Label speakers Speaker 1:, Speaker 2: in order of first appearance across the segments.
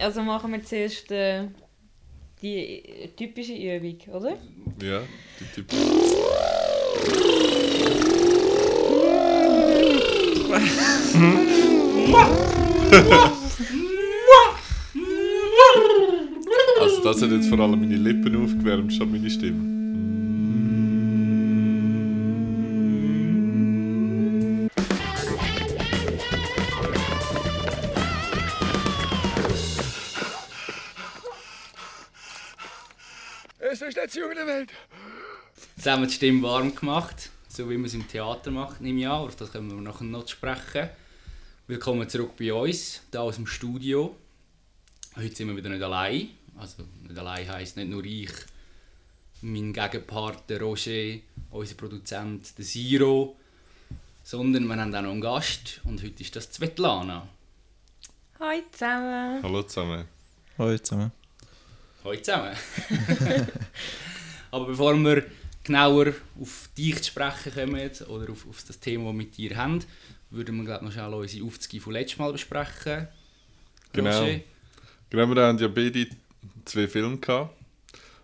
Speaker 1: Also machen wir zuerst äh, die typische Übung, oder?
Speaker 2: Ja, die typische. also das hat jetzt vor allem meine Lippen aufgewärmt, schon meine Stimme.
Speaker 3: Zusammen die Stimme warm gemacht, so wie man es im Theater macht, nehme ich an. Auf das können wir nachher noch sprechen. Willkommen zurück bei uns, hier aus dem Studio. Heute sind wir wieder nicht allein. Also nicht allein heisst nicht nur ich, mein Gegenpart der Roger, unser Produzent der Siro, sondern wir haben auch noch einen Gast und heute ist das Svetlana.
Speaker 1: Hallo zusammen.
Speaker 2: Hallo zusammen.
Speaker 4: Hallo zusammen.
Speaker 3: Hallo zusammen. Aber bevor wir genauer auf dich zu sprechen kommen oder auf, auf das Thema, das wir mit dir haben, würden wir glaub, noch schnell unsere Aufzüge von letztes Mal besprechen.
Speaker 2: Genau.
Speaker 3: Roger?
Speaker 2: Genau, wir haben ja beide zwei Filme gehabt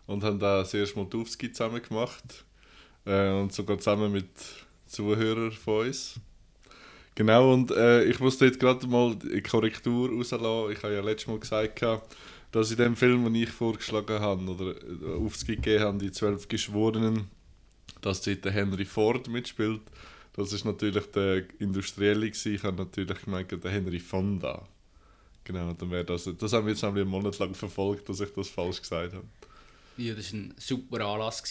Speaker 2: und haben da das erste Mal die Aufski zusammen gemacht. Äh, und sogar zusammen mit Zuhörern von uns. Genau, und äh, ich muss dort gerade mal die Korrektur rauslassen. Ich habe ja letztes Mal gesagt, dass in dem Film, den ich vorgeschlagen habe, oder äh, Aufski gegeben habe, die zwölf Geschworenen, dass dort der Henry Ford mitspielt. Das ist natürlich der Industrielle gewesen. Ich habe natürlich gemeint, der Henry Fonda. Genau, dann wäre das. Das haben wir jetzt nämlich einen Monat lang verfolgt, dass ich das falsch gesagt habe.
Speaker 3: Ja, das war ein super Anlass.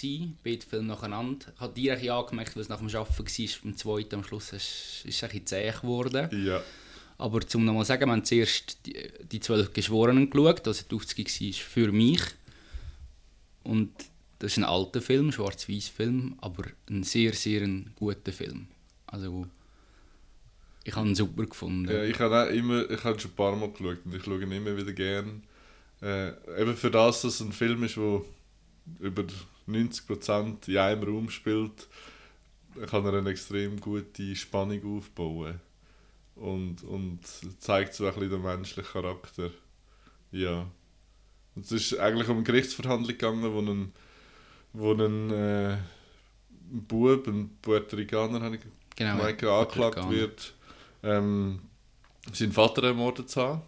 Speaker 3: Beide Filme nacheinander. Ich habe dir ein bisschen angemerkt, was nach dem Arbeiten war. Beim zweiten am Schluss ist es ein bisschen zäh geworden.
Speaker 2: Ja.
Speaker 3: Aber zum nochmal sagen, wir haben zuerst die, die zwölf Geschworenen geschaut, also die Aufzüge war für mich. Und das ist ein alter Film, ein schwarz-weiß Film, aber ein sehr, sehr ein guter Film. Also, ich habe ihn super gefunden.
Speaker 2: ja ich habe immer, ich habe schon ein paar Mal geschaut und ich schaue ihn immer wieder gern. Äh, eben für das, dass es ein Film ist, der über 90% in einem Raum spielt, kann er eine extrem gute Spannung aufbauen. Und, und zeigt so ein bisschen den menschlichen Charakter. Ja. Und es ist eigentlich um eine Gerichtsverhandlung gegangen, wo ein, wo ein, äh, ein Bub, ein Puerto Ricaner, habe ich
Speaker 3: genau,
Speaker 2: gemeint, angeklagt wird, ähm, seinen Vater ermordet zu haben.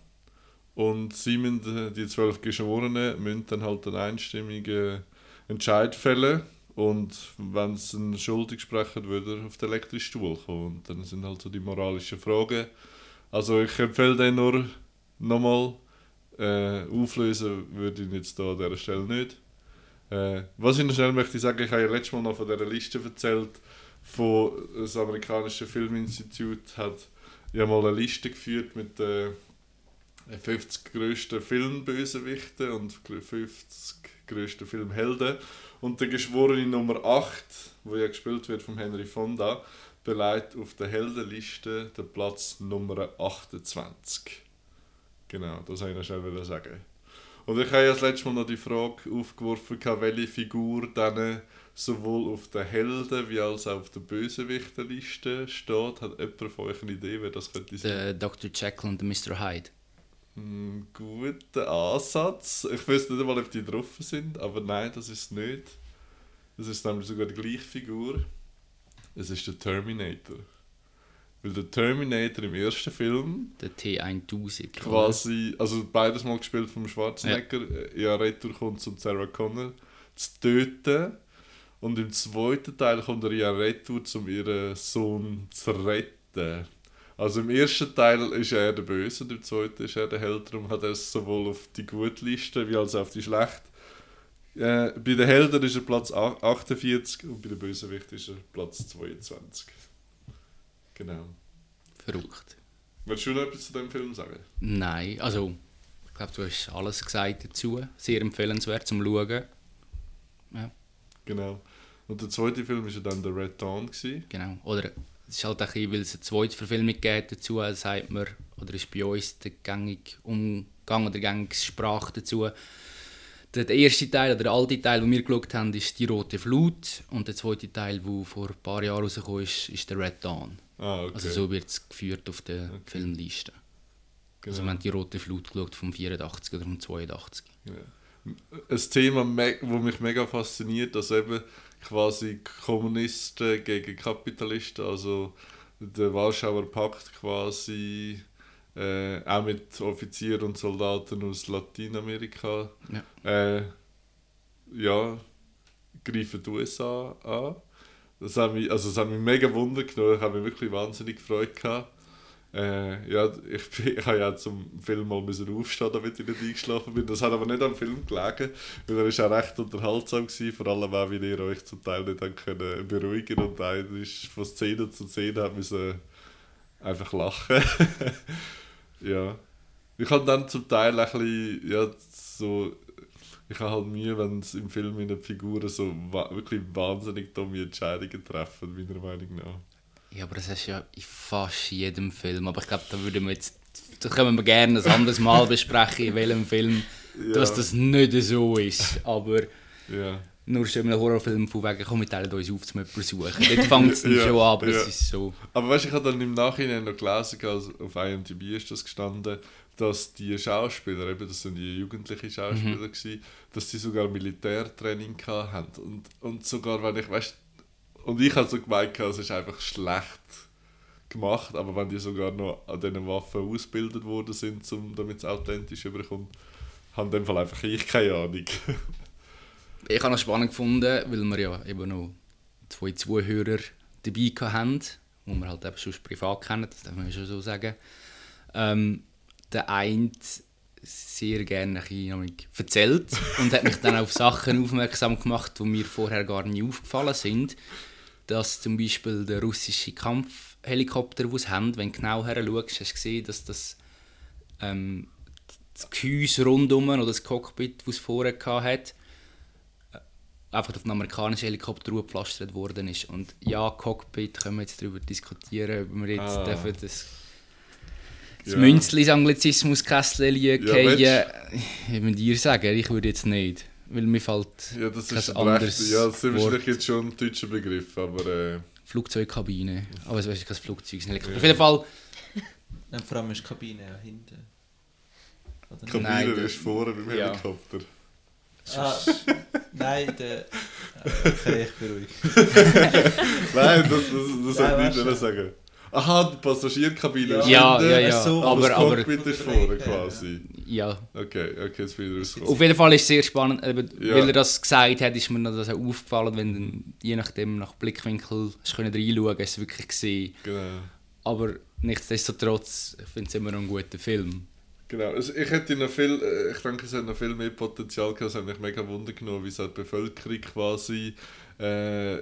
Speaker 2: Und sie müssen, äh, die zwölf Geschworenen müssen dann halt einen einstimmigen Entscheid fällen. Und wenn sie ihn schuldig sprechen, würde er auf den elektrischen Stuhl kommen. Und dann sind halt so die moralischen Fragen. Also ich empfehle den nur nochmal. Äh, auflösen würde ich jetzt da an dieser Stelle nicht. Äh, was ich noch schnell möchte sagen, ich habe ja letztes Mal noch von dieser Liste erzählt, von das amerikanische Filminstitut hat ja mal eine Liste geführt mit den 50 grössten Filmbösewichten und 50 grössten Filmhelden. Und der Geschworene Nummer 8, wo ja gespielt wird von Henry Fonda, beleidigt auf der Heldenliste den Platz Nummer 28. Genau, das wollte ich noch schnell sagen. Und ich habe ja das letzte Mal noch die Frage aufgeworfen, welche Figur dann sowohl auf der Helden- wie als auch auf der Bösewichtenliste steht. Hat jemand von euch eine Idee, wer das könnte sein?
Speaker 3: Der Dr. Jekyll und der Mr. Hyde.
Speaker 2: Hm, guter Ansatz. Ich weiß nicht einmal, ob die drauf sind, aber nein, das ist es nicht. Das ist nämlich sogar die gleiche Figur. Es ist der Terminator. Weil der Terminator im ersten Film
Speaker 3: Der T1000.
Speaker 2: quasi, also beides mal gespielt vom Schwarzenegger, ja, ja Retour kommt um Sarah Connor zu töten. Und im zweiten Teil kommt er ja Retour, um ihren Sohn zu retten. Also im ersten Teil ist er der Böse und im zweiten ist er der Held. Darum hat er es sowohl auf die gute Liste wie als auch auf die schlechte. Äh, bei den Helden ist er Platz a- 48 und bei den Bösewicht ist er Platz 22. Genau.
Speaker 3: Verrückt.
Speaker 2: Willst du noch etwas zu dem Film sagen?
Speaker 3: Nein, also ich glaube, du hast alles gesagt dazu. Sehr empfehlenswert zum Schauen. Ja,
Speaker 2: Genau. Und der zweite Film war ja dann der Red Dawn. Gewesen.
Speaker 3: genau. Oder es ist halt ein bisschen, weil es eine zweite Verfilmung gibt dazu, sagt man, oder ist bei uns der gängige Umgang oder gängige Sprache dazu. Der der erste Teil, oder der alte Teil, den wir geschaut haben, ist «Die rote Flut» und der zweite Teil, der vor ein paar Jahren rausgekommen ist, ist «Der Red Dawn».
Speaker 2: Ah, okay.
Speaker 3: Also so wird es geführt auf der Filmliste. Also wir haben die rote Flut geschaut vom 84 oder vom 82.
Speaker 2: Genau. Ein Thema, wo mich mega fasziniert, dass eben quasi Kommunisten gegen Kapitalisten, also der Warschauer Pakt quasi, äh, auch mit Offizieren und Soldaten aus Lateinamerika,
Speaker 3: Ja.
Speaker 2: äh, ja, greifen die USA an. Das hat mich, also das hat mich mega Wunder genommen, ich habe mich wirklich wahnsinnig gefreut gehabt. Äh, ja, ich, ich habe ja zum Film mal müssen aufstehen, damit ich nicht eingeschlafen bin. Das hat aber nicht am Film gelegen, weil er ist auch recht unterhaltsam gewesen, vor allem auch, weil ihr euch zum Teil nicht können beruhigen und einer ist von Szene zu Szene hat müssen einfach lachen. ja. Ich habe dann zum Teil ein bisschen, ja, so, ich habe halt Mühe, wenn es im Film in den Figuren so wa wirklich wahnsinnig dumme Entscheidungen treffen, meiner Meinung nach.
Speaker 3: Ja, aber das hast du ja in fast jedem Film. Aber ich glaube, da würden wir jetzt, da können wir gerne ein anderes Mal besprechen, in welchem Film, dass das nicht so ist. Aber
Speaker 2: Ja.
Speaker 3: nur schon in einem Horrorfilm von wegen, komm, wir teilen uns auf, zum jemanden suchen. Dort fängt es
Speaker 2: Ja,
Speaker 3: schon an, aber
Speaker 2: ja.
Speaker 3: es ist so.
Speaker 2: Aber weißt du, ich habe dann im Nachhinein noch gelesen, also auf IMDb ist das gestanden, dass die Schauspieler, eben, das sind die jugendlichen Schauspieler,
Speaker 3: Mhm.
Speaker 2: gewesen, dass die sogar Militärtraining haben. Und, und sogar wenn ich, weißt und ich habe so gemeint, es ist einfach schlecht gemacht, aber wenn die sogar noch an diesen Waffen ausgebildet worden sind, um, damit es authentisch überkommt, haben in dem Fall einfach ich keine Ahnung.
Speaker 3: Ich habe es spannend gefunden, weil wir ja eben noch zwei Zuhörer dabei hatten, die wir halt eben schon privat kennen, das darf man schon so sagen. Ähm, der eine sehr gerne ein erzählt und hat mich dann auf Sachen aufmerksam gemacht, die mir vorher gar nicht aufgefallen sind. Dass zum Beispiel der russische Kampfhelikopter, den sie haben, wenn du genau her schaust, hast du gesehen, dass das ähm, das Gehäuse rundum oder das Cockpit, das es vorher hatte, einfach auf einen amerikanischen Helikopter gepflastert worden ist. Und ja, Cockpit, können wir jetzt darüber diskutieren, ob wir jetzt
Speaker 2: Ah.
Speaker 3: dürfen das, das
Speaker 2: Ja.
Speaker 3: Münzli ins Anglizismus-Kästchen
Speaker 2: Ja,
Speaker 3: fallen. Ich würde dir sagen, ich würde jetzt nicht. Weil mir fällt
Speaker 2: Ja, das
Speaker 3: kein
Speaker 2: ist
Speaker 3: anderes
Speaker 2: recht, ja, das ist
Speaker 3: Wort.
Speaker 2: wahrscheinlich jetzt schon ein deutscher Begriff, aber äh,
Speaker 3: Flugzeugkabine. Aber es ist kein Flugzeug, es ist ein Helikopter. Auf jeden Fall,
Speaker 5: Nein, vor allem ist die Kabine ja hinten. Oder?
Speaker 2: Kabine
Speaker 3: Nein,
Speaker 2: ist vorne beim
Speaker 3: ja.
Speaker 2: Helikopter.
Speaker 5: Ah, nein, der. Okay, ich beruhige.
Speaker 2: Nein, das, das, das
Speaker 5: Nein,
Speaker 2: soll ich
Speaker 5: weißt
Speaker 2: nicht sagen. Aha, die Passagierkabine ist
Speaker 3: Ja,
Speaker 2: hinten,
Speaker 3: ja, ja.
Speaker 5: so,
Speaker 2: aber das
Speaker 3: aber, aber
Speaker 2: Cockpit ist vorne quasi.
Speaker 3: ja.
Speaker 2: Okay, okay, jetzt bin ich rausgekommen.
Speaker 3: Auf jeden Fall ist es sehr spannend,
Speaker 2: Ja.
Speaker 3: weil er das gesagt hat, ist mir noch das auch aufgefallen, wenn du je nachdem nach Blickwinkel hast können reinschauen, hast du es wirklich gesehen.
Speaker 2: Genau.
Speaker 3: Aber nichtsdestotrotz, ich finde es immer noch ein guter Film.
Speaker 2: Genau. Also ich hätte noch viel, äh, ich denke, es hat noch viel mehr Potenzial gehabt. Es hat mich mega Wunder genommen, wie so die Bevölkerung quasi, äh,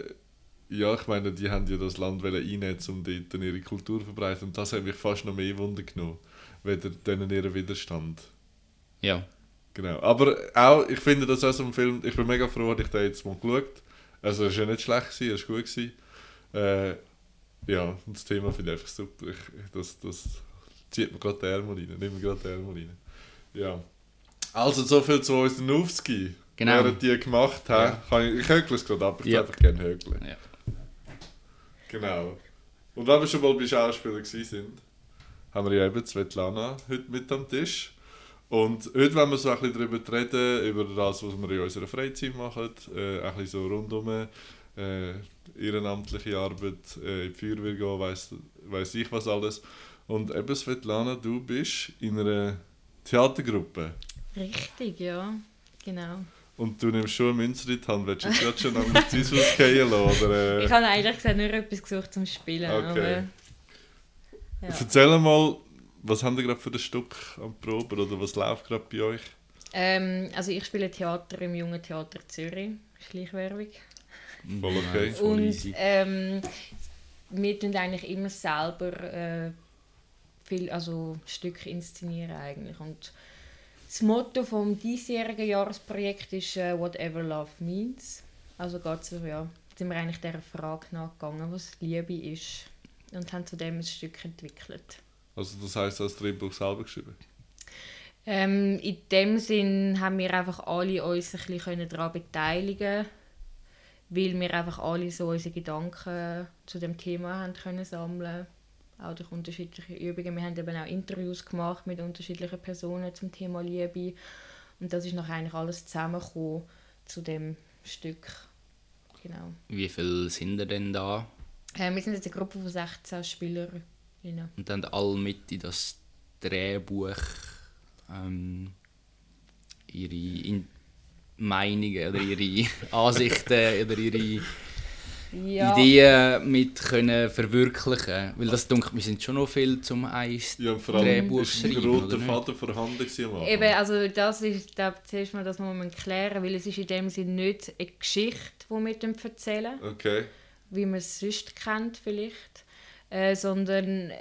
Speaker 2: ja, ich meine, die haben ja das Land einnehmen, um dort dann ihre Kultur zu verbreiten. Und das hat mich fast noch mehr Wunder genommen, weder denen ihren Widerstand.
Speaker 3: Ja.
Speaker 2: Genau. Aber auch, ich finde das auch so ein Film, ich bin mega froh, dass ich den jetzt mal geschaut Also, es war ja nicht schlecht, es war gut. Gewesen. Äh, ja, und das Thema finde ich einfach super. Ich, das, das zieht mir gerade die Ärmel rein, nimmt mir gerade die Ärmel rein. Ja. Also, so viel zu unseren Aufski.
Speaker 3: Genau.
Speaker 2: Während die gemacht haben,
Speaker 3: Ja.
Speaker 2: kann ich, ich hökle es gerade ab, ich
Speaker 3: Ja.
Speaker 2: ja. einfach gerne hökeln.
Speaker 3: Ja.
Speaker 2: Genau. Und wenn wir schon mal bei Schauspielern sind, haben wir ja eben Svetlana heute mit am Tisch. Und heute wollen wir so ein bisschen darüber reden, über das, was wir in unserer Freizeit machen. Äh, ein bisschen so rundum äh, ehrenamtliche Arbeit, äh, in die Feuerwehr gehen, weiss, weiss ich was alles. Und eben Svetlana, du bist in einer Theatergruppe.
Speaker 1: Richtig, ja. Genau.
Speaker 2: Und du nimmst schon eine Münze in die Hand. Willst du jetzt gerade schon Anglizismus fallen lassen? Oder, äh,
Speaker 1: Ich habe eigentlich gesagt, nur etwas gesucht zum Spielen.
Speaker 2: Okay.
Speaker 1: Aber, ja.
Speaker 2: Erzähl mal, was haben ihr gerade für ein Stück am Proben oder was läuft gerade bei euch?
Speaker 1: Ähm, also ich spiele Theater im Jungen Theater Zürich. Schleichwerbung.
Speaker 2: Voll okay.
Speaker 1: Und ähm, wir tun eigentlich immer selber äh, viel, also Stücke inszenieren eigentlich. Und das Motto vom diesjährigen Jahresprojekt ist äh, Whatever Love Means. Also geht so, ja, sind wir eigentlich dieser Frage nachgegangen, was Liebe ist. Und haben zu dem ein Stück entwickelt.
Speaker 2: Also das heisst, du hast das Drehbuch selber geschrieben?
Speaker 1: Ähm, in dem Sinn haben wir einfach alle uns ein bisschen daran beteiligen weil wir einfach alle so unsere Gedanken zu dem Thema haben können sammeln auch durch unterschiedliche Übungen. Wir haben eben auch Interviews gemacht mit unterschiedlichen Personen zum Thema Liebe und das ist nachher eigentlich alles zusammengekommen zu dem Stück. Genau.
Speaker 3: Wie viele sind ihr denn da?
Speaker 1: Äh, wir sind jetzt eine Gruppe von 16 Spielerinnen.
Speaker 3: Und dann alle mit in das Drehbuch ähm, ihre in Meinungen oder ihre Ansichten oder ihre
Speaker 1: Ja,
Speaker 3: Ideen mit können verwirklichen Weil das denke wir sind schon noch viel zum Eis
Speaker 2: Ja, und vor allem
Speaker 3: Drehbuch
Speaker 2: ist ein
Speaker 3: schreiben,
Speaker 2: roter
Speaker 3: oder nicht?
Speaker 2: Faden vorhanden gewesen.
Speaker 1: Eben, also das ist, glaube zuerst mal, das muss man klären, weil es ist in dem Sinne nicht eine Geschichte, die wir dem erzählen,
Speaker 2: Okay.
Speaker 1: wie man es sonst kennt vielleicht, äh, sondern äh,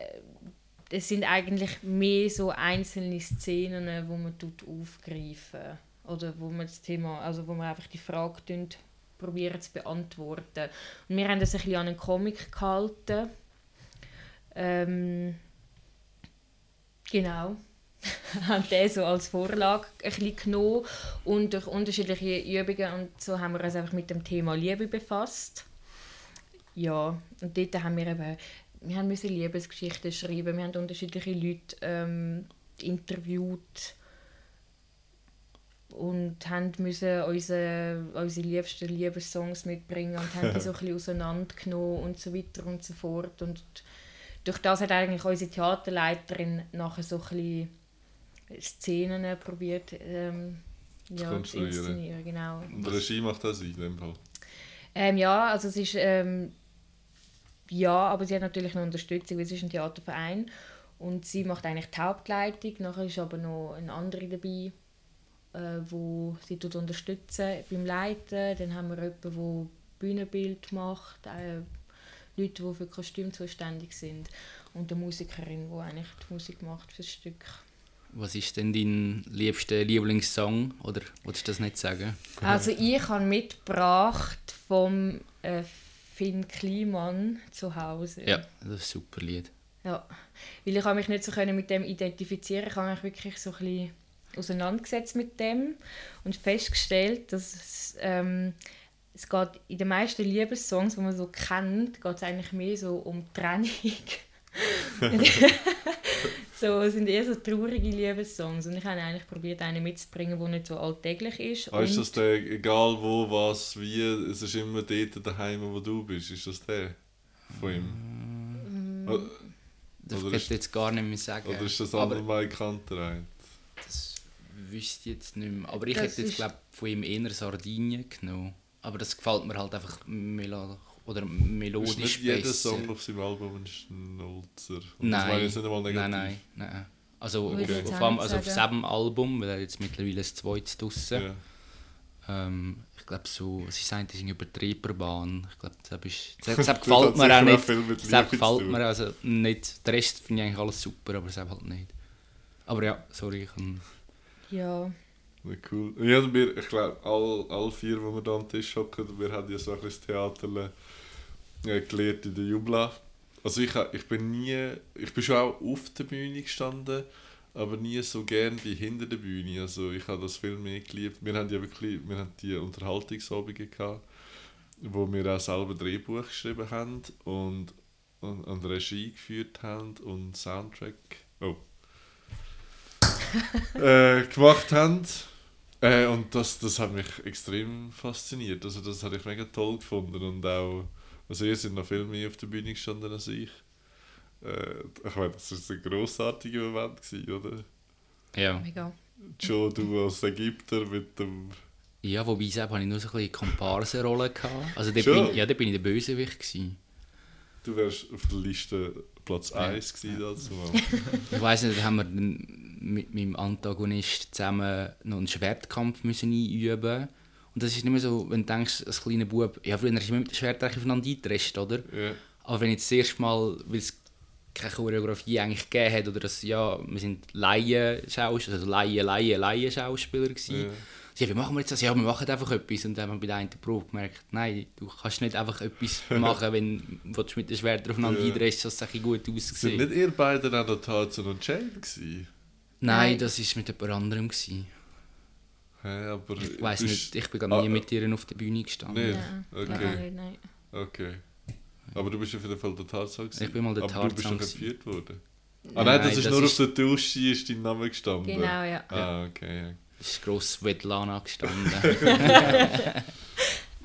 Speaker 1: es sind eigentlich mehr so einzelne Szenen, wo man tut aufgreifen oder wo man das Thema, also wo man einfach die Frage probieren zu beantworten. Und wir haben das ein bisschen an einen Comic gehalten. Ähm, genau. haben den so als Vorlage ein bisschen genommen und durch unterschiedliche Übungen und so haben wir uns einfach mit dem Thema Liebe befasst. Ja, und dort haben wir eben, wir haben Liebesgeschichten schreiben, wir haben unterschiedliche Leute ähm, interviewt und haben müssen unsere, unsere liebsten Liebessongs mitbringen und haben die so ein bisschen auseinandergenommen und so weiter und so fort und durch das hat eigentlich unsere Theaterleiterin nachher so ein bisschen Szenen probiert ähm, ja, zu inszenieren. Genau.
Speaker 2: Und Regie macht das in dem Fall.
Speaker 1: Ähm, ja, also es ist ähm, ja, aber sie hat natürlich noch Unterstützung, weil es ist ein Theaterverein und sie macht eigentlich die Hauptleitung. Nachher ist aber noch ein anderer dabei, äh, wo sie tut unterstützen beim Leiten. Dann haben wir jemanden, der Bühnenbild macht, äh, Leute, die für Kostüm zuständig sind und eine Musikerin, die eigentlich die Musik macht für das Stück.
Speaker 3: Was ist denn dein liebster Lieblingssong? Oder willst du das nicht sagen?
Speaker 1: Also ich habe mitgebracht vom äh, Finn Kliman zu Hause.
Speaker 3: Ja, das ist ein super Lied.
Speaker 1: Ja, weil ich mich nicht so können mit dem identifizieren. Ich habe mich wirklich so ein bisschen auseinandergesetzt mit dem und festgestellt, dass es, ähm, es geht in den meisten Liebessongs, die man so kennt, geht es eigentlich mehr so um Trennung. so, es sind eher so traurige Liebessongs und ich habe eigentlich probiert, einen mitzubringen, der nicht so alltäglich ist.
Speaker 2: Ah, ist das der, egal wo, was, wie, es ist immer dort daheim, wo du bist? Ist das der von ihm?
Speaker 1: Mm.
Speaker 2: O-
Speaker 3: Das
Speaker 2: ist-
Speaker 3: ich jetzt gar nicht mehr sagen.
Speaker 2: Oder ist das
Speaker 3: Aber
Speaker 2: allgemein bekannter ein?
Speaker 3: das wüsste ich jetzt nicht mehr. Aber ich
Speaker 1: Das
Speaker 3: hätte jetzt
Speaker 1: ist-
Speaker 3: glaub, von ihm eher Sardinien genommen. Aber das gefällt mir halt einfach melo oder melodisch
Speaker 2: Ist nicht jeder
Speaker 3: besser.
Speaker 2: Song auf seinem Album ein? Und Das
Speaker 3: Nein.
Speaker 2: meine ich jetzt nicht einmal
Speaker 3: Nein,
Speaker 2: negativ.
Speaker 3: nein, nein. Also
Speaker 1: Würde
Speaker 3: auf, auf, also auf diesem Album, weil er jetzt mittlerweile ein zweites draussen.
Speaker 2: Ja.
Speaker 3: Ähm, ich glaube so, was ist eigentlich über die Reeperbahn. Ich glaube, das, ist, das, das
Speaker 2: Das
Speaker 3: gefällt mir auch nicht. Das gefällt mir also nicht. Der Rest finde ich eigentlich alles super, aber das halt nicht. Aber ja, sorry, ich kann...
Speaker 1: Ja,
Speaker 2: Ja, cool. Ja, wir, ich glaube, all, all vier, die wir da am Tisch hocken, wir haben ja so ein bisschen Theater äh, gelernt in der Jubla. Also ich, ich bin nie, ich bin schon auch auf der Bühne gestanden, aber nie so gern wie hinter der Bühne. Also ich habe das viel mehr geliebt. Wir haben ja wirklich, wir haben die Unterhaltungsabende gehabt, wo wir auch selber Drehbuch geschrieben haben und, und, und Regie geführt haben und Soundtrack. Oh. äh, gemacht haben. Äh, und das, das hat mich extrem fasziniert. Also das habe ich mega toll gefunden. Und auch, also ihr seid noch viel mehr auf der Bühne gestanden als ich. Äh, ich meine, das war ein grossartiger Moment, gewesen, oder?
Speaker 3: Ja.
Speaker 1: mega.
Speaker 2: Joe, du als Ägypter mit dem...
Speaker 3: ja, wobei selbst hatte ich nur so ein bisschen Komparsenrolle. gehabt. Also da bin, ja, da bin ich der Bösewicht. Gewesen.
Speaker 2: Du wärst auf der Liste Platz 1 gewesen dazu.
Speaker 3: Ich weiss nicht, da haben wir mit meinem Antagonist zusammen noch einen Schwertkampf müssen einüben Und das ist nicht mehr so, wenn du denkst, als kleiner Bub, ja, früher ist man mit dem Schwert eigentlich aufeinander eingepresst, oder?
Speaker 2: ja.
Speaker 3: Aber wenn jetzt das erste Mal, weil es keine Choreografie eigentlich gegeben hat, oder dass, ja, wir sind Laien-Schauspieler, also Laien, Laien, Laien-Schauspieler gewesen.
Speaker 2: Ja.
Speaker 3: Sie, wie machen wir jetzt das? Ja, wir machen einfach etwas. Und dann haben wir bei der einen Probe gemerkt, nein, du kannst nicht einfach etwas machen, wenn du mit dem Schwert aufeinander
Speaker 2: Ja.
Speaker 3: eindrehst, dass es gut
Speaker 2: Sind
Speaker 3: aussieht.
Speaker 2: nicht ihr beide auch noch Tarzan und Jane gewesen?
Speaker 3: Nein,
Speaker 1: Nein.
Speaker 3: das war mit jemand anderem. Gewesen.
Speaker 2: Hä, aber
Speaker 3: Ich weiß
Speaker 2: du
Speaker 3: nicht, ich bin gar
Speaker 2: Ah,
Speaker 3: nie mit ihr auf der Bühne gestanden.
Speaker 2: Nicht?
Speaker 1: Ja,
Speaker 2: Okay.
Speaker 1: Nein, nein.
Speaker 2: Okay. Aber du bist auf jeden Fall der Tarzan. gewesen.
Speaker 3: Ich bin mal der
Speaker 2: Aber du bist
Speaker 3: Tarzan gewesen.
Speaker 2: geführt worden. Ah nein, das
Speaker 3: Nein,
Speaker 2: ist
Speaker 3: das
Speaker 2: nur
Speaker 3: ist-
Speaker 2: auf der Dusche ist dein Name gestanden.
Speaker 1: Genau, ja.
Speaker 2: Ah, okay.
Speaker 3: Ist gross Svetlana gestanden.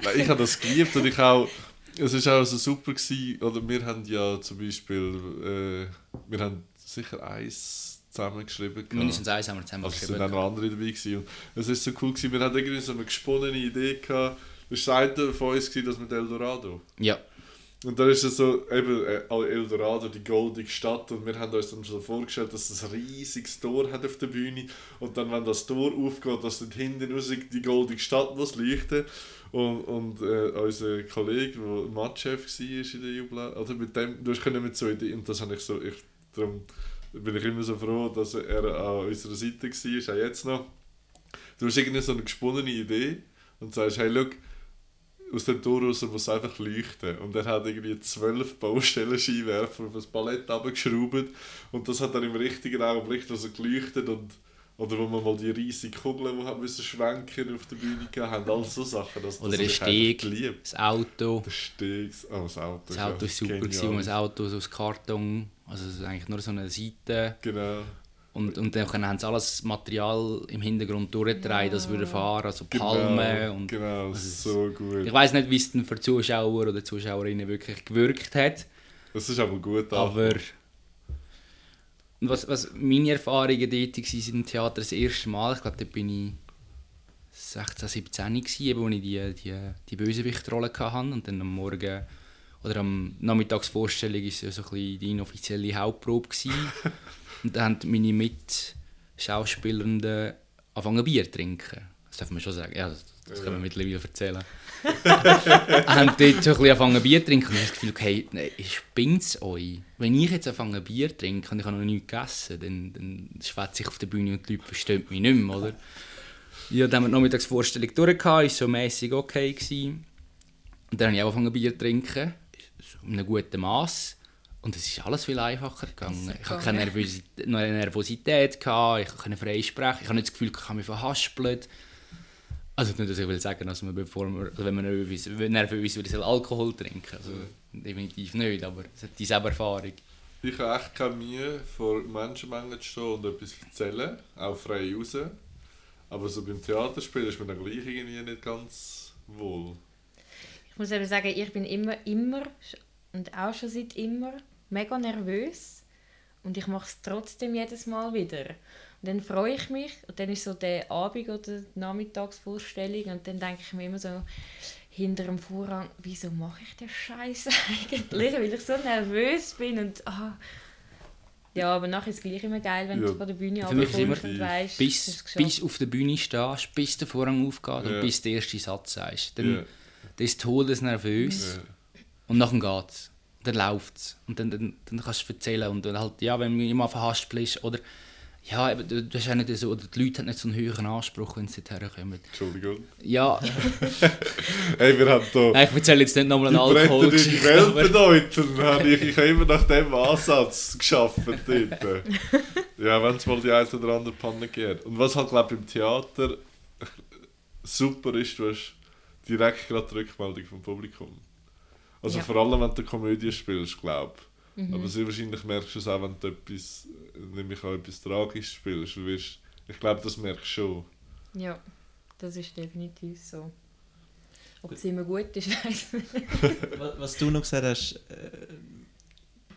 Speaker 2: Nein, ich habe das geliebt und ich auch. Es war auch so super gewesen, oder wir haben ja zum Beispiel, äh, wir haben sicher eins zusammengeschrieben.
Speaker 3: Mindestens eins haben wir zusammen
Speaker 2: Also es sind auch noch andere dabei gewesen. Und es ist so cool gewesen, wir hatten irgendwie so eine gesponnene Idee gehabt. Das war eine von uns, gewesen, das mit Eldorado.
Speaker 3: Ja,
Speaker 2: Und dann ist es so, eben äh, Eldorado, die goldige Stadt. Und wir haben uns dann so vorgestellt, dass es ein riesiges Tor hat auf der Bühne. Und dann, wenn das Tor aufgeht, dass dort hinten raus die goldige Stadt muss leuchten. Und, und äh, unser Kollege, der Matchchef war in der Jubel, oder mit dem, du hast mit so Ideen, und das habe ich so, ich, darum bin ich immer so froh, dass er an unserer Seite war, auch jetzt noch. Du hast irgendwie so eine gesponnene Idee und sagst, hey, schau, aus dem Tor raus muss einfach leuchten. Und er hat irgendwie zwölf Baustellenscheinwerfer auf das Palett abgeschraubt und das hat dann im richtigen Augenblick also geleuchtet und oder wo wir mal die riesige Kugel, die haben müssen schwenken auf der Bühne gehabt haben, all so Sachen. Das,
Speaker 3: Oder
Speaker 2: das einfach
Speaker 3: Steg. das Auto.
Speaker 2: Der Steg, oh, das Auto.
Speaker 3: Das
Speaker 2: ist
Speaker 3: Auto war super, gewesen, man das Auto so aus Karton, also es ist eigentlich nur so eine Seite.
Speaker 2: Genau.
Speaker 3: Und, und dann haben sie alles Material im Hintergrund durchgetragen, das würde fahren, also
Speaker 2: Genau,
Speaker 3: Palmen und
Speaker 2: genau,
Speaker 3: also es-
Speaker 2: so gut.
Speaker 3: Ich weiß nicht, wie es denn für Zuschauer oder Zuschauerinnen wirklich gewirkt hat,
Speaker 2: Das ist aber gut.
Speaker 3: aber und was, was meine Erfahrungen dort waren im Theater das erste Mal, ich glaube, da bin ich 16, 17 gewesen, eben, als ich die, die, die Bösewichtrolle hatte und dann am Morgen oder am Nachmittagsvorstellung war es so ein bisschen die inoffizielle Hauptprobe. und dann haben meine Mitschauspielenden angefangen Bier zu trinken. Das darf man schon sagen, ja, das, das können wir mittlerweile erzählen. haben dort so ein bisschen angefangen Bier zu trinken und ich habe das Gefühl, hey, nein, spinnt es euch? Wenn ich jetzt anfange Bier zu trinken und ich habe noch nichts gegessen, dann, dann schwätze ich auf der Bühne und die Leute verstehen mich nicht mehr, oder? Ja, dann haben wir die Nachmittagsvorstellung durch, war so mäßig okay. Gewesen. Und dann habe ich auch angefangen Bier zu trinken, in einem guten Maß. Und es ist alles viel einfacher gegangen. Ich hatte keine Nervosität, Nervosität gehabt, ich konnte frei sprechen, ich habe nicht das Gefühl, ich habe mich verhaspelt. Also nicht, dass ich will sagen, dass man bevor man, also wenn man nervös, nervös wird, soll Alkohol trinken. Also definitiv nicht, aber es hat dieselbe Erfahrung.
Speaker 2: Ich habe echt keine Mühe, vor Menschenmengen zu stehen und etwas zu erzählen, auch frei raus. Aber so beim Theaterspielen ist man dann gleich irgendwie nicht ganz wohl.
Speaker 1: Ich muss eben sagen, ich bin immer, immer und auch schon seit immer mega nervös. Und ich mache es trotzdem jedes Mal wieder. Und dann freue ich mich und dann ist so der Abend oder die Nachmittagsvorstellung und dann denke ich mir immer so hinter dem Vorhang, wieso mache ich den Scheiß eigentlich, weil ich so nervös bin und ah. ja, aber nachher ist es gleich immer geil, wenn
Speaker 2: Ja.
Speaker 1: du von der Bühne
Speaker 2: immer
Speaker 1: und weißt,
Speaker 3: Bis, bis auf der Bühne stehst, bis der Vorhang aufgeht
Speaker 2: Ja.
Speaker 3: und bis der erste Satz sagst. Dann,
Speaker 2: Ja.
Speaker 3: dann ist todesnervös
Speaker 2: Ja.
Speaker 3: und nachher geht es. Dann läuft es. Und dann, dann, dann kannst du erzählen. Und dann halt, ja, wenn du immer verhaspelst oder ja, du, du hast nicht so, oder die Leute haben nicht so einen höheren Anspruch, wenn sie dorthin kommen.
Speaker 2: Entschuldigung.
Speaker 3: Ja,
Speaker 2: Hey, wir haben hier
Speaker 3: nein, ich erzähle jetzt nicht nochmal
Speaker 2: die
Speaker 3: eine
Speaker 2: Bretter in die. Welt bedeuten. Habe ich, ich habe immer nach dem Ansatz geschafft dort. Ja, wenn es mal die eine oder andere Panne geht. Und was halt, glaube ich, im Theater super ist, du hast direkt gerade die Rückmeldung vom Publikum. Also
Speaker 1: Ja.
Speaker 2: vor allem, wenn du Komödie spielst, glaube ich.
Speaker 1: Mhm.
Speaker 2: Aber sehr wahrscheinlich merkst du es auch, wenn du etwas, nämlich auch etwas Tragisches spielst. Du wirst, ich glaube, das merkst du schon.
Speaker 1: Ja, das ist definitiv so. Ob es immer gut ist, weiß man nicht.
Speaker 5: Was, was du noch gesagt hast, äh,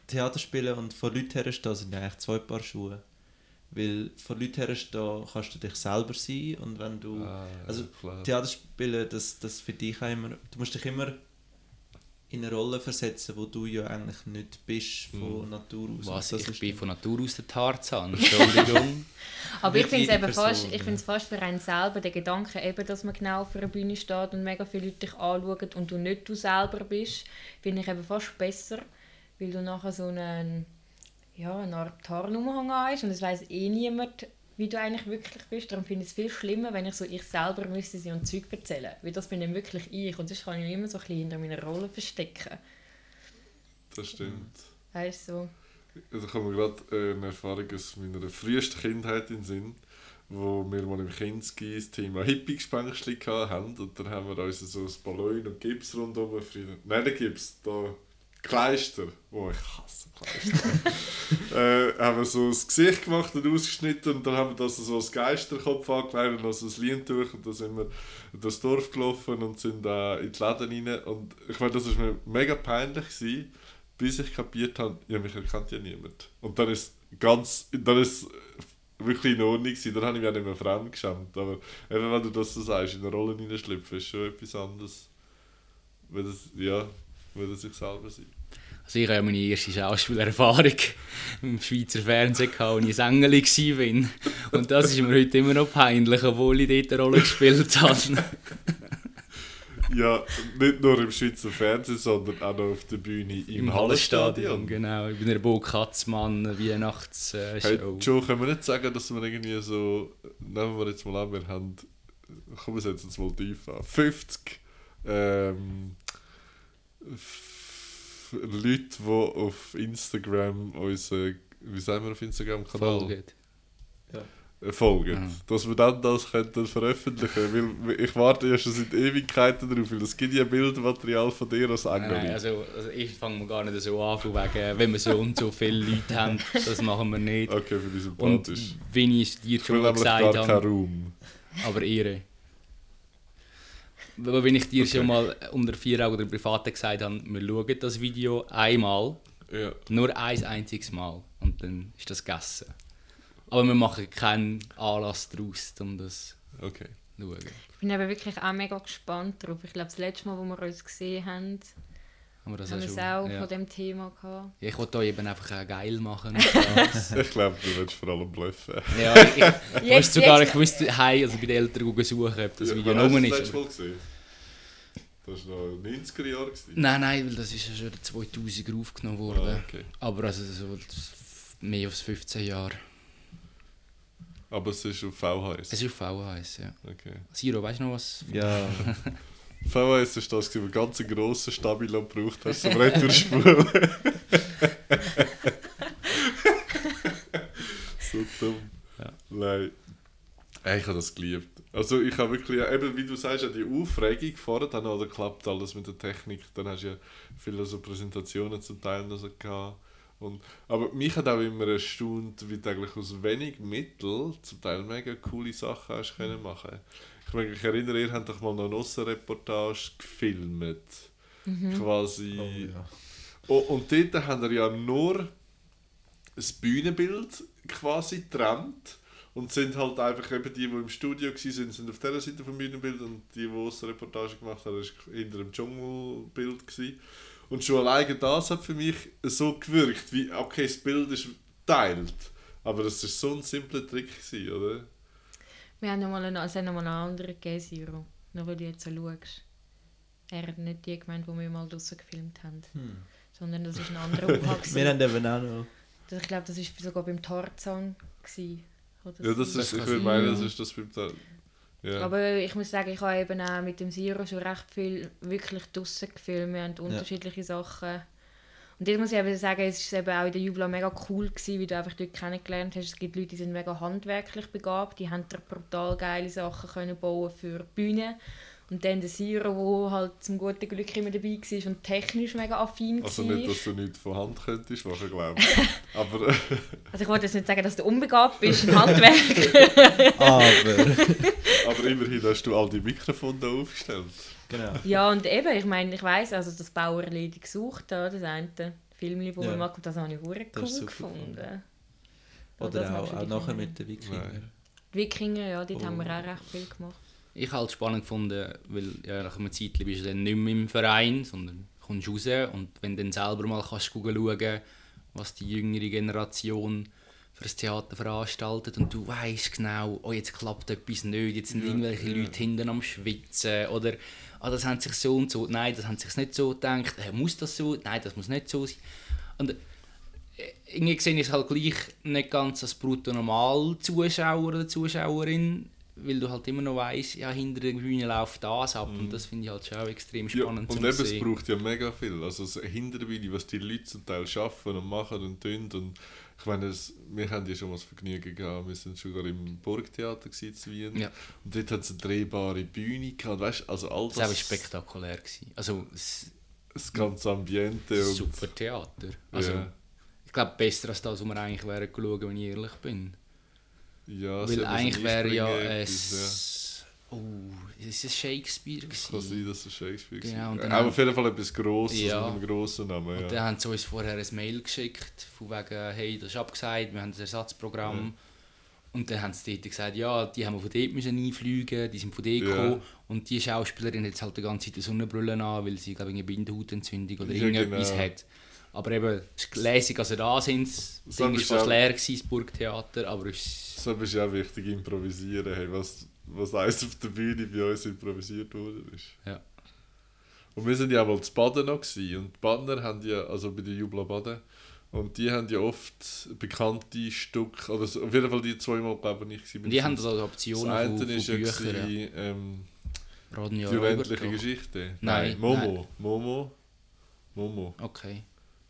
Speaker 5: Theaterspielen und vor Leuten herstehen sind eigentlich zwei Paar Schuhe. Weil vor Leuten herstehen kannst du dich selber sein und wenn du...
Speaker 2: Ah,
Speaker 5: also
Speaker 2: klar.
Speaker 5: Theaterspielen, das, das für dich auch immer... Du musst dich immer in eine Rolle versetzen, wo du ja eigentlich nicht bist von
Speaker 2: Mhm.
Speaker 5: Natur aus.
Speaker 3: Was, ich
Speaker 5: ist
Speaker 3: bin von Natur aus der Tarzan, Entschuldigung.
Speaker 1: Aber ich finde es fast, ich find's fast für einen selber der Gedanke, eben, dass man genau auf einer Bühne steht und mega viele Leute dich anschauen und du nicht du selber bist, finde ich eben fast besser, weil du nachher so einen, ja, eine Art Tarnumhang hast und es weiß eh niemand, wie du eigentlich wirklich bist. Darum finde ich es viel schlimmer, wenn ich so ich selber müsste sie und Zeug erzählen. Weil das bin dann wirklich ich und sonst kann ich mich immer so ein bisschen hinter meiner Rolle verstecken.
Speaker 2: Das stimmt.
Speaker 1: Weißt du, so.
Speaker 2: Also kommt mir gerade äh, eine Erfahrung aus meiner frühesten Kindheit in den Sinn, wo wir mal im Kinski das Thema Hippie-Gespenstchen hatten und dann haben wir uns so ein Ballon und Gips rundherum, nein, der Gips, da Kleister. Oh, ich hasse Kleister. äh, haben wir so das Gesicht gemacht und ausgeschnitten und dann haben wir das so als Geisterkopf angelegt und also das Leintuch und dann sind wir das Dorf gelaufen und sind äh, in die Läden rein und ich meine, das war mir mega peinlich gewesen, bis ich kapiert habe, ja, mich erkennt ja niemand. Und dann ist ganz, dann ist wirklich in Ordnung gewesen. Dann habe ich mich auch nicht mehr fremd geschämt. Aber eben, wenn du das so sagst, in eine Rolle hineinschlüpfen, ist schon etwas anderes. Wenn das, ja, das sich selber sein.
Speaker 3: Also ich habe ja meine erste Schauspielerfahrung im Schweizer Fernsehen gehabt, als ich Sängeli war. Und das ist mir heute immer noch peinlich, obwohl ich dort eine Rolle gespielt habe.
Speaker 2: Ja, nicht nur im Schweizer Fernsehen, sondern auch noch auf der Bühne im,
Speaker 3: Im
Speaker 2: Hallenstadion.
Speaker 3: Hallenstadion, genau. Ich bin der Bo Katzmann, Weihnachtsshow.
Speaker 2: Hey, Joe, können wir nicht sagen, dass wir irgendwie so, nehmen wir jetzt mal an, wir haben, komm, wir setzen es mal tief an, 50 ähm, Leute, die auf Instagram unseren, wie sagen wir auf Instagram-Kanal?
Speaker 3: Folgt.
Speaker 2: äh, folgen.
Speaker 3: Mhm.
Speaker 2: Dass wir dann das könnten veröffentlichen weil ich warte ja schon seit Ewigkeiten darauf, weil es gibt ja Bildmaterial von dir als Engel.
Speaker 3: nein, also, also ich fange gar nicht so an, von wegen, wenn wir so und so viele Leute haben, das machen wir nicht.
Speaker 2: okay, für
Speaker 3: Und
Speaker 2: sympathisch.
Speaker 3: wie ich es dir
Speaker 2: Ich will
Speaker 3: schon mal
Speaker 2: nämlich gar
Speaker 3: gesagt
Speaker 2: keinen
Speaker 3: habe,
Speaker 2: Raum.
Speaker 3: aber Ehre. Aber wenn ich dir
Speaker 2: Okay.
Speaker 3: schon mal unter vier Augen oder privat gesagt habe, wir schauen das Video einmal,
Speaker 2: Ja.
Speaker 3: nur ein einziges Mal und dann ist das gegessen. Aber wir machen keinen Anlass daraus, um das
Speaker 2: Okay.
Speaker 3: zu schauen.
Speaker 1: Ich bin eben wirklich auch mega gespannt drauf. Ich glaube, das letzte Mal, wo wir uns gesehen haben,
Speaker 3: Aber das
Speaker 1: haben wir es auch
Speaker 3: ja.
Speaker 1: von dem Thema gehabt.
Speaker 3: Ich wollte da eben einfach auch geil machen.
Speaker 2: Ich glaube, du willst vor allem bluffen.
Speaker 3: ja, ich, ich
Speaker 1: Jetzt-
Speaker 3: wusste sogar, ich wusste heim, also bei den Eltern suchen, ob das
Speaker 2: Ja,
Speaker 3: Video
Speaker 2: das
Speaker 3: ist.
Speaker 2: letzte Mal gesehen? Das war noch 90er Jahre. gewesen.
Speaker 3: Nein, nein, weil das ist ja schon 2000 aufgenommen worden.
Speaker 2: Ah, okay.
Speaker 3: Aber also so mehr als 15 Jahre.
Speaker 2: Aber es ist auf VHS.
Speaker 3: Es ist auf VHS, ja.
Speaker 2: Okay.
Speaker 3: Siro, weißt du noch was?
Speaker 5: Ja,
Speaker 2: VHS ist das, wo du einen ganz grossen Stabilo gebraucht hast, zum Retourspulen. so dumm.
Speaker 3: Ja.
Speaker 2: Nein. Ich habe das geliebt. Also ich habe wirklich, eben wie du sagst, die Aufregung vorher, dann oder klappt alles mit der Technik, dann hast du ja viele so Präsentationen zum Teil noch so gehabt. Und, aber mich hat auch immer erstaunt, wie du eigentlich aus wenig Mitteln zum Teil mega coole Sachen hast können machen. Ich, meine, ich erinnere, ihr habt doch mal noch eine Aussenreportage gefilmt. Quasi.
Speaker 5: oh, ja.
Speaker 2: Oh, und dort haben wir ja nur das Bühnenbild quasi getrennt und sind halt einfach eben die, die im Studio waren, sind, sind auf dieser Seite vom Bühnenbild und die, die aus der Reportage gemacht haben, war hinter dem Dschungelbild. Gewesen. Und schon alleine das hat für mich so gewirkt, wie, okay, das Bild ist teilt, aber das war so ein simpler Trick, gewesen, oder?
Speaker 1: Wir haben nochmal einen, also noch mal einen anderen gegeben, Siro. Nur weil du jetzt so schaust. Er hat nicht die gemeint, die wir mal draussen gefilmt haben. Sondern das war ein anderer UH.
Speaker 5: wir haben eben auch noch.
Speaker 1: Das- ich glaube, das war sogar beim Tarzan. Gewesen, oder
Speaker 2: Ja, das
Speaker 1: so.
Speaker 2: ist, ich würde meinen, das ist das beim Teil. Ja.
Speaker 1: Aber ich muss sagen, ich habe eben auch mit dem Siro schon recht viel wirklich draussen gefilmt. Wir haben unterschiedliche Sachen. Und jetzt muss ich eben sagen, es war eben auch in der Jubla mega cool, gewesen, wie du einfach dort kennengelernt hast. Es gibt Leute, die sind mega handwerklich begabt, die haben brutal geile Sachen können bauen für die Bühne. Und dann der Siro, der halt zum guten Glück immer dabei war und technisch mega affin
Speaker 2: Also
Speaker 1: war.
Speaker 2: nicht, dass du nichts von Hand könntest machen, glaube ich. Aber
Speaker 1: Also ich wollte jetzt nicht sagen, dass du unbegabt bist im Handwerk.
Speaker 5: Aber.
Speaker 2: Aber immerhin hast du all die Mikrofone da aufgestellt.
Speaker 5: Genau.
Speaker 1: ja, und eben, ich meine, ich weiss, also das Bauerledi gesucht, da, das eine Film, das
Speaker 5: Ja.
Speaker 1: wir machen, das habe ich cool gefunden.
Speaker 5: gefunden.
Speaker 1: Oh, das
Speaker 5: Oder auch, auch nachher mit den Wikingern.
Speaker 1: Die Wikinger, ja, dort
Speaker 5: Oh.
Speaker 1: haben wir auch recht viel gemacht.
Speaker 3: Ich habe es spannend gefunden, weil ja, nach einer Zeit bist du dann nicht mehr im Verein, sondern kommst raus und wenn du dann selber mal kannst schauen was die jüngere Generation für das Theater veranstaltet und du weißt genau, oh jetzt klappt etwas nicht, jetzt sind
Speaker 2: Ja,
Speaker 3: irgendwelche
Speaker 2: ja.
Speaker 3: Leute hinten am Schwitzen oder ah, das haben sich so und so, nein, das haben sich nicht so gedacht, äh, muss das so, nein, das muss nicht so sein. Und äh, irgendwie sehe ich es halt gleich nicht ganz als brutto normal Zuschauer oder Zuschauerin, weil du halt immer noch weißt, ja, hinter der Bühne läuft das ab und das finde ich halt schon auch extrem
Speaker 2: Mhm. Ja,
Speaker 3: spannend
Speaker 2: und eben, es braucht ja mega viel. Also das Hinterbühne, was die Leute zum Teil schaffen und machen und tun. Und ich meine, es, wir haben ja schon mal das Vergnügen gehabt, wir sind sogar im Burgtheater in Wien.
Speaker 3: Ja.
Speaker 2: Und dort hat es eine drehbare Bühne gehabt. Weißt, also all das,
Speaker 3: Das war spektakulär. Gewesen. Also, es,
Speaker 2: das ganze Ambiente und...
Speaker 3: Super Theater. Also,
Speaker 2: ja.
Speaker 3: ich glaube, besser als das, was wir eigentlich wären geschaut, wenn ich ehrlich bin.
Speaker 2: Ja,
Speaker 3: Weil eigentlich wäre ja es... Oh, ist es Shakespeare
Speaker 2: ja. Kann sein, dass es Shakespeare
Speaker 3: Genau,
Speaker 2: war.
Speaker 3: und
Speaker 2: Aber auf jeden Fall etwas Grosses
Speaker 3: Ja.
Speaker 2: mit einem grossen Namen,
Speaker 3: Und
Speaker 2: ja.
Speaker 3: dann haben sie uns vorher ein Mail geschickt, von wegen, hey, das ist abgesagt, wir haben ein Ersatzprogramm.
Speaker 2: Ja.
Speaker 3: Und dann haben sie dort gesagt, ja, die haben wir von dort müssen einfliegen, die sind von dort
Speaker 2: Ja.
Speaker 3: gekommen. Und die Schauspielerin hat jetzt halt die ganze Zeit eine Sonnenbrille an, weil sie, glaube ich, eine Bindehautentzündung oder
Speaker 2: Ja,
Speaker 3: irgendetwas
Speaker 2: genau.
Speaker 3: hat. Aber eben, es ist lässig, also da sind. Das
Speaker 2: So
Speaker 3: Ding
Speaker 2: bist
Speaker 3: war fast
Speaker 2: du
Speaker 3: leer, gewesen, das Burgtheater, aber es ist...
Speaker 2: So ist ja auch wichtig improvisieren, hey, was, was eins auf der Bühne bei uns improvisiert worden ist.
Speaker 3: Ja.
Speaker 2: Und wir sind ja auch mal zu Baden noch gewesen. und die Badner haben ja, also bei der Jubla Baden, und die haben ja oft bekannte Stücke, oder so, auf jeden Fall die zweimal, glaube ich, nicht
Speaker 3: Und die haben also Optionen
Speaker 2: Das
Speaker 3: von,
Speaker 2: eine
Speaker 3: von
Speaker 2: ist ja,
Speaker 3: Büchern. Ja.
Speaker 2: gewesen, ähm,
Speaker 3: Rodney
Speaker 2: die unendliche. Geschichte.
Speaker 3: Nein,
Speaker 2: Momo. Momo. Momo.
Speaker 3: Okay.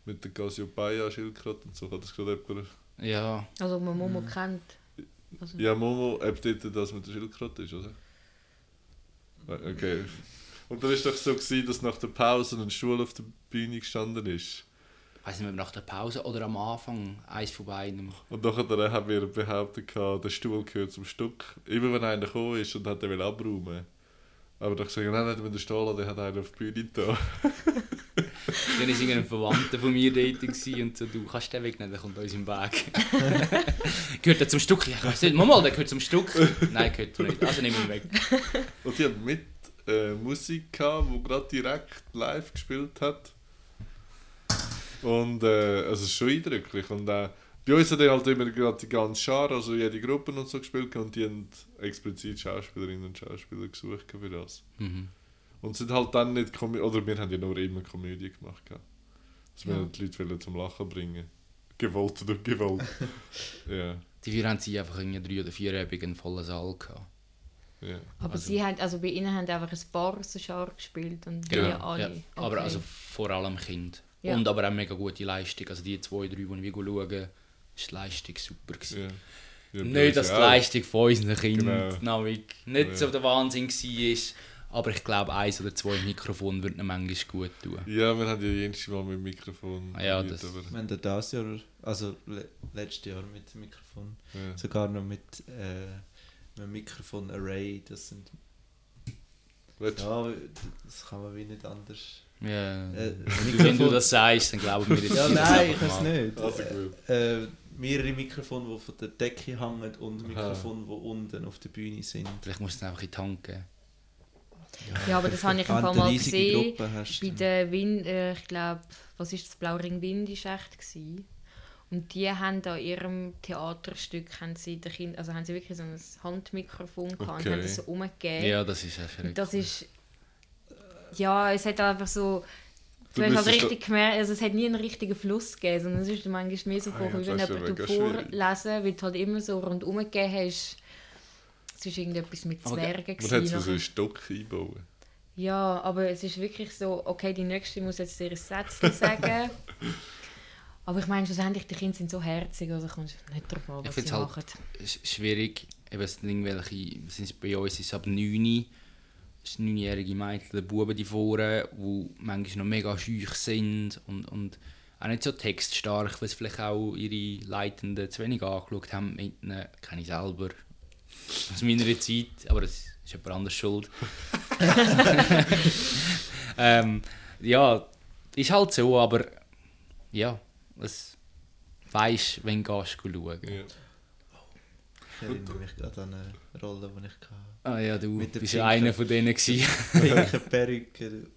Speaker 2: Mit der Cassiopeia, Schildkröte und so. Hat das gerade jemand...
Speaker 3: Ja,
Speaker 1: Also man Momo kennt. Also,
Speaker 2: Ja, Momo, ob dort das mit der Schildkröte ist, oder? Okay. Und dann war es doch so, gewesen, dass nach der Pause ein Stuhl auf der Bühne gestanden ist.
Speaker 3: ich weiß nicht mehr, nach der Pause oder am Anfang, eins von beiden.
Speaker 2: Und nachher haben wir behauptet, der Stuhl gehört zum Stück. Immer wenn einer gekommen ist und hat er will abräumen. Aber dann gesagt, nein, nicht mit der Stuhl, der hat einen auf die Bühne da.
Speaker 3: Dann war irgendein Verwandter von mir dort gewesen und so, du kannst den wegnehmen, der kommt uns im Weg. gehört er zum Stück? Ja, ich weiß nicht, mal, der gehört zum Stück. Nein, gehört er nicht, also nimm ihn weg.
Speaker 2: Und die haben mit äh, Musik gehabt, die gerade direkt live gespielt hat. Und äh, also es ist schon eindrücklich. Und äh, bei uns hat er halt immer gerade die ganze Schar, also jede Gruppe und so gespielt und die haben explizit Schauspielerinnen und Schauspieler gesucht für das.
Speaker 3: Mhm.
Speaker 2: Und sind halt dann nicht Komö oder wir haben ja nur immer Komödie gemacht. gehabt. Dass wir
Speaker 1: Ja.
Speaker 2: die Leute wollen zum Lachen bringen. Gewollt oder gewollt. ja,
Speaker 3: Die vier haben sie einfach in drei oder vier einen vollen Saal gehabt.
Speaker 2: ja.
Speaker 1: aber
Speaker 3: also-
Speaker 1: sie haben, also bei ihnen haben einfach ein paar so scharf gespielt und wir alle.
Speaker 3: Ja, aber
Speaker 1: Okay.
Speaker 3: also vor allem Kind.
Speaker 1: Ja.
Speaker 3: Und aber auch mega gute Leistung. Also die zwei, drei, die ich schauen, ist die Leistung super gewesen.
Speaker 2: ja. Ja,
Speaker 3: Nicht, dass die. Leistung von unseren Kindern
Speaker 2: Genau.
Speaker 3: Nicht
Speaker 2: Ja.
Speaker 3: so der Wahnsinn war. Aber ich glaube, eins oder zwei Mikrofone würden ihnen manchmal gut tun.
Speaker 2: Ja, wir haben ja jedes Mal mit dem Mikrofon.
Speaker 3: Ah ja,
Speaker 2: probiert,
Speaker 3: das-
Speaker 2: aber,
Speaker 5: Wir haben ja dieses Jahr, also le letztes Jahr mit dem Mikrofon,
Speaker 2: ja.
Speaker 5: sogar noch mit äh, einem Mikrofon-Array, das sind,
Speaker 2: du-
Speaker 5: ja, das kann man wie nicht anders.
Speaker 3: Ja.
Speaker 5: Äh,
Speaker 3: Wenn du das sagst, dann glauben wir jetzt
Speaker 5: Ja,
Speaker 3: das
Speaker 5: nein, ich weiß nicht.
Speaker 2: Also gut.
Speaker 5: Äh, mehrere Mikrofone, die von der Decke hängen und. Mikrofone, die unten auf der Bühne sind.
Speaker 3: Vielleicht musst du es einfach in die Hand geben.
Speaker 1: Ja, aber das habe ich ein paar Mal gesehen. Bei der Wind, äh, ich glaube, was ist das Blauring Wind ist echt gewesen. Und die haben an ihrem Theaterstück haben sie den kind, also haben sie wirklich so ein Handmikrofon gehabt und
Speaker 2: Okay.
Speaker 1: haben das so umgegeben.
Speaker 3: Ja, das ist
Speaker 1: und
Speaker 3: erschreckend.
Speaker 1: das ist ja, es hat einfach so
Speaker 2: Du
Speaker 1: Du hast halt richtig gemerkt, also es hat nie einen richtigen Fluss gegeben, sondern es ist manchmal mehr so
Speaker 2: Ah
Speaker 1: vor,
Speaker 2: ja,
Speaker 1: wie wenn du vorlesen, weil du halt immer so rundum gegeben hast. Es war irgendetwas mit Zwergen.
Speaker 2: Man
Speaker 1: gewesen
Speaker 2: hat so einen Stock einbauen.
Speaker 1: Ja, aber es ist wirklich so, okay, die Nächste muss jetzt ihr Sätzchen sagen. aber ich meine, schlussendlich, die Kinder sind so herzig, also kommst du nicht drauf an,
Speaker 3: Ich
Speaker 1: was
Speaker 3: find's
Speaker 1: sie
Speaker 3: halt-
Speaker 1: machen.
Speaker 3: Es ist schwierig. Eben, es sind irgendwelche, sind bei uns ist es ab 9 es sind neunjährige Mädchen, Buben die vorne, die manchmal noch mega schüch sind und, und auch nicht so textstark, weil sie vielleicht auch ihre Leitenden zu wenig angeschaut haben. Mit ihnen kenne ich selber aus meiner Zeit, aber es ist jemand anders schuld. ähm, ja, ist halt so, aber ja, es weisst, wenn du gehst schauen.
Speaker 2: Ja.
Speaker 5: Ich erinnere mich gerade an eine Rolle, die ich hatte.
Speaker 3: Ah ja, du
Speaker 5: Mit
Speaker 3: bist ja einer von denen.
Speaker 5: Pinke Perücke.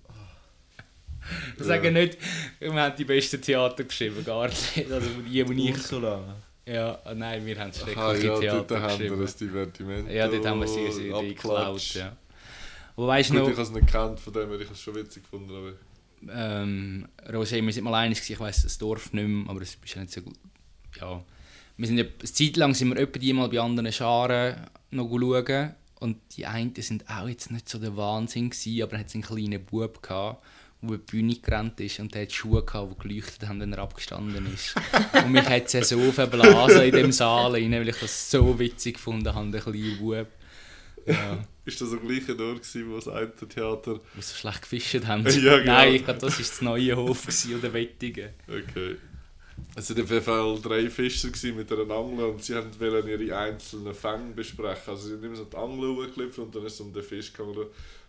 Speaker 3: Sagen nicht, wir haben die besten Theater geschrieben, gar nicht. Also die, die ich...
Speaker 5: Ursula.
Speaker 3: Ja, nein, wir haben schreckliche
Speaker 2: Aha, ja, dort
Speaker 3: Theater
Speaker 2: haben wir das Divertimento
Speaker 3: Ja, dort haben wir sie, geklaut, ja. Aber weißt
Speaker 2: Gut,
Speaker 3: noch...
Speaker 2: ich habe es nicht gekannt, von dem her, ich habe es schon witzig gefunden, aber...
Speaker 3: ähm, Roger, wir sind mal einig ich weiss das Dorf nicht mehr, aber es ist ja nicht so gut. Ja. Wir sind ja, eine Zeit lang sind wir etwa die mal bei anderen Scharen noch schauen und die einen sind auch jetzt nicht so der Wahnsinn gewesen, aber er hat einen kleinen Bub gehabt, der über die Bühne gerannt ist und der hat Schuhe gehabt, die geleuchtet haben, wenn er abgestanden ist. und mich hat es so verblasen in dem Saal, rein, weil ich das so witzig gefunden habe, der kleine Bub. Ja.
Speaker 2: Ist das am gleichen Ort, gewesen, wo das eine Theater...
Speaker 3: Die so schlecht gefischt haben.
Speaker 2: Ja, genau.
Speaker 3: Nein, ich glaube, das war das neue Hof oder Wettigen.
Speaker 2: Okay. Es waren auf jeden Fall drei Fischer mit einer Angel und sie wollten ihre einzelnen Fänge besprechen. Also sie haben immer so die Angel hochgeklippert und dann ist es um den Fisch gegangen.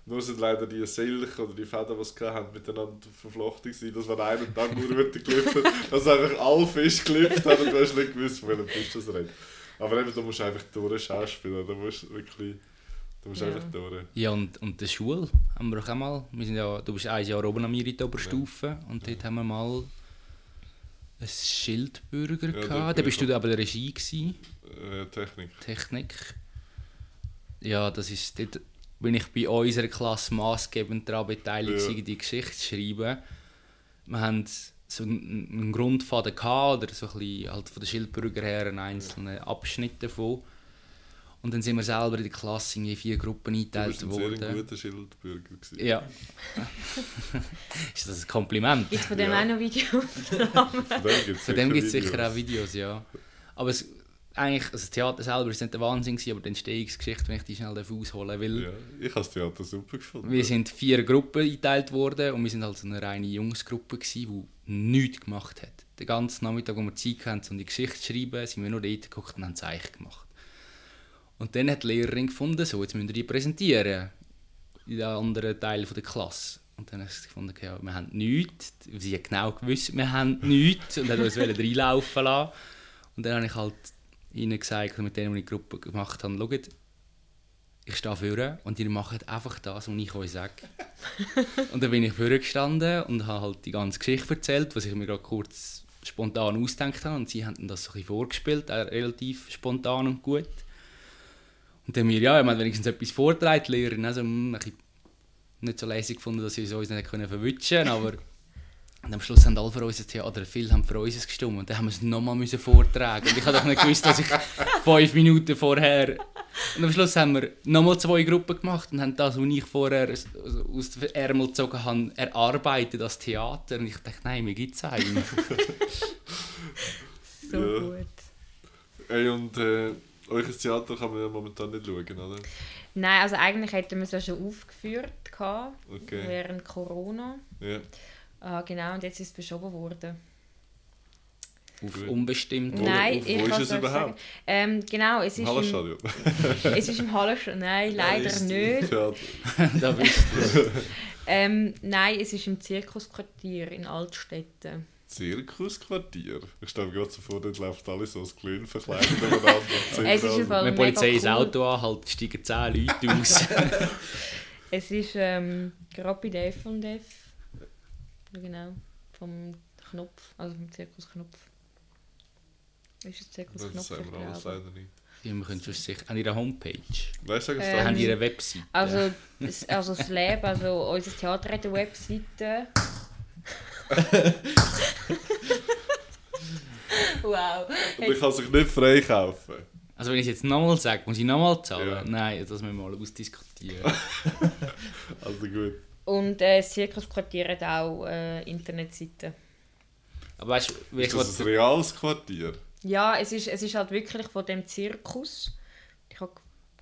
Speaker 2: Nur sind leider die Seilchen oder die Fäden, die sie hatten, miteinander verflochten gewesen. Das war einer und dann nur geklippert, dass einfach alle Fische geklippt haben und du hast nicht gewusst, von welchem Fisch das redet. Aber eben, du musst einfach durch schauspielen. Du musst wirklich... Du musst
Speaker 1: Ja.
Speaker 2: einfach durch.
Speaker 3: Ja, und, und die Schule haben wir auch mal. Wir sind ja, du bist ein Jahr oben am mir in der Oberstufe und dort haben wir mal ein Schildbürger
Speaker 2: Ja,
Speaker 3: gehabt. Da bist du aber der Regie gewesen,
Speaker 2: Äh, Technik.
Speaker 3: Technik. Ja, das ist dort bin ich bei unserer Klasse maßgebend daran beteiligt,
Speaker 2: Ja.
Speaker 3: die Geschichte zu schreiben. Wir haben so einen Grundfaden gehabt, oder so ein bisschen halt von den Schildbürger her einen einzelnen Abschnitt davon. Und dann sind wir selber in der Klasse in vier Gruppen
Speaker 2: Du bist
Speaker 3: eingeteilt
Speaker 2: ein sehr
Speaker 3: worden.
Speaker 2: guter Schildbürger. gewesen.
Speaker 3: Ja. ist das ein Kompliment?
Speaker 1: Gibt es von dem
Speaker 2: Ja.
Speaker 1: auch noch Videos?
Speaker 2: Von dem gibt es
Speaker 3: Von dem gibt es sicher auch Videos, ja. Aber es, eigentlich, also das Theater selber ist nicht der Wahnsinn, aber die Entstehungsgeschichte, wenn ich die schnell ausholen will.
Speaker 2: Ja, ich habe das Theater super gefunden.
Speaker 3: Wir sind vier Gruppen eingeteilt worden und wir sind halt so eine reine Jungsgruppe, gewesen, die nichts gemacht hat. Den ganzen Nachmittag, wo wir Zeit hatten, um die Geschichte zu schreiben, sind wir nur dort geguckt und haben Zeichen gemacht. Und dann hat die Lehrerin gefunden, so, jetzt müssen wir die präsentieren. In den anderen Teilen der Klasse. Und dann hat sie gefunden, ja, wir haben nichts. Sie hat genau gewusst, wir haben nichts. Und hat uns reinlaufen lassen. Und dann habe ich halt ihnen gesagt, mit denen, die ich die Gruppe gemacht habe, schaut, ich stehe vorne und ihr macht einfach das, was ich euch sage. und dann bin ich vorne gestanden und habe halt die ganze Geschichte erzählt, was ich mir gerade kurz spontan ausgedacht habe. Und sie haben das so ein bisschen vorgespielt, auch relativ spontan und gut. Und dann mir, ja, ich meine, wenigstens etwas vorträgt, Lehrerin, also hm, ein bisschen nicht so lässig gefunden, dass sie es uns nicht können verwutschen können, aber und am Schluss haben alle für uns ein Theater, viele haben für uns gestimmt und dann haben wir es nochmal müssen vortragen und ich habe doch nicht gewusst, dass ich fünf Minuten vorher und am Schluss haben wir nochmal zwei Gruppen gemacht und haben das, was ich vorher aus den Ärmel gezogen habe, erarbeitet als Theater und ich dachte, nein, mir gibt es eigentlich.
Speaker 1: So
Speaker 2: Ja.
Speaker 1: gut.
Speaker 2: Ey, und äh, euch Theater kann man ja momentan nicht schauen, oder?
Speaker 1: Nein, also eigentlich hätten wir es ja schon aufgeführt gehabt,
Speaker 2: Okay.
Speaker 1: während Corona.
Speaker 2: Ja.
Speaker 1: Ah, genau, und jetzt ist es verschoben worden.
Speaker 3: Auf unbestimmt.
Speaker 2: Wo-
Speaker 1: Nein,
Speaker 2: wo
Speaker 1: ich
Speaker 2: ist es überhaupt?
Speaker 1: Ähm, genau, es
Speaker 2: Im
Speaker 1: ist, im,
Speaker 2: Hallenstadion.
Speaker 1: es ist im Hallenstadion. Nein, leider nicht.
Speaker 3: Da bist du.
Speaker 1: Ähm, nein, es ist im Zirkusquartier in Altstetten.
Speaker 2: Zirkusquartier. Ich stelle mir gerade so vor, dort läuft alles so als Glühen verkleidet.
Speaker 1: Es ist im Fall
Speaker 3: Wenn die Polizei ins
Speaker 1: cool.
Speaker 3: Auto anhält, steigen 10 Leute aus.
Speaker 1: Es ist ähm, gerade bei der F&F. Genau, vom Knopf, also vom Zirkus Knopf. Ist es Zirkus
Speaker 2: Das
Speaker 1: Knopf?
Speaker 2: sagen
Speaker 1: Ich
Speaker 2: wir alles
Speaker 1: glaube.
Speaker 2: leider nicht.
Speaker 3: Ja, wir können schon sicher. An ihrer Homepage.
Speaker 2: Weißt du, sagen es
Speaker 1: Ähm,
Speaker 3: haben ihre Website.
Speaker 1: Also, das, also das Lab, also unser Theater hat eine Webseite. wow.
Speaker 2: Und ich kann sich nicht freikaufen.
Speaker 3: Also wenn ich es jetzt nochmal sage, muss ich nochmal zahlen?
Speaker 2: Ja.
Speaker 3: Nein, das müssen wir mal ausdiskutieren.
Speaker 2: Also gut.
Speaker 1: Und äh, das Zirkusquartier hat auch äh, Internetseite.
Speaker 3: Aber weißt du,
Speaker 2: Ist das ein reales Quartier?
Speaker 1: Ja, es ist, es ist halt wirklich von dem Zirkus. Ich habe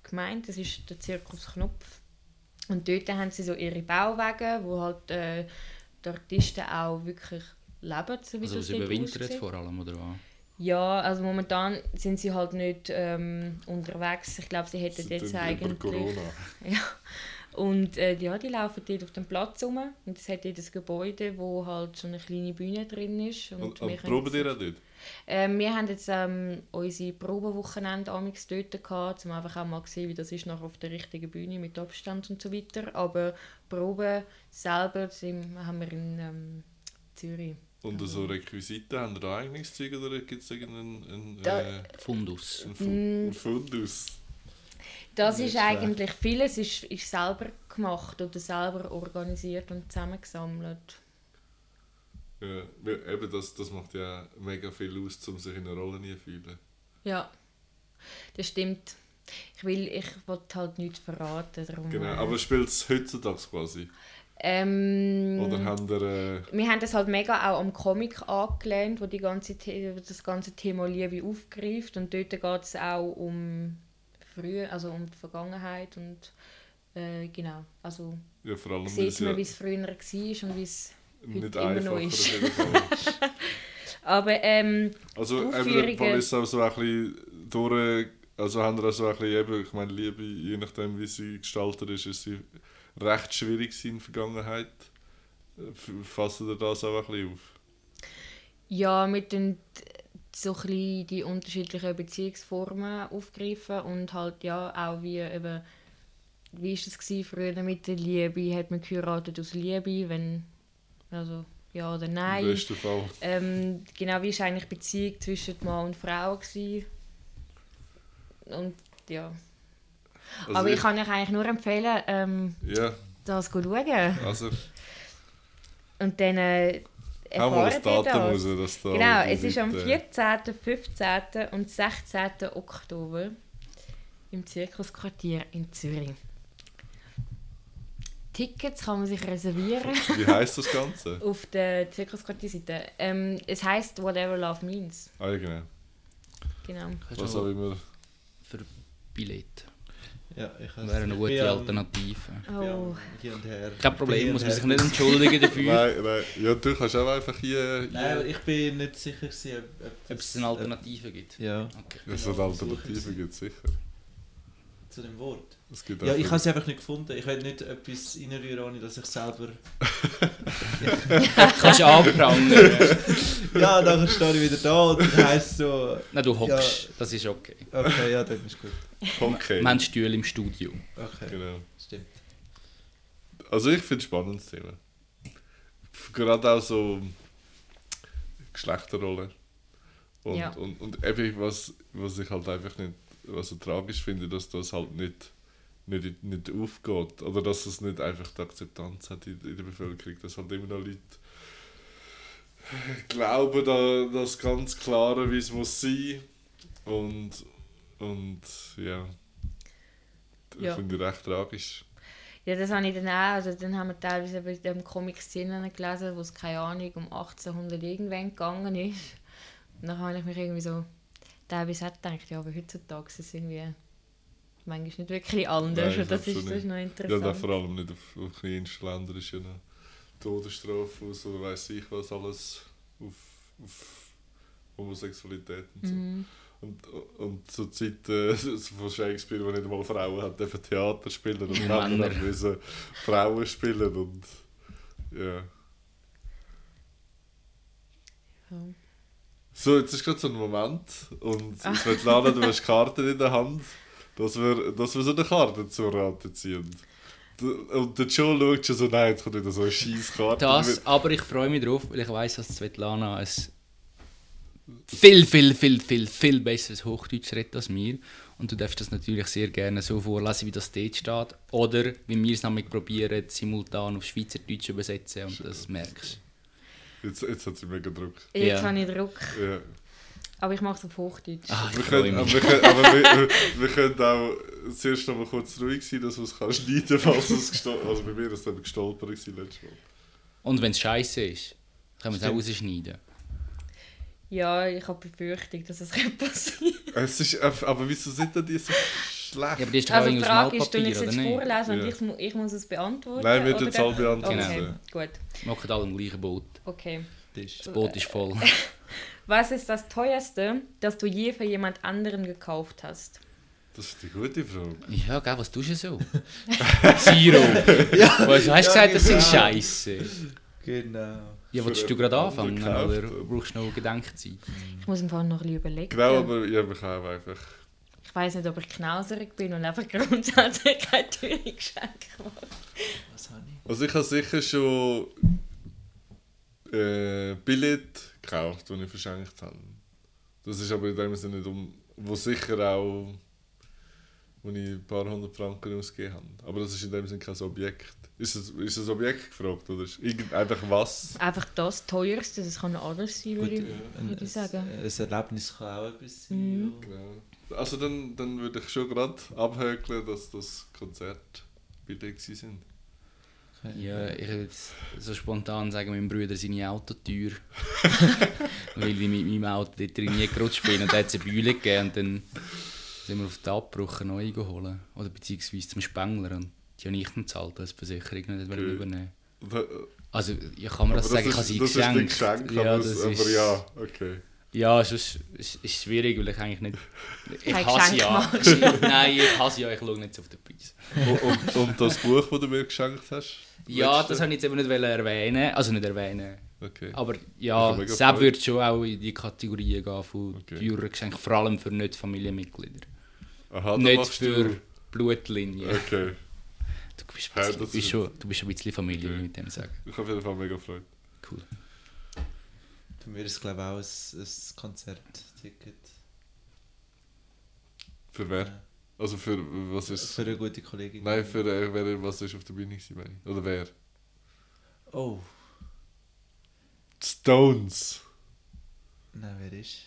Speaker 1: gemeint, das ist der Zirkus Knopf. Und dort haben sie so ihre Bauwagen, wo halt äh, die Artisten auch wirklich leben, so wie
Speaker 3: also es überwintert
Speaker 1: aussieht.
Speaker 3: vor allem, oder was?
Speaker 1: Ja, also momentan sind sie halt nicht ähm, unterwegs. Ich glaube, sie hätten jetzt eigentlich...
Speaker 2: Corona.
Speaker 1: Ja. Und äh, ja, die laufen dort auf dem Platz rum. Und es hat dort ein Gebäude, wo halt so eine kleine Bühne drin ist. Und,
Speaker 2: Und,
Speaker 1: wir
Speaker 2: und
Speaker 1: können
Speaker 2: proben ihr auch dort?
Speaker 1: ähm, wir haben jetzt ähm, unsere Probewochenende amigs dort gehabt, um einfach auch mal zu sehen, wie das ist nachher auf der richtigen Bühne mit Abstand und so weiter. Aber Proben selber sind, haben wir in ähm, Zürich.
Speaker 2: Und so Requisiten, haben ihr da eigenes Zeug oder gibt es irgendeinen einen, äh,
Speaker 3: Fundus.
Speaker 1: Mm.
Speaker 2: einen Fundus?
Speaker 1: Das ist
Speaker 5: schlecht.
Speaker 1: eigentlich vieles ist, ist selber gemacht oder selber organisiert und zusammengesammelt.
Speaker 2: Ja, eben das, das macht ja mega viel aus, um sich in einer Rolle nie zu fühlen.
Speaker 1: Ja, das stimmt. Ich will, ich wollte halt nichts verraten. Darum,
Speaker 2: Genau,
Speaker 1: äh,
Speaker 2: aber spielt es heutzutage quasi?
Speaker 1: ähm,
Speaker 2: Oder habt ihr... Äh,
Speaker 1: wir haben das halt mega auch am Comic angelehnt, wo die ganze The das ganze Thema Liebe aufgreift. Und dort geht es auch um früher, also um die Vergangenheit und äh, genau, also
Speaker 2: Ja, vor allem,
Speaker 1: sieht man,
Speaker 2: ja
Speaker 1: wie es früher war und wie es heute immer noch ist. aber ähm,
Speaker 2: Also,
Speaker 1: Aufführungen-
Speaker 2: es auch so ein bisschen durch... Also haben wir auch so ein bisschen eben, ich meine, Liebe, je nachdem wie sie gestaltet ist, ist sie recht schwierig in der Vergangenheit. Fassen ihr das auch ein bisschen auf?
Speaker 1: ja, mit den so ein die unterschiedlichen Beziehungsformen aufgreifen und halt ja auch wie eben wie ist gewesen früher mit der Liebe? Hat man geheiratet aus Liebe? Wenn also ja oder
Speaker 2: Im
Speaker 1: nein
Speaker 2: besten Fall.
Speaker 1: ähm, genau wie ist eigentlich die Beziehung zwischen Mann und Frau gewesen? und ja.
Speaker 2: Also
Speaker 1: aber ich kann euch eigentlich nur empfehlen ähm,
Speaker 2: Ja,
Speaker 1: das zu schauen.
Speaker 2: Also...
Speaker 1: und dann äh,
Speaker 2: Hau mal das Datum
Speaker 1: das.
Speaker 2: raus, dass da...
Speaker 1: Genau, es ist am
Speaker 2: Leute-
Speaker 1: 14., 15. und 16. Oktober im Zirkusquartier in Zürich. Tickets kann man sich reservieren
Speaker 2: Wie heisst das Ganze?
Speaker 1: auf der Zirkusquartierseite. Ähm, es heißt Whatever Love Means.
Speaker 2: Ah, ja, genau.
Speaker 1: Genau.
Speaker 2: Was auch immer.
Speaker 3: für Billett.
Speaker 5: Ja, ich
Speaker 3: Wäre eine gute Alternative.
Speaker 1: Oh.
Speaker 5: am Hier und her.
Speaker 3: Kein Problem, muss man sich nicht entschuldigen dafür.
Speaker 2: Nein, nein. Ja, du kannst auch einfach hier...
Speaker 5: Nein, ich bin nicht sicher, ob, ob,
Speaker 3: Ob es eine Alternative gibt.
Speaker 5: Ja,
Speaker 3: Okay.
Speaker 2: So eine Alternative gibt es sicher.
Speaker 5: Zu dem Wort.
Speaker 2: Es gibt
Speaker 5: Ja, ich habe sie einfach nicht gefunden. Ich will nicht etwas reinrühren, ohne dass ich selber...
Speaker 3: Kannst du anprangern.
Speaker 5: ja, nachher stehe ich wieder da und dann heisst es so...
Speaker 3: Nein, du hockst. Das ist okay.
Speaker 5: Okay, ja, dann ist gut.
Speaker 2: Okay.
Speaker 3: Wir haben Stühle im Studio.
Speaker 5: Okay,
Speaker 2: Genau.
Speaker 5: stimmt.
Speaker 2: Also ich finde es spannend, das Thema. Gerade auch so Geschlechterrollen. Und,
Speaker 1: Ja.
Speaker 2: und, und eben, was, was ich halt einfach nicht was so tragisch finde, dass das halt nicht, nicht, nicht aufgeht. Oder dass es nicht einfach die Akzeptanz hat in, in der Bevölkerung. Dass halt immer noch Leute glauben, da, das ganz Klare, wie es muss sein. Und, und ja.
Speaker 1: Ja.
Speaker 2: Finde ich recht tragisch.
Speaker 1: Ja, das habe ich dann auch. Also, dann haben wir teilweise bei dem Comic-Szenen gelesen, wo es, keine Ahnung, um 1800 irgendwann gegangen ist. Und dann habe ich mich irgendwie so teilweise auch gedacht, ja, aber heutzutage ist es irgendwie manchmal nicht wirklich anders.
Speaker 2: Nein,
Speaker 1: und das, ist,
Speaker 2: absolut
Speaker 1: das ist noch
Speaker 2: Ja,
Speaker 1: interessant.
Speaker 2: da vor allem nicht auf, auf kleinsten Ländern ist ja eine Todesstrafe aus oder weiss ich was alles auf, auf Homosexualität und so.
Speaker 1: Mhm.
Speaker 2: Und, und zur Zeit äh, von Shakespeare, wo nicht einmal Frauen hat, dürfen Theater spielen und
Speaker 3: Ja,
Speaker 2: Männer müssen Frauen spielen und ja.
Speaker 1: Ja.
Speaker 2: So, jetzt ist gerade so ein Moment und
Speaker 1: Ah.
Speaker 2: Svetlana, du hast Karten in der Hand, dass wir, dass wir so eine Karte zur Rate ziehen. Und der Joe schaut schon so, nein, jetzt kommt wieder so eine scheiß Karte.
Speaker 3: Das, aber ich freue mich drauf, weil ich weiß, dass Svetlana ein viel, viel, viel, viel, viel besseres Hochdeutsch redet als mir. Und du darfst das natürlich sehr gerne so vorlesen, wie das dort steht. Oder, wie wir es nämlich probieren, simultan auf Schweizerdeutsch übersetzen und das merkst
Speaker 2: Jetzt, jetzt hat sie mega Druck.
Speaker 1: Jetzt
Speaker 3: Ja.
Speaker 1: habe ich Druck.
Speaker 2: Ja.
Speaker 1: Aber ich mache es auf Hochdeutsch.
Speaker 3: Ich
Speaker 2: Wir können, aber wir können, aber wir, wir, können auch zuerst noch mal kurz ruhig sein, dass man es kann schneiden kann, falls es gestolpert Also bei mir war es dann gestolpert letztes Mal.
Speaker 3: Und wenn es scheiße ist, können wir es auch rausschneiden.
Speaker 1: Ja, ich habe Befürchtung, dass es passieren
Speaker 2: Es ist, aber wieso sind denn die so schlecht?
Speaker 3: Ja, aber die ist
Speaker 1: Also die Frage ist, du ich es jetzt vorlesen und
Speaker 2: Ja.
Speaker 1: ich, mu- ich muss es beantworten?
Speaker 2: Nein, wir tun es alle beantworten.
Speaker 1: Okay, gut.
Speaker 3: Wir machen alle im gleichen Boot.
Speaker 1: Okay.
Speaker 3: Das Boot ist voll.
Speaker 1: Was ist das teuerste, das du je für jemand anderen gekauft hast?
Speaker 2: Das ist eine gute Frage.
Speaker 3: Ja, gell, was tust du so? Zero. Was, du hast gesagt, das sind
Speaker 5: genau.
Speaker 3: Scheiße.
Speaker 5: Genau.
Speaker 3: Ja, willst du gerade anfangen oder brauchst du noch Gedenkzeit?
Speaker 1: Ich muss im Fall noch ein bisschen überlegen.
Speaker 2: Genau, aber ja, ich auch einfach.
Speaker 1: Ich weiß nicht, ob ich knauserig bin und einfach grundsätzlich keine teure Geschenke mache.
Speaker 5: Was habe ich?
Speaker 2: Also ich habe sicher schon äh, Billett gekauft, die ich verschenkt habe. Das ist aber in dem Sinne nicht um, wo sicher auch, wo ich ein paar hundert Franken ausgegeben habe. Aber das ist in dem Sinne kein Objekt. Ist es, ist das Objekt gefragt oder ist irgend, einfach was?
Speaker 1: Einfach das teuerste, das kann alles sein, würde ich,
Speaker 5: Ein,
Speaker 1: würde ich sagen.
Speaker 5: ein Erlebnis kann auch etwas sein.
Speaker 1: Mhm.
Speaker 5: ja.
Speaker 2: Genau. Also dann, dann würde ich schon gerade abhökeln, dass das Konzert gewesen sind.
Speaker 3: Ja, ich würde so spontan sagen, mein Bruder seine Autotür. Weil ich mit meinem Auto dort drin nie gerutscht bin und da hat es eine Bühne gegeben und dann sind wir auf den Abbruch eine neue geholt. Oder beziehungsweise zum Spengler. Und die habe ich nicht gezahlt, als Versicherung nicht
Speaker 2: Okay.
Speaker 3: übernehmen. Also, ich kann mir
Speaker 2: aber
Speaker 3: das sagen, ich habe
Speaker 2: ist,
Speaker 3: sie
Speaker 2: das ist
Speaker 3: geschenkt.
Speaker 2: geschenkt,
Speaker 3: ja,
Speaker 2: aber,
Speaker 3: das
Speaker 2: es- aber
Speaker 3: ist,
Speaker 2: ja, okay.
Speaker 3: Ja, es ist, es ist schwierig, weil ich eigentlich nicht... Ich hasse ja. Nein, ich hasse ja, ich schaue nicht auf den Preis.
Speaker 2: Und, und, das Buch, das du mir geschenkt hast?
Speaker 3: Ja,
Speaker 2: letzte?
Speaker 3: das wollte ich jetzt eben nicht erwähnen. Also nicht erwähnen.
Speaker 2: Okay.
Speaker 3: Aber ja,
Speaker 2: habe Freude.
Speaker 3: wird schon auch in die Kategorien gehen von
Speaker 2: Okay.
Speaker 3: teuren Geschenken, vor allem für Nicht-Familienmitglieder.
Speaker 2: Aha, da
Speaker 3: nicht für
Speaker 2: Du,
Speaker 3: Blutlinie.
Speaker 2: okay.
Speaker 3: Du, bist
Speaker 2: Ja,
Speaker 3: ein bisschen,
Speaker 2: das
Speaker 3: du, bist
Speaker 2: ist-
Speaker 3: schon, du bist ein bisschen Familie,
Speaker 2: Okay.
Speaker 3: mit dem sagen.
Speaker 2: Ich habe auf jeden Fall mega Freude.
Speaker 3: Cool.
Speaker 5: Für mich ist es glaube ich auch ein, ein Konzertticket.
Speaker 2: Für wer?
Speaker 5: Ja.
Speaker 2: Also für was ist
Speaker 5: Für eine gute Kollegin.
Speaker 2: Nein, für äh, wer, was ist auf der Bühne gewesen? Oder wer?
Speaker 5: Oh,
Speaker 2: Stones.
Speaker 5: nein, wer ist?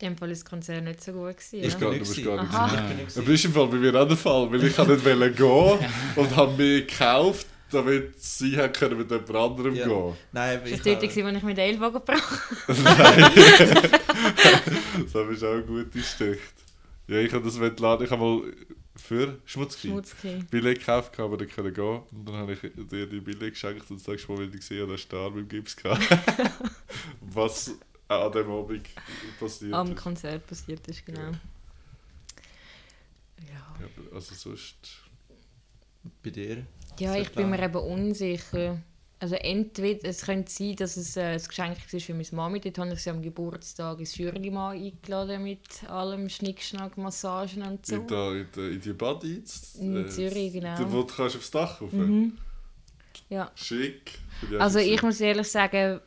Speaker 1: In dem Fall ist das Konzert nicht so gut. Gewesen,
Speaker 2: Ich
Speaker 1: ja?
Speaker 2: gar-
Speaker 5: bin
Speaker 2: du bist
Speaker 5: nicht
Speaker 2: gar nicht
Speaker 5: gewesen.
Speaker 1: Aha.
Speaker 5: Ich bin nicht
Speaker 2: Aber
Speaker 5: gewesen.
Speaker 2: ist im Fall bei mir auch der Fall, weil ich kann nicht wollen gehen und habe mich gekauft, damit sie hat können mit jemand anderem
Speaker 5: Ja.
Speaker 2: gehen.
Speaker 5: Nein, aber
Speaker 1: Das
Speaker 5: ich
Speaker 1: war dort,
Speaker 5: habe-
Speaker 1: gewesen, wo ich mit den Ellbogen gebracht
Speaker 2: Das ist auch eine gute Geschichte. Ja, ich habe das laden. Ich habe mal für Schmutzki
Speaker 1: Schmutzki.
Speaker 2: Billett gekauft, aber nicht können gehen. Und dann habe ich dir die Billett geschenkt und sagst mal, wenn ich gesehen habe, dass der Arm im Gips gehabt. Was auch an dem Abend passiert
Speaker 1: Am
Speaker 2: ist.
Speaker 1: Konzert passiert ist, genau.
Speaker 2: Ja.
Speaker 1: Ja,
Speaker 2: Ja, also sonst...
Speaker 5: bei dir.
Speaker 1: Ja ich bin mir eben unsicher. Also entweder, es könnte sein, dass es äh, ein Geschenk war für meine Mami. Dort habe ich sie am Geburtstag ins Schürlimann eingeladen mit allem Schnickschnack, Massagen und so.
Speaker 2: In, da, in, der, in die Body jetzt?
Speaker 1: In Zürich, genau.
Speaker 2: Da, wo du kannst aufs Dach rauf
Speaker 1: Mhm. Ja.
Speaker 2: Schick.
Speaker 1: Also ich muss ehrlich sagen,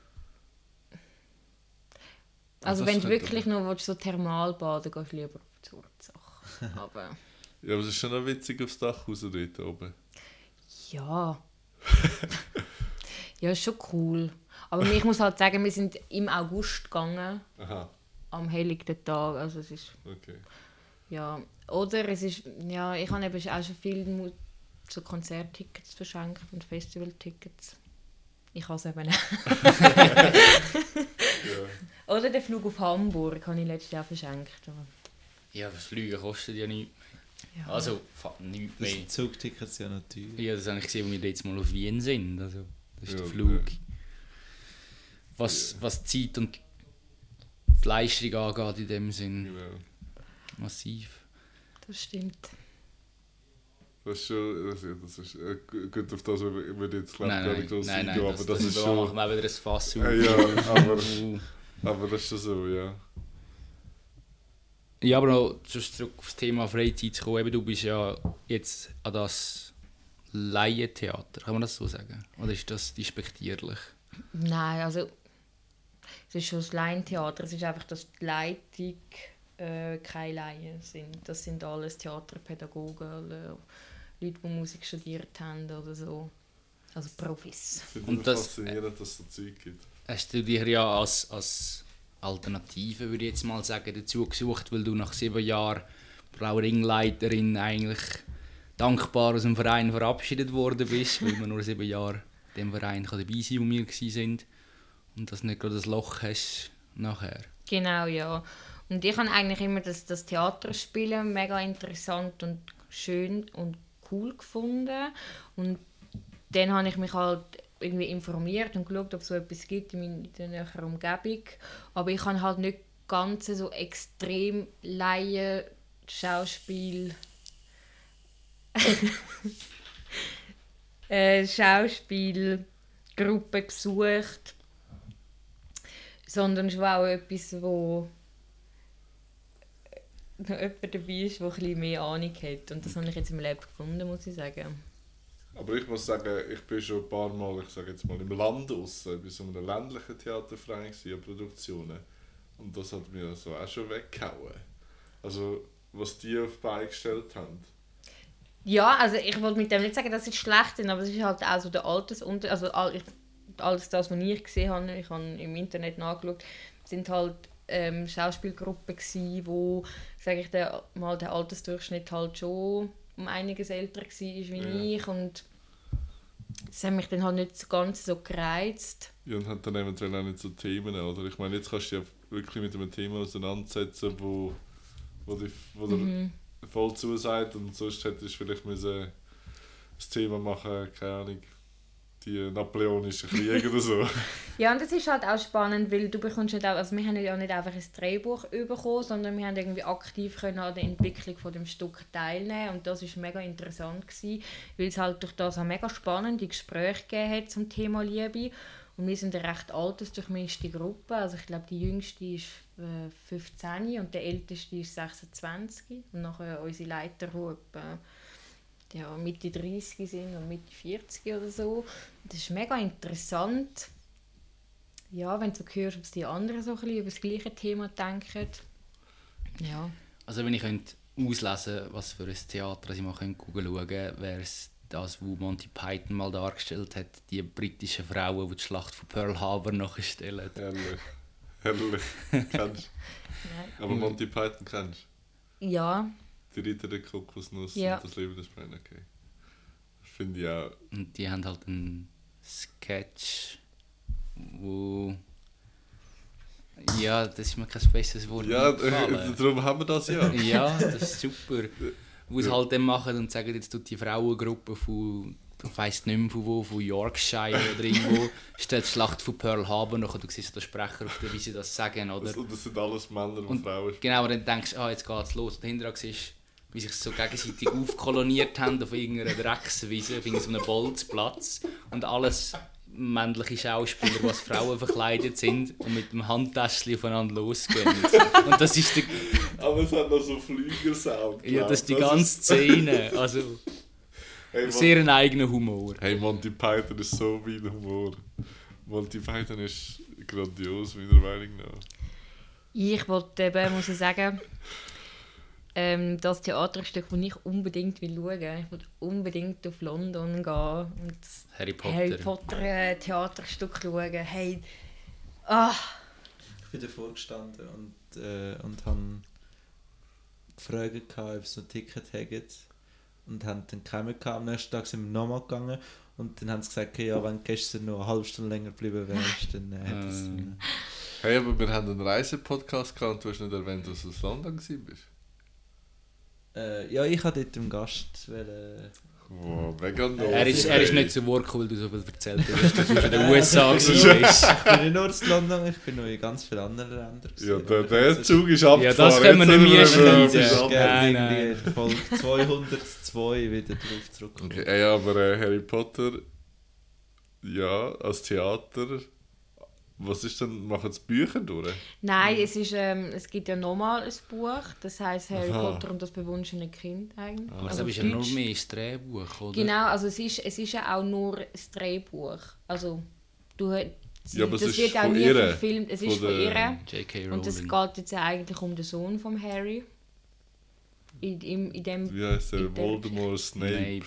Speaker 1: also
Speaker 2: das
Speaker 1: wenn du wirklich nur willst, so thermal baden gehst du lieber zur Sache. Aber
Speaker 2: Ja, aber es ist schon noch witzig aufs Dach raus dort oben.
Speaker 1: Ja. ja, ist schon cool. Aber ich muss halt sagen, wir sind im August gegangen,
Speaker 2: Aha,
Speaker 1: am helllichten Tag. Also es ist,
Speaker 2: okay.
Speaker 1: ja. Oder es ist, ja, ich habe eben auch schon viel so Konzerttickets verschenkt und Festivaltickets. Ich habe es eben nicht.
Speaker 2: Ja.
Speaker 1: Oder den Flug auf Hamburg habe ich letztes Jahr verschenkt. aber-
Speaker 3: Ja, das Fliegen kostet ja nichts.
Speaker 1: Ja.
Speaker 3: Also, nichts
Speaker 5: Das
Speaker 3: mehr.
Speaker 5: sind Zugtickets ja teuer.
Speaker 3: Ja, das habe ich gesehen, als wir jetzt mal auf Wien sind. Also, das ist
Speaker 2: Ja,
Speaker 3: der Flug.
Speaker 2: ja.
Speaker 3: Was, Zeit und die Leistung angeht in dem Sinn, massiv.
Speaker 1: Das stimmt.
Speaker 2: Das ist schon, das, das ist, äh, gu- gut, auf das würde ich jetzt
Speaker 3: Nein,
Speaker 2: gar
Speaker 3: nein,
Speaker 2: nicht groß
Speaker 3: nein, nein,
Speaker 2: eingehen,
Speaker 3: das,
Speaker 2: aber das, ist
Speaker 3: da
Speaker 2: schon,
Speaker 3: machen wir wieder ein Fass auf.
Speaker 2: Äh, ja, aber, aber das ist schon so, ja.
Speaker 3: Ja, aber noch zurück aufs Thema Freizeit zu kommen. Eben, du bist ja jetzt an das Laientheater, kann man das so sagen? Oder ist das despektierlich?
Speaker 1: Nein, also es ist schon das Laientheater. Es ist einfach, dass die Leitung äh, keine Laien sind. Das sind alles Theaterpädagogen, Leute, die Musik studiert haben oder so. Also Profis.
Speaker 2: Ich finde
Speaker 3: das-
Speaker 2: faszinierend, dass es so Zeug gibt.
Speaker 3: Hast du dir ja als, als Alternative, würde ich jetzt mal sagen, dazu gesucht, weil du nach sieben Jahren Frau Ringleiterin eigentlich dankbar aus dem Verein verabschiedet worden bist, weil man nur sieben Jahre dem Verein kann dabei sein wo wir waren. Und dass du nicht gerade ein Loch hast nachher.
Speaker 1: Genau, ja. Und ich habe eigentlich immer das, das Theaterspielen mega interessant und schön und cool gefunden. Und dann habe ich mich halt irgendwie informiert und geschaut, ob es so etwas gibt in meiner Umgebung. Aber ich habe halt nicht ganz so extrem Laien Schauspiel äh, Schauspielgruppe gesucht, sondern war auch etwas, wo noch jemand dabei ist, der ein mehr Ahnung hat. Und das habe ich jetzt im Leben gefunden, muss ich sagen.
Speaker 2: Aber ich muss sagen, ich bin schon ein paar Mal, ich sage jetzt mal, im Land aussen, bei so einem ländlichen Theaterverein gewesen, Produktionen. Und das hat mir so auch schon weggehauen. Also, was die auf die gestellt haben.
Speaker 1: Ja, also ich wollte mit dem nicht sagen, dass es schlecht ist, aber es ist halt auch so der Altersunter... Also all- ich, alles das, was ich gesehen habe, ich habe im Internet nachgeschaut, sind halt ähm, Schauspielgruppen gsi, wo, sage ich der, mal, der Altersdurchschnitt halt schon um einiges älter war wie
Speaker 2: Ja.
Speaker 1: ich und das hat mich dann halt nicht so ganz so gereizt.
Speaker 2: Ja, und haben dann eventuell auch nicht so Themen, oder? Ich meine, jetzt kannst du dich ja wirklich mit einem Thema auseinandersetzen, wo wo, die, wo
Speaker 1: Mhm.
Speaker 2: voll zusagt und sonst hättest du vielleicht müssen das Thema machen, keine Ahnung, die napoleonischen Kriege oder so.
Speaker 1: Ja, und das ist halt auch spannend, weil du bekommst nicht auch, also wir haben ja nicht einfach ein Drehbuch bekommen, sondern wir haben irgendwie aktiv können an der Entwicklung von dem Stück teilnehmen und das ist mega interessant gewesen, weil es halt durch das auch mega spannende Gespräche gegeben hat zum Thema Liebe und wir sind eine recht altersdurchmischte Gruppe, also ich glaube die jüngste ist äh, 15 und der älteste ist 26 und nachher unsere Leiter, die etwa ja, Mitte 30 sind und Mitte 40 oder so. Das ist mega interessant, ja, wenn du so hörst, was die anderen so ein bisschen über das gleiche Thema denken. Ja.
Speaker 3: Also wenn ich könnte auslesen was für ein Theater ich mal könnte schauen könnte, wäre es das, was Monty Python mal dargestellt hat, die britischen Frauen, die die Schlacht von Pearl Harbor nachstellen.
Speaker 2: Herrlich. Herrlich. Kennst du? Aber Monty Python kennst
Speaker 1: Ja,
Speaker 2: du? Die Ritter der Kokosnuss
Speaker 1: Ja.
Speaker 2: und das Leben des Brian, okay. Finde ich auch.
Speaker 3: Und die haben halt einen Sketch, wo... Ja, das ist mir kein besseres Wort
Speaker 2: Ja, darum haben wir das ja.
Speaker 3: Ja, das ist super. Wo sie halt dann machen und sagen, jetzt tut die Frauengruppe von, ich weiss nicht mehr von wo, von Yorkshire oder irgendwo, stellt die Schlacht von Pearl Harbor nach und du siehst den Sprecher auf der, wie sie das sagen, oder?
Speaker 2: Das, und das sind alles Männer und,
Speaker 3: Und-
Speaker 2: Frauen.
Speaker 3: Genau, und dann denkst du, ah, jetzt geht's los. Und dahinter siehst du, wie sich so gegenseitig aufkoloniert haben auf irgendeiner Dreckswiese, auf irgendeinem Bolzplatz. Und alles männliche Schauspieler, als Frauen verkleidet sind und mit dem Handtäschchen aufeinander losgehen. Und das ist, der,
Speaker 2: Aber es hat noch so Flügelsound.
Speaker 3: ja, das ist die ganze Szene. Also
Speaker 2: Hey,
Speaker 3: sehr ein eigener Humor.
Speaker 2: hey, Monty Python ist so mein Humor. Monty Python ist grandios, meiner Meinung nach.
Speaker 1: ich wollte eben, muss ich sagen, ähm, das Theaterstück, das ich unbedingt will schauen will. Ich will unbedingt auf London gehen und das
Speaker 3: Harry Potter.
Speaker 1: Harry Potter äh, Theaterstück schauen. Hey, ah,
Speaker 5: Ich bin davor gestanden und, äh, und habe gefragt, ob sie noch ein Ticket haben. Und haben dann keinen gehabt. Am nächsten Tag sind wir nochmal gegangen. Und dann haben sie gesagt, okay, ja, wenn du gestern noch eine halbe Stunde länger geblieben wärst, dann äh, hätte es...
Speaker 3: Ähm.
Speaker 2: Hey, aber wir haben einen Reisepodcast gehabt und du hast nicht erwähnt, dass du in London warst.
Speaker 5: Äh, ja, ich hatte dort einen Gast. Weil, äh,
Speaker 2: Wow, mega doof.
Speaker 3: Er ist, er ist nicht zu Wort gekommen, weil du so viel erzählt hast, dass du in den USA warst.
Speaker 5: ich bin nicht nur in London, ich bin noch in ganz vielen anderen Ländern.
Speaker 2: Ja, der, der Zug ist abgefahren.
Speaker 3: Ja, das können wir nicht mehr schneiden. Nein,
Speaker 5: irgendwie in Folge 202 wieder drauf zurückkommen.
Speaker 2: Okay, ey, aber äh, Harry Potter, ja, als Theater, was ist denn, machen sie Bücher durch?
Speaker 1: Nein, es, ist, ähm, es gibt ja nochmal ein Buch, das heißt Harry
Speaker 2: Aha.
Speaker 1: Potter und das bewunschene Kind eigentlich.
Speaker 3: Aber
Speaker 1: Also auf
Speaker 3: ist ja nur mehr das Drehbuch, oder?
Speaker 1: Genau, also es ist, es ist ja auch nur das Drehbuch. Also du, sie,
Speaker 2: Ja, aber es
Speaker 1: das
Speaker 2: ist
Speaker 1: wird auch nie
Speaker 2: ihr,
Speaker 1: verfilmt. Es
Speaker 2: von
Speaker 1: ist von ihr.
Speaker 3: J.K. Rowling.
Speaker 1: Und es geht jetzt ja eigentlich um den Sohn von Harry. In, in, in dem
Speaker 2: Wie heißt der- Voldemort, Snape.
Speaker 3: Snape,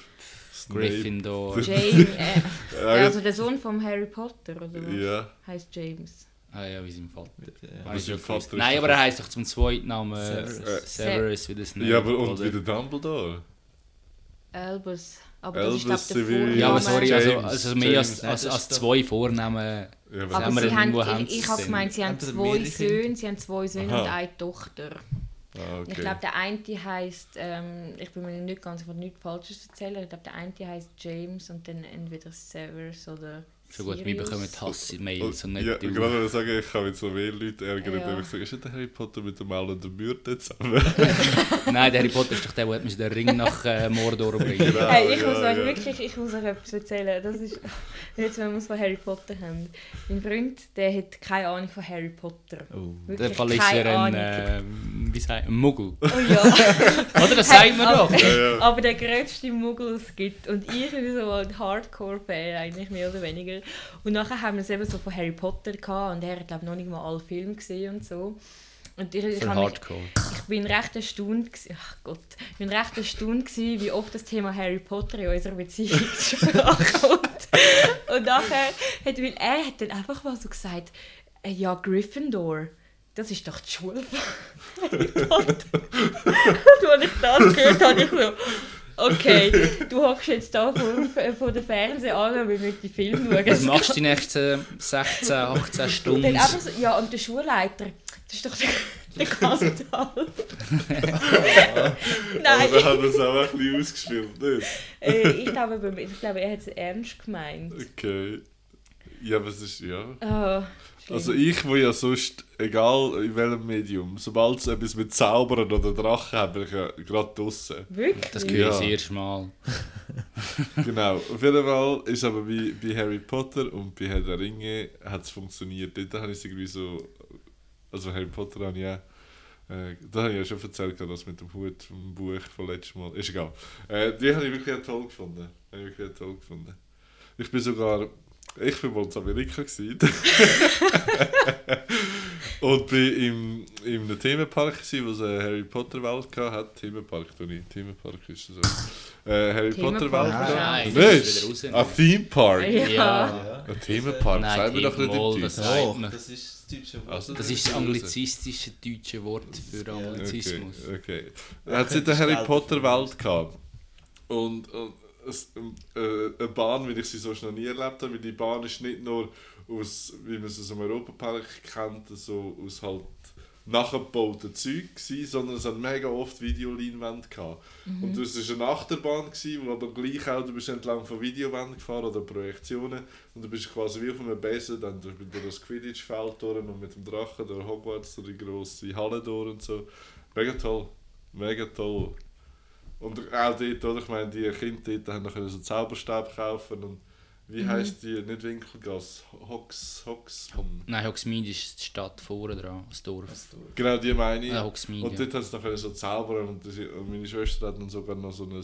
Speaker 2: Snape.
Speaker 3: Gryffindor.
Speaker 1: James, äh,
Speaker 2: Ja,
Speaker 1: also der Sohn von Harry Potter, oder was?
Speaker 2: ja,
Speaker 1: Heißt James.
Speaker 3: Ah ja, wie sein Vater. Ja
Speaker 2: Vater
Speaker 3: gewusst.
Speaker 2: ist
Speaker 3: Nein, aber er heisst doch zum zweiten Namen
Speaker 5: Severus.
Speaker 3: äh, Severus wie der Snape.
Speaker 2: ja, aber und wie der Dumbledore.
Speaker 1: Albus. Aber das ist glaube der
Speaker 2: Severus.
Speaker 1: Vorname.
Speaker 3: Ja, aber sorry, also,
Speaker 2: James,
Speaker 3: also mehr als,
Speaker 2: James.
Speaker 3: als, als
Speaker 5: doch-
Speaker 3: zwei Vornamen.
Speaker 2: Ja,
Speaker 1: Aber
Speaker 3: wir
Speaker 1: sie haben, ich, ich habe gemeint, sie haben zwei. Söhne, sie haben zwei Söhne
Speaker 2: Aha.
Speaker 1: und eine Tochter.
Speaker 2: Ah,
Speaker 1: Ich
Speaker 2: okay.
Speaker 1: glaube, der eine heißt, ähm, ich bin mir nicht ganz, ich nichts Falsches erzählen. Ich glaube, der eine heißt James und dann entweder Severus oder.
Speaker 3: Schon gut, wir bekommen Hass-Mails und nicht
Speaker 2: ja,
Speaker 3: du.
Speaker 2: gerade wollte sagen, ich kann mit so mehr Leuten ärgern,
Speaker 1: Ja.
Speaker 2: ich sage, ist nicht der Harry Potter mit dem Mal und der Myrte zusammen?
Speaker 3: Nein, der Harry Potter ist doch der, der den Ring nach äh, Mordor bringen
Speaker 2: Genau.
Speaker 1: Hey, ich
Speaker 2: ja,
Speaker 1: muss euch
Speaker 2: ja.
Speaker 1: wirklich, ich muss euch etwas erzählen. Das ist, jetzt, wenn wir es von Harry Potter haben. Mein Freund, der hat keine Ahnung von Harry Potter.
Speaker 5: Oh.
Speaker 1: Wirklich
Speaker 3: dem Fall ist er ein, äh, wie sagt, ein Muggel.
Speaker 1: Oh ja.
Speaker 3: Oder? Das sagt man doch.
Speaker 1: aber, aber der grösste Muggel es gibt. Und ich bin so ein Hardcore-Fan, eigentlich mehr oder weniger. Und nachher haben wir es eben so von Harry Potter gehabt und er hat glaube noch nicht mal alle Filme gesehen und so. Und ich, ich, mich, ich bin recht erstaunt, ach Gott, ich bin recht erstaunt gsi, wie oft das Thema Harry Potter in unserer Beziehung kommt. Und nachher hat, weil er hat dann einfach mal so gesagt, äh, ja Gryffindor, das ist doch die Schule von Harry Potter. Und als ich das gehört habe, ich so, okay, du hockst jetzt da vor, vor dem Fernseher an und wir die Filme schauen.
Speaker 3: Was machst du die nächsten 16, 18
Speaker 1: Und
Speaker 3: Stunden?
Speaker 1: so, ja, und der Schulleiter, das ist doch der, Der.
Speaker 2: Aber
Speaker 1: Nein,
Speaker 2: hat er es auch ein bisschen ausgespielt, nicht?
Speaker 1: äh, ich, glaube, ich glaube, er hat es ernst gemeint.
Speaker 2: Okay. Ja, aber es ist, ja.
Speaker 1: Oh.
Speaker 2: Also ich, wo ja sonst, egal in welchem Medium, sobald es etwas mit Zaubern oder Drachen hat, bin ich ja gerade draussen.
Speaker 1: Wirklich?
Speaker 3: Das ich
Speaker 2: Ja.
Speaker 3: das erste Mal.
Speaker 2: Genau, auf jeden Fall ist aber bei, bei Harry Potter und bei Herr der Ringe hat es funktioniert. Dort habe ich es irgendwie so, also Harry Potter habe ich ja, äh, da habe ich ja schon erzählt, das mit dem Hut vom Buch von letztes Mal. Ist egal. Äh, die habe ich wirklich auch toll gefunden. Habe ich wirklich toll gefunden. Ich bin sogar, ich bin mal in Amerika und bin im, in einem Themenpark gewesen, wo es eine Harry Potter Welt hatte. Themenpark, du nicht. Themenpark ist so. Äh, Harry
Speaker 1: Themenpark,
Speaker 2: Potter Welt.
Speaker 1: nein.
Speaker 3: Nein,
Speaker 2: Nicht?
Speaker 3: das ist wieder
Speaker 2: Ein
Speaker 3: raus.
Speaker 2: Theme Park.
Speaker 1: Ja.
Speaker 5: Ja.
Speaker 2: Ein Themenpark,
Speaker 3: Nein,
Speaker 2: sagen wir doch nicht in
Speaker 3: das man.
Speaker 5: das ist das deutsche Wort.
Speaker 2: Also,
Speaker 3: Das ist das anglizistische deutsche Wort für. Anglizismus.
Speaker 2: Okay, okay. Er hat in der Harry Potter Welt gehabt. Und, und es, eine Bahn, wie ich sie sonst noch nie erlebt habe, weil die Bahn ist nicht nur aus, wie man sie aus dem Europapark kennt, so aus halt nachgebauten Zeug gewesen, sondern es hat mega oft Videoleinwände gehabt. Und es war eine Achterbahn, gewesen, wo aber gleich auch, du bist entlang von Videowänden gefahren oder Projektionen und du bist quasi wie auf einem Besen, dann durch, durch das Quidditch-Feld durch und mit dem Drachen durch Hogwarts, durch die grosse Halle durch und so. Mega toll. Mega toll. Und auch dort, oder? Ich meine, die Kinder dort haben noch so einen Zauberstab kaufen und wie heisst die, nicht Winkelgasse, Hox, Hox,
Speaker 3: Nein, Hogsmeade ist die Stadt vorne dran, das Dorf.
Speaker 2: genau die meine ich.
Speaker 3: Ah, Hogsmeade.
Speaker 2: Und dort haben sie noch so zaubern und, das, und meine Schwester hat dann sogar noch so ein,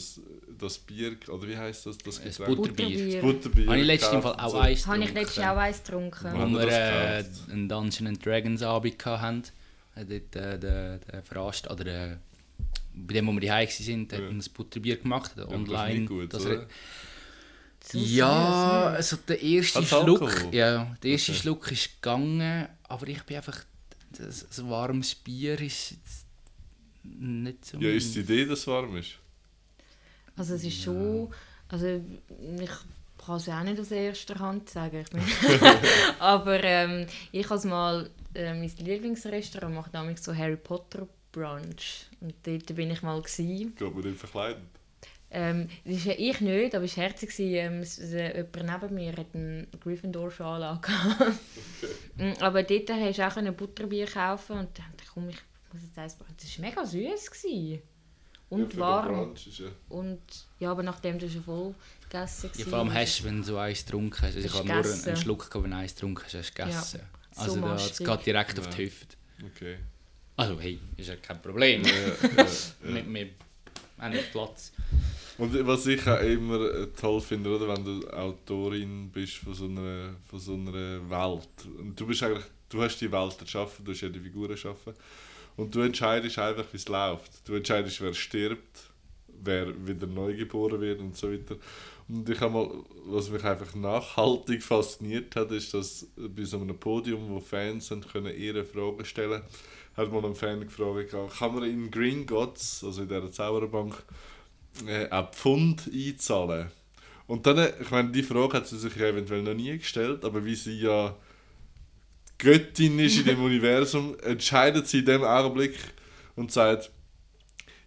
Speaker 2: das Bier, oder wie heisst das, das Getränk?
Speaker 3: Butterbier.
Speaker 2: Das Butterbier.
Speaker 3: Habe ich letztens Fall auch
Speaker 2: und
Speaker 3: eins
Speaker 1: Habe ich letztes Jahr auch eins
Speaker 2: Ja.
Speaker 1: getrunken.
Speaker 3: Wo
Speaker 2: Haben wir das
Speaker 3: äh, einen Dungeons and Dragons Abend hatten, hat dort äh, der, der Verast oder äh, bei dem, wo wir die Heim sind, hat
Speaker 2: Ja.
Speaker 3: ein Butterbier gemacht,
Speaker 2: Ja, das ist
Speaker 3: online.
Speaker 2: nicht gut,
Speaker 3: das ja, also der erste
Speaker 2: Hat's
Speaker 3: Schluck,
Speaker 2: Alkohol?
Speaker 3: ja, der erste
Speaker 2: Okay.
Speaker 3: Schluck ist gegangen, aber ich bin einfach, das, das warmes Bier ist nicht so.
Speaker 2: Ja, ist die Idee, dass es warm ist?
Speaker 1: Also es ist schon, also ich kann es ja auch nicht aus erster Hand sagen, aber ähm, ich habe mal, äh, mein Lieblingsrestaurant macht nämlich so Harry Potter Brunch und dort bin ich mal gewesen.
Speaker 2: Geht man nicht verkleiden?
Speaker 1: Ähm, das ist ja ich nicht, aber es war herzig. Ähm, äh, jemand neben mir hat einen Gryffindor-Schal angehabt. Mm, aber dort hast du auch ein Butterbier kaufen und dann ich, komm, ich muss jetzt eins. Das war mega süß. Gewesen.
Speaker 2: Ja,
Speaker 1: Und
Speaker 2: den
Speaker 1: warm.
Speaker 2: Ja.
Speaker 1: Und ja, aber nachdem du schon voll gegessen
Speaker 3: Ja, vor allem hast du, wenn du so eins getrunken hast. Also ich
Speaker 1: Hast
Speaker 3: habe nur einen, Schluck gehabt, wenn du eins getrunken hast, hast du gegessen.
Speaker 1: so
Speaker 3: also da, das geht direkt auf
Speaker 2: Ja.
Speaker 3: die Hüfte.
Speaker 2: Okay.
Speaker 3: Also hey, ist ja kein Problem. Wir, wir haben nicht Platz.
Speaker 2: Und was ich auch immer äh, toll finde, oder, wenn du Autorin bist von so einer, von so einer Welt. Und du bist eigentlich, du hast die Welt erschaffen, du hast ja die Figuren erschaffen. Und du entscheidest einfach, wie es läuft. Du entscheidest, wer stirbt, wer wieder neu geboren wird und so weiter. Und ich habe mal, was mich einfach nachhaltig fasziniert hat, ist, dass bei so einem Podium, wo Fans sind, können ihre Fragen stellen, hat mal ein Fan gefragt, kann man in Green Gods, also in dieser Zauberbank, äh, auch Pfund einzahlen. Und dann, ich meine, die Frage hat sie sich ja eventuell noch nie gestellt, aber wie sie ja Göttin ist in dem Universum, entscheidet sie in dem Augenblick und sagt,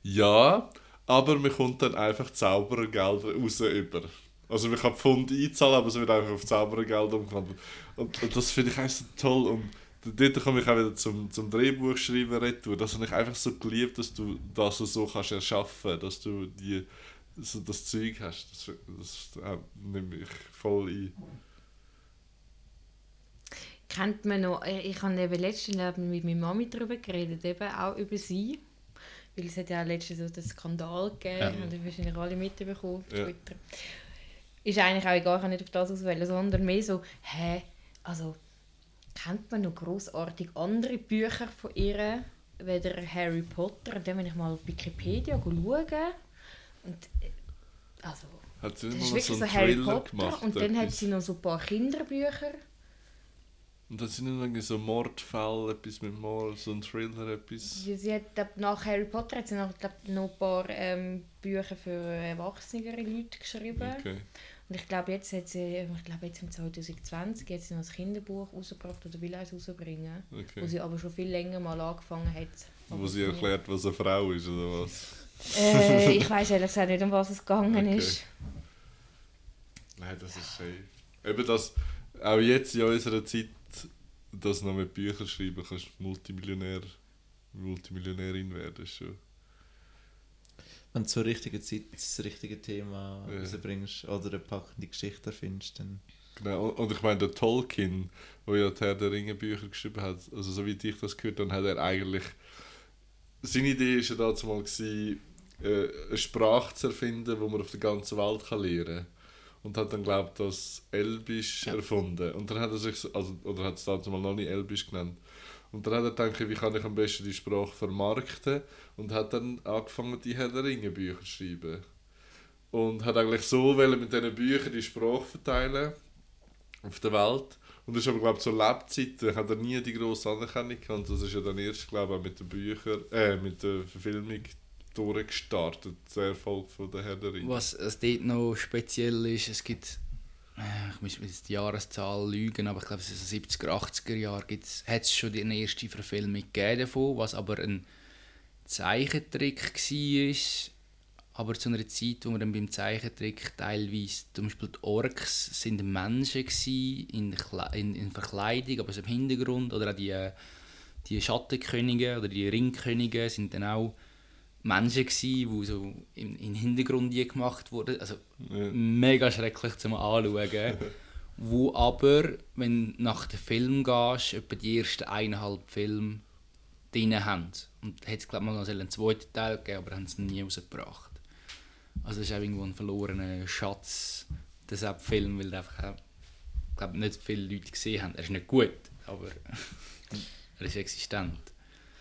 Speaker 2: ja, aber man kommt dann einfach Zauberergelder raus über. Also man kann Pfund einzahlen, aber es wird einfach auf Zauberergeld umgewandelt. Und, und das finde ich einfach so toll. Und dort komme ich auch wieder zum, zum Drehbuchschreiben retour. Das habe ich einfach so geliebt, dass du das so kannst erschaffen, dass du die, so das Zeug hast. Das, das äh, nehme ich voll ein.
Speaker 1: Kennt man noch, äh, ich habe eben letztens mit meiner Mami darüber geredet, eben auch über sie. Weil es hat ja auch letztens so den Skandal gegeben,
Speaker 3: Ja.
Speaker 1: haben wahrscheinlich alle mitbekommen auf
Speaker 2: Ja.
Speaker 1: Twitter. Ist eigentlich auch gar nicht auf das auswählen, sondern mehr so, hä, also kennt man noch grossartig andere Bücher von ihr, weder Harry Potter. Und dann bin ich mal auf Wikipedia schauen. Und äh, also,
Speaker 2: Hat sie
Speaker 1: das ist wirklich
Speaker 2: so
Speaker 1: so, Harry
Speaker 2: Thriller
Speaker 1: Potter.
Speaker 2: gemacht?
Speaker 1: und dann hat sie noch so ein paar Kinderbücher.
Speaker 2: Und dann sind nicht irgendwie so Mordfälle, etwas mit Mord, so ein Thriller, etwas.
Speaker 1: Sie, sie hat, nach Harry Potter hat sie noch, glaub, noch ein paar ähm, Bücher für erwachsenere Leute geschrieben.
Speaker 2: Okay.
Speaker 1: Und ich glaube, jetzt hat sie, ich glaube, jetzt im 2020 hat sie noch ein Kinderbuch rausgebracht oder will eins rausbringen, wo
Speaker 2: Okay.
Speaker 1: sie aber schon viel länger mal angefangen hat.
Speaker 2: Wo sie erklärt, was eine Frau ist, oder was?
Speaker 1: Äh, ich weiß ehrlich gesagt nicht, um was es gegangen
Speaker 2: Okay.
Speaker 1: ist.
Speaker 2: Nein, das ist schön. Eben das, auch jetzt in unserer Zeit, das noch mit Büchern schreiben, kannst du Multimillionär, Multimillionärin werden schon.
Speaker 5: Wenn du zur richtigen Zeit das richtige Thema
Speaker 2: Ja.
Speaker 5: rausbringst oder eine packende Geschichte erfindest, dann
Speaker 2: Genau, und- ich meine, der Tolkien, der ja die Herr der Ringe Bücher geschrieben hat, also so wie ich das gehört habe, hat er eigentlich, seine Idee war ja dazu mal, gewesen, äh, eine Sprache zu erfinden, die man auf der ganzen Welt kann lernen kann. Und hat dann, glaube ich, das Elbisch
Speaker 5: Ja.
Speaker 2: erfunden. Und dann hat er sich, so- also, oder hat es dazu mal noch nicht Elbisch genannt. Und dann hat er gedacht, wie kann ich am besten die Sprache vermarkten und hat dann angefangen, die Herr der Ringe Bücher zu schreiben. Und hat eigentlich so wollen mit diesen Büchern die Sprache verteilen auf der Welt. Und das ist aber, glaube ich, zur Lebzeiten hat er nie die grosse Anerkennung gehabt. Und das ist ja dann erst, glaube ich, auch mit den Büchern, äh, mit der Verfilmung durchgestartet, der Erfolg von der Herr der Ringe.
Speaker 3: Was dort noch speziell ist, es gibt, ich muss jetzt die Jahreszahl lügen, aber ich glaube, es ist in den 70er, 80er Jahren hat es schon die erste Verfilmung gegeben davon, was aber ein Zeichentrick war, aber zu einer Zeit, wo man dann beim Zeichentrick teilweise, zum Beispiel die Orks sind Menschen gsi in, in, in Verkleidung, aber so im Hintergrund, oder auch die, äh, die Schattenkönige oder die Ringkönige sind dann auch Menschen gsi, die so im, im Hintergrund gemacht wurden. Also
Speaker 2: Ja.
Speaker 3: mega schrecklich zum Anschauen. wo aber, wenn du nach dem Film gehst, etwa die ersten eineinhalb Filme drin haben. Und hätte es glaube ich mal noch einen zweiten Teil gegeben, aber haben es nie rausgebracht. Also das ist auch irgendwo ein verlorener Schatz, dieser Film, weil einfach auch, glaub, nicht viele Leute gesehen haben. Er ist nicht gut, aber er ist existent.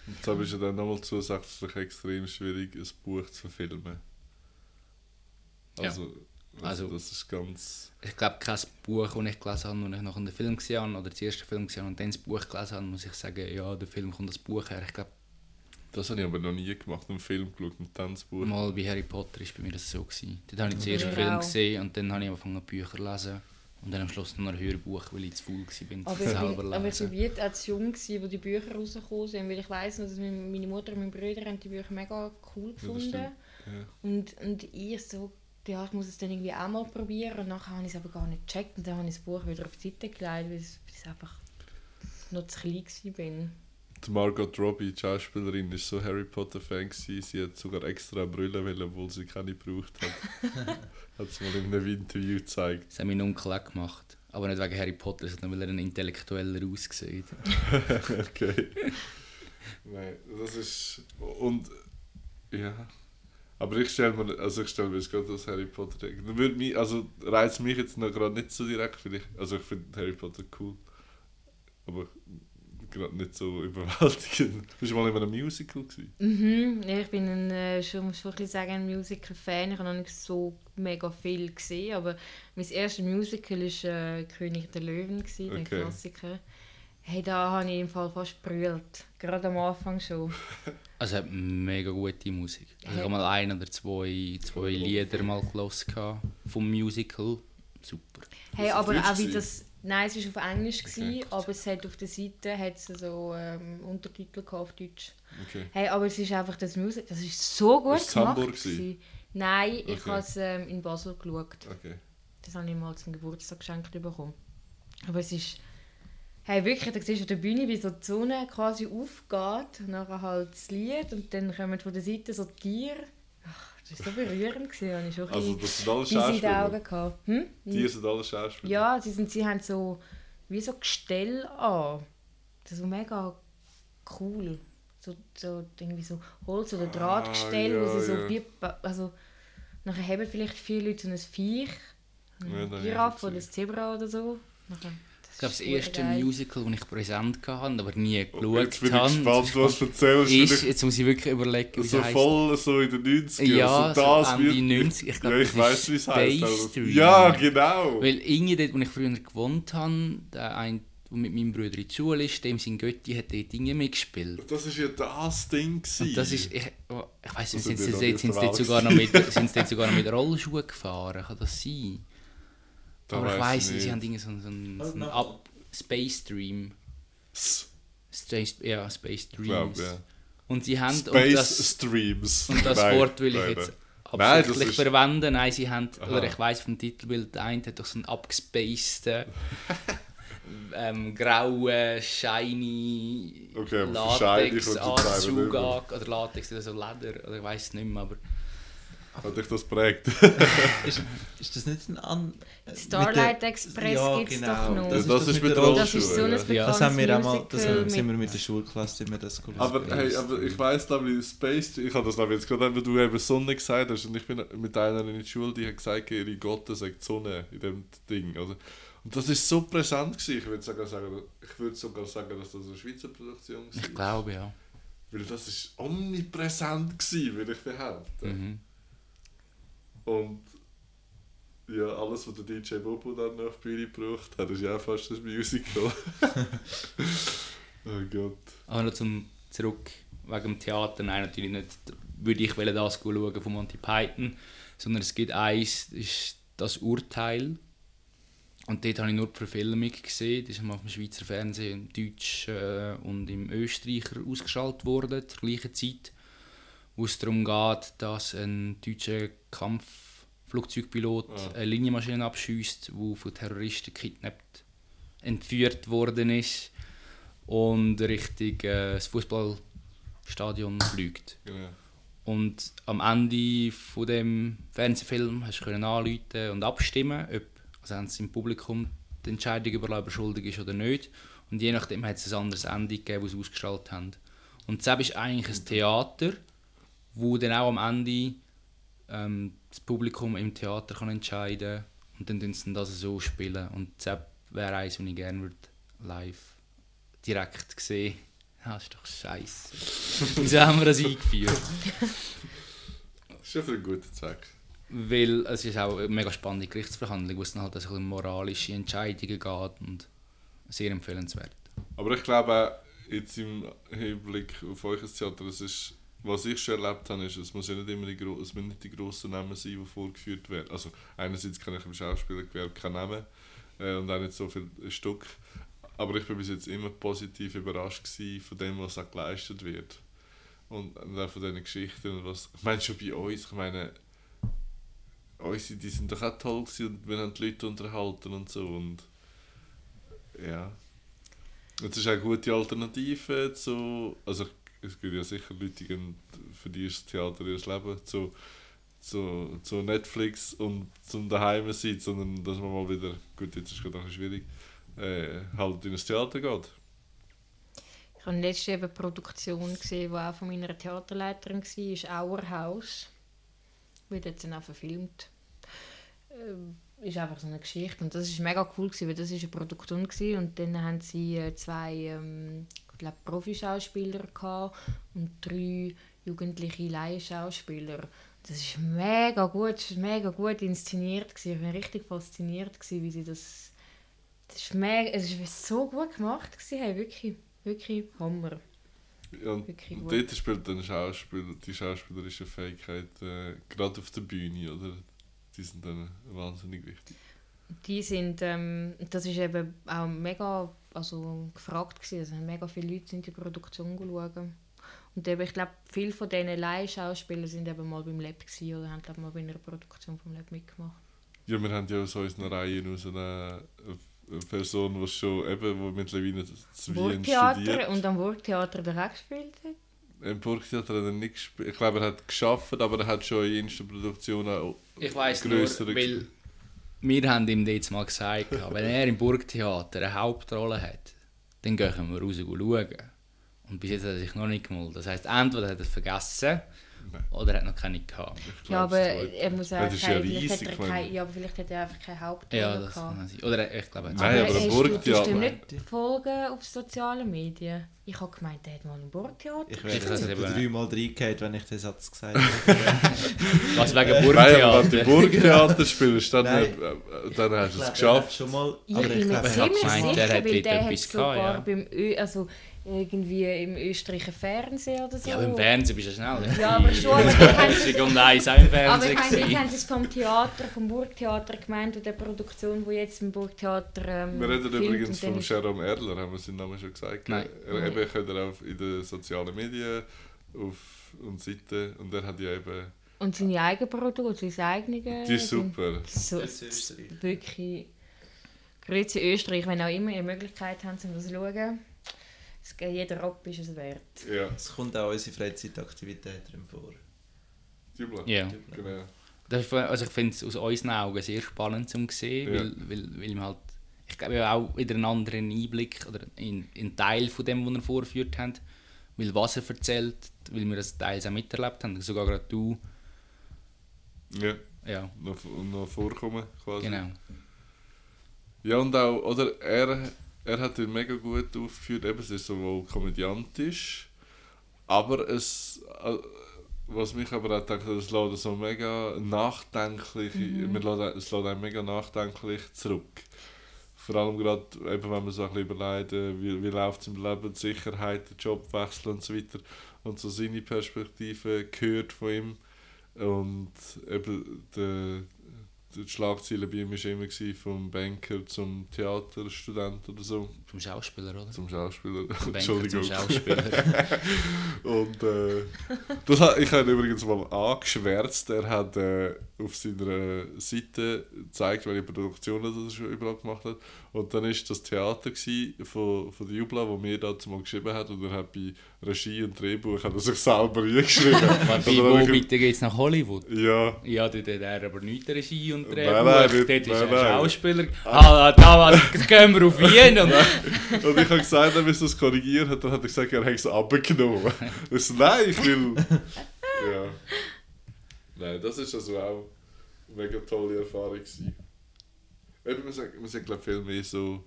Speaker 2: Und deshalb ist ja dann nochmal zusätzlich extrem schwierig, ein Buch zu verfilmen.
Speaker 3: Ja.
Speaker 2: Also, also,
Speaker 3: Also-
Speaker 2: das ist ganz...
Speaker 3: Ich glaube, kein Buch, das ich gelesen habe, das ich nach dem Film gesehen habe, oder das erste Film gesehen habe und dann das Buch gelesen habe, muss ich sagen, ja, der Film kommt das Buch her. Ich glaube,
Speaker 2: Das habe ich aber noch nie gemacht, einen Film geschaut und dann das Buch.
Speaker 3: mal bei Harry Potter ist bei mir das so gewesen. Dort habe ich den
Speaker 1: Ja.
Speaker 3: ersten Film
Speaker 1: Auch.
Speaker 3: gesehen und dann habe ich angefangen Bücher zu lesen. Und dann am Schluss noch ein Hörbuch, weil ich zu faul war, bin,
Speaker 1: Aber
Speaker 3: zu
Speaker 1: ich
Speaker 3: selber
Speaker 1: bin, aber ich wie auch zu jung, gewesen, wo die Bücher rausgekommen sind, weil ich weiss noch, dass mein- meine Mutter und meine Brüder haben die Bücher mega cool gefunden.
Speaker 2: Ja.
Speaker 1: und, und ich so, ja, ich muss es dann irgendwie auch mal probieren. Und nachher habe ich es aber gar nicht gecheckt. Und dann habe ich das Buch wieder auf die Seite gelegt, weil ich weil ich einfach noch zu klein war.
Speaker 2: Die Margot Robbie, die Schauspielerin, war so Harry Potter-Fan. gewesen. Sie hat sogar extra Brille, wollen, obwohl sie keine gebraucht hat. hat sie mal in einem Interview gezeigt.
Speaker 3: Das hat mein Onkel auch gemacht. Aber nicht wegen Harry Potter, sondern weil er ein Intellektueller aussieht.
Speaker 2: okay. Nein, das ist. Und. Ja. Aber ich stelle mir, also ich stelle mir jetzt gerade das Harry Potter denken. Würde mich, also reizt mich jetzt noch gerade nicht so direkt, weil ich, also ich finde Harry Potter cool. Aber gerade nicht so überwältigend. Bist du mal in einem Musical gewesen?
Speaker 1: Mhm, ja, ich bin ein, äh, schon, muss bisschen sagen, ein Musical-Fan. Ich habe noch nicht so mega viel gesehen, aber mein erstes Musical war äh, «König der Löwen», gewesen, der
Speaker 2: Okay.
Speaker 1: Klassiker. Hey, da habe ich im Fall fast brüllt. Gerade am Anfang schon.
Speaker 3: Also er hat mega gute Musik. Also ich habe mal ein oder zwei, zwei Lieder mal gehabt vom Musical. Super.
Speaker 1: Hey, aber auch wie
Speaker 2: gewesen?
Speaker 1: das... Nein, es war auf Englisch,
Speaker 2: Okay.
Speaker 1: gewesen, aber es hat auf der Seite hat es so ähm, Untertitel auf Deutsch.
Speaker 2: Okay.
Speaker 1: Hey, aber es ist einfach das Musik, das ist so gut
Speaker 2: Ist
Speaker 1: gemacht.
Speaker 2: Hamburg gewesen?
Speaker 1: Nein, ich
Speaker 2: Okay.
Speaker 1: habe es ähm, in Basel geschaut.
Speaker 2: Okay.
Speaker 1: Das habe ich mal zum Geburtstag geschenkt bekommen. Aber es ist... Hey, wirklich, da siehst du auf der Bühne, wie so die Sonne quasi aufgeht. Und nachher halt das Lied und dann kommen von der Seite so die Tiere. Ach, das war so berührend. Gewesen. Ich
Speaker 2: Also das sind alle
Speaker 1: Bis in die
Speaker 2: Schauspieler.
Speaker 1: Hm?
Speaker 2: Die sind alle Schauspieler.
Speaker 1: Ja, sie, sind, sie haben so wie so Gestell an. Das ist so mega cool. So, so irgendwie so Holz- oder Drahtgestell,
Speaker 2: Ah, ja,
Speaker 1: wo sie so
Speaker 2: ja.
Speaker 1: wie... Also, nachher haben vielleicht viele Leute so ein Viech.
Speaker 2: Ja,
Speaker 1: Eine
Speaker 2: das
Speaker 1: Giraffe oder ein Zebra oder so. Nachher,
Speaker 3: Ich glaube, das erste
Speaker 1: geil.
Speaker 3: Musical, das ich präsent hatte, aber nie
Speaker 2: Oh,
Speaker 3: geschaut
Speaker 2: jetzt bin ich
Speaker 3: habe,
Speaker 2: gespannt, was du erzählst.
Speaker 3: ist, jetzt muss ich wirklich überlegen, wie
Speaker 2: so
Speaker 3: es heisst.
Speaker 2: voll so in den 90ern.
Speaker 3: Ja,
Speaker 2: so
Speaker 3: so
Speaker 2: das
Speaker 3: Ende
Speaker 2: wird-
Speaker 3: 90. Ich
Speaker 2: ja,
Speaker 3: glaube,
Speaker 2: ich
Speaker 3: das
Speaker 2: weiß,
Speaker 3: ist
Speaker 2: wie es heißt. Ja, genau.
Speaker 3: Weil irgendwie dort, wo ich früher gewohnt habe, der ein, der mit meinem Bruder in die Schule ist, dem sein Götti hat dort Dinge mitgespielt.
Speaker 2: Das ist ja das Ding. Gewesen.
Speaker 3: Und das ist, ich, oh, ich weiss
Speaker 2: Das
Speaker 3: nicht, sind
Speaker 2: sind
Speaker 3: sie
Speaker 2: ja noch
Speaker 3: dort, sind sie
Speaker 2: nicht
Speaker 3: dort sogar noch mit, sind sie dort sogar noch mit Rollschuhen gefahren? Kann das sein?
Speaker 2: Da
Speaker 3: aber ich
Speaker 2: weiss nicht.
Speaker 3: sie haben irgendwie so, so einen, so einen. Up Space Dream.
Speaker 2: S-
Speaker 3: Space, ja, Space Dreams.
Speaker 2: ja.
Speaker 3: Und sie haben. und
Speaker 2: Space
Speaker 3: das,
Speaker 2: Streams.
Speaker 3: und das
Speaker 2: Nein,
Speaker 3: Wort will ich
Speaker 2: nein,
Speaker 3: jetzt
Speaker 2: nein. Nein, das
Speaker 3: absichtlich
Speaker 2: ist-
Speaker 3: verwenden. Nein, sie haben,
Speaker 2: Aha.
Speaker 3: oder ich weiss vom Titelbild, der eine hat doch so einen abgespaceden, ähm, grauen, shiny
Speaker 2: Okay,
Speaker 3: Latex-Anzug oder Latex oder so Leder, oder ich weiss es nicht mehr, aber
Speaker 2: Hat dich das prägt?
Speaker 5: Ist, ist das nicht ein an äh,
Speaker 1: Starlight
Speaker 5: der-
Speaker 1: Express
Speaker 5: Ja,
Speaker 1: gibt's
Speaker 5: genau.
Speaker 1: doch noch.
Speaker 2: Das, das ist mit
Speaker 5: der.
Speaker 1: Das ist so ein
Speaker 2: ja.
Speaker 5: Das haben wir auch mal, das haben, sind wir
Speaker 1: mit-
Speaker 5: der Schulklasse immer das gelesen.
Speaker 2: Aber, hey, aber ich weiss, glaube ich, Space, ich habe das glaube jetzt gerade, wenn du eben Sonne gesagt hast, und ich bin mit einer in der Schule, die hat gesagt, ihre Gotte sagt Sonne in dem Ding. Also, und das ist so präsent gewesen. Ich würde sogar sagen, ich würde sogar sagen, dass das eine Schweizer Produktion war.
Speaker 3: ich glaube ja.
Speaker 2: Weil das ist omnipräsent gewesen, würde ich behaupten.
Speaker 3: Mhm.
Speaker 2: Und ja, alles, was der DJ Bobo dann noch auf die Bühne gebracht hat, ist ja auch fast ein Musical. oh Gott.
Speaker 3: Aber noch zum zurück wegen dem Theater, nein, natürlich nicht, würde ich das schauen von Monty Python, sondern es gibt eins, das ist das Urteil. Und dort habe ich nur die Verfilmung gesehen, das ist auf dem Schweizer Fernsehen, im Deutsch äh, und im Österreicher ausgeschaltet worden, zur gleichen Zeit, wo es darum geht, dass ein deutscher Kampfflugzeugpilot
Speaker 2: Ah.
Speaker 3: eine Linienmaschine abschießt, die von Terroristen kidnappt, entführt worden ist und Richtung äh, das Fußballstadion fliegt.
Speaker 2: Genau.
Speaker 3: Und am Ende von dem Fernsehfilm hast du können anrufen und abstimmen, ob also haben sie im Publikum die Entscheidung überlassen, ob schuldig ist oder nicht. Und je nachdem hat es ein anderes Ende gegeben, das sie ausgestrahlt haben. Und das ist eigentlich ein Theater, wo dann auch am Ende ähm, das Publikum im Theater kann entscheiden und dann tun sie das so spielen. Und das wäre eins, was ich gerne würde live direkt sehen. Ja, das ist doch scheiße. Wieso haben wir das eingeführt?
Speaker 2: Das ist ja für einen guten Zweck.
Speaker 3: Weil es ist auch eine mega spannende Gerichtsverhandlung, wo es dann halt also um moralische Entscheidungen geht und sehr empfehlenswert.
Speaker 2: Aber ich glaube jetzt im Hinblick auf euch Theater, es ist, was ich schon erlebt habe, ist, es muss ja nicht immer die, es müssen nicht die grossen Namen sein, die vorgeführt werden. Also einerseits kann ich im Schauspielergewerbe keinen Namen äh, und auch nicht so viel Stück. Aber ich bin bis jetzt immer positiv überrascht von dem, was auch geleistet wird. Und, und auch von diesen Geschichten. Und was, ich meine, schon bei uns, ich meine, unsere, die sind doch auch toll gewesen und wir haben die Leute unterhalten und so. Und ja. Es ist auch eine gute Alternative zu. Also, es gibt ja sicher Leute, die für die ist das Theater ihr Leben, zu, zu, zu Netflix und zum daheim sein, sondern dass man mal wieder, gut, jetzt ist es gerade schwierig, äh, halt in ein Theater geht.
Speaker 1: Ich habe letztens eben eine Produktion gesehen, die auch von meiner Theaterleiterin war, Our House. Wird jetzt dann auch verfilmt. Ähm, ist einfach so eine Geschichte und das ist mega cool gewesen, weil das ist eine Produktion gewesen. und dann haben sie äh, zwei ähm, glaube Profischauspieler gehabt und drei jugendliche Laienschauspieler. Das ist mega gut, ist mega gut inszeniert gewesen. Ich war richtig fasziniert gewesen, wie sie das das ist mega, es ist so gut gemacht gewesen, hey, wirklich, wirklich Hammer.
Speaker 2: Ja, und dort spielt dann Schauspiel, die schauspielerische Fähigkeit äh, gerade auf der Bühne, oder? Die sind dann wahnsinnig wichtig.
Speaker 1: Die sind, ähm, das ist eben auch mega also, gefragt gewesen. Also mega viele Leute sind die Produktion geschaut. Und eben, ich glaube, viele von diesen Leihschauspielern sind eben mal beim Lab gewesen oder haben glaub, mal bei einer Produktion vom Lab mitgemacht.
Speaker 2: Ja, wir haben ja aus unseren Reihen aus einer eine Person, die schon eben, wo mittlerweile zu Wien
Speaker 1: Burgtheater
Speaker 2: studiert.
Speaker 1: und am Burgtheater direkt gespielt hat.
Speaker 2: Im Burgtheater hat er nicht gespielt. Ich glaube, er hat geschafft, aber er hat schon in erster Produktion auch
Speaker 3: Ich weiss nur, weil wir haben ihm jetzt mal gesagt, wenn er im Burgtheater eine Hauptrolle hat, dann gehen wir raus schauen. Und bis jetzt hat er sich noch nicht gemeldet. Das heisst, entweder hat er es vergessen. Oder er hat noch keine gehabt.
Speaker 2: Ich
Speaker 1: Ja, aber
Speaker 2: das
Speaker 1: er muss
Speaker 2: Ja,
Speaker 1: auch
Speaker 2: das ja
Speaker 1: keine, vielleicht hat
Speaker 2: riesig,
Speaker 1: er ja, aber vielleicht hat er einfach keine Hauptrolle
Speaker 3: Ja, das
Speaker 1: gehabt.
Speaker 3: kann sein. Oder ich glaube, er hat
Speaker 2: Nein, aber Burgtheater-
Speaker 1: tust du ihm nicht folgen auf sozialen Medien? Ich habe gemeint, er hat mal ein Burgtheater
Speaker 5: Ich jetzt
Speaker 3: er
Speaker 5: etwa dreimal reingehauen, wenn ich den Satz gesagt hätte.
Speaker 3: Was wegen
Speaker 2: Nein, aber wenn du
Speaker 3: Burgtheater?
Speaker 2: Burgtheater spielst, dann, äh, dann hast du es
Speaker 5: er
Speaker 2: geschafft.
Speaker 5: Schon mal,
Speaker 1: Ich
Speaker 5: aber
Speaker 1: bin
Speaker 5: ich
Speaker 1: mir
Speaker 5: er
Speaker 1: ziemlich
Speaker 3: gemeint,
Speaker 1: sicher,
Speaker 3: er
Speaker 1: weil der hat
Speaker 3: etwas
Speaker 1: sogar
Speaker 3: gehabt, ja.
Speaker 1: beim Ö, also irgendwie im österreichischen Fernsehen oder so.
Speaker 3: Ja, aber im Fernsehen bist du schnell.
Speaker 1: Ja, aber schon, aber wir haben-
Speaker 3: 50 und 1 auch im
Speaker 1: Aber
Speaker 3: Fernsehen.
Speaker 1: ich meine, wir
Speaker 3: gewesen.
Speaker 1: haben es vom Theater, vom Burgtheater gemeint und der Produktion, die jetzt im Burgtheater ähm,
Speaker 2: Wir reden übrigens von Jerome Erler, haben wir seinen Namen schon gesagt.
Speaker 3: Nein.
Speaker 2: Er, eben könnt ihr auch in den sozialen Medien auf und Seiten und er hat ja eben.
Speaker 1: Und seine Eigenproduktion, seine eigene.
Speaker 2: Die ist super.
Speaker 1: So, wirklich. Grüezi Österreich, wenn auch immer ihr Möglichkeit habt, um das zu schauen. Es geht jeder ab, ist es wert.
Speaker 2: Ja,
Speaker 5: Es kommt auch unsere Freizeitaktivität drin vor.
Speaker 2: Jubla.
Speaker 3: Ja.
Speaker 2: Genau.
Speaker 3: Das ist, also ich finde es aus unseren Augen sehr spannend zu sehen,
Speaker 2: Ja.
Speaker 3: weil, weil, weil man halt, ich glaube auch wieder einen anderen Einblick oder in, in einen Teil von dem, was er vorgeführt hat, weil was er erzählt, weil wir das teils auch miterlebt haben, sogar gerade du,
Speaker 2: Ja,
Speaker 3: ja,
Speaker 2: noch, noch vorkommen quasi.
Speaker 3: genau.
Speaker 2: Ja, und auch, oder er, er hat ihn mega gut aufgeführt, eben, es ist sowohl komödiantisch, aber es, äh, was mich aber auch denkt, es lässt so mega nachdenklich, mhm. es lässt einen mega nachdenklich zurück. Vor allem gerade, eben, wenn man so ein bisschen überlegt, äh, wie, wie läuft es im Leben, die Sicherheit, der Jobwechsel und so weiter, und so seine Perspektive gehört von ihm. Und eben der, die Schlagzeile bei ihm war immer vom Banker zum Theaterstudent oder so,
Speaker 3: Zum Schauspieler, oder?
Speaker 2: zum Schauspieler.
Speaker 3: Banker
Speaker 2: Entschuldigung.
Speaker 3: zum Schauspieler.
Speaker 2: Und äh, das hat, ich habe ihn übrigens mal angeschwärzt. Er hat äh, auf seiner Seite gezeigt, welche Produktionen er schon überall gemacht hat. Und dann war das Theater von, von der Jubla, wo mir dazu mal geschrieben hat. Und er hat bei Regie und Drehbuch hat er sich selber eingeschrieben.
Speaker 3: Warte,
Speaker 2: Und dann
Speaker 3: wo
Speaker 2: ich-
Speaker 3: bitte geht es nach Hollywood?
Speaker 2: Ja,
Speaker 3: Ja, dort hat er aber nicht Regie und
Speaker 2: Nein,
Speaker 3: Drehbuch,
Speaker 2: nein,
Speaker 3: dort
Speaker 2: nicht-
Speaker 3: ist
Speaker 2: nein,
Speaker 3: er
Speaker 2: nein.
Speaker 3: Schauspieler. Ah, da was, gehen wir auf Wien und
Speaker 2: und ich habe gesagt, er müsste das korrigieren. Und dann hat er gesagt, er hätte es abgenommen. Ich so, nein, ich will. Ja. Nein, das ist also auch eine mega tolle Erfahrung. Gewesen. Eben, man sagt, man sagt glaube viel mehr so.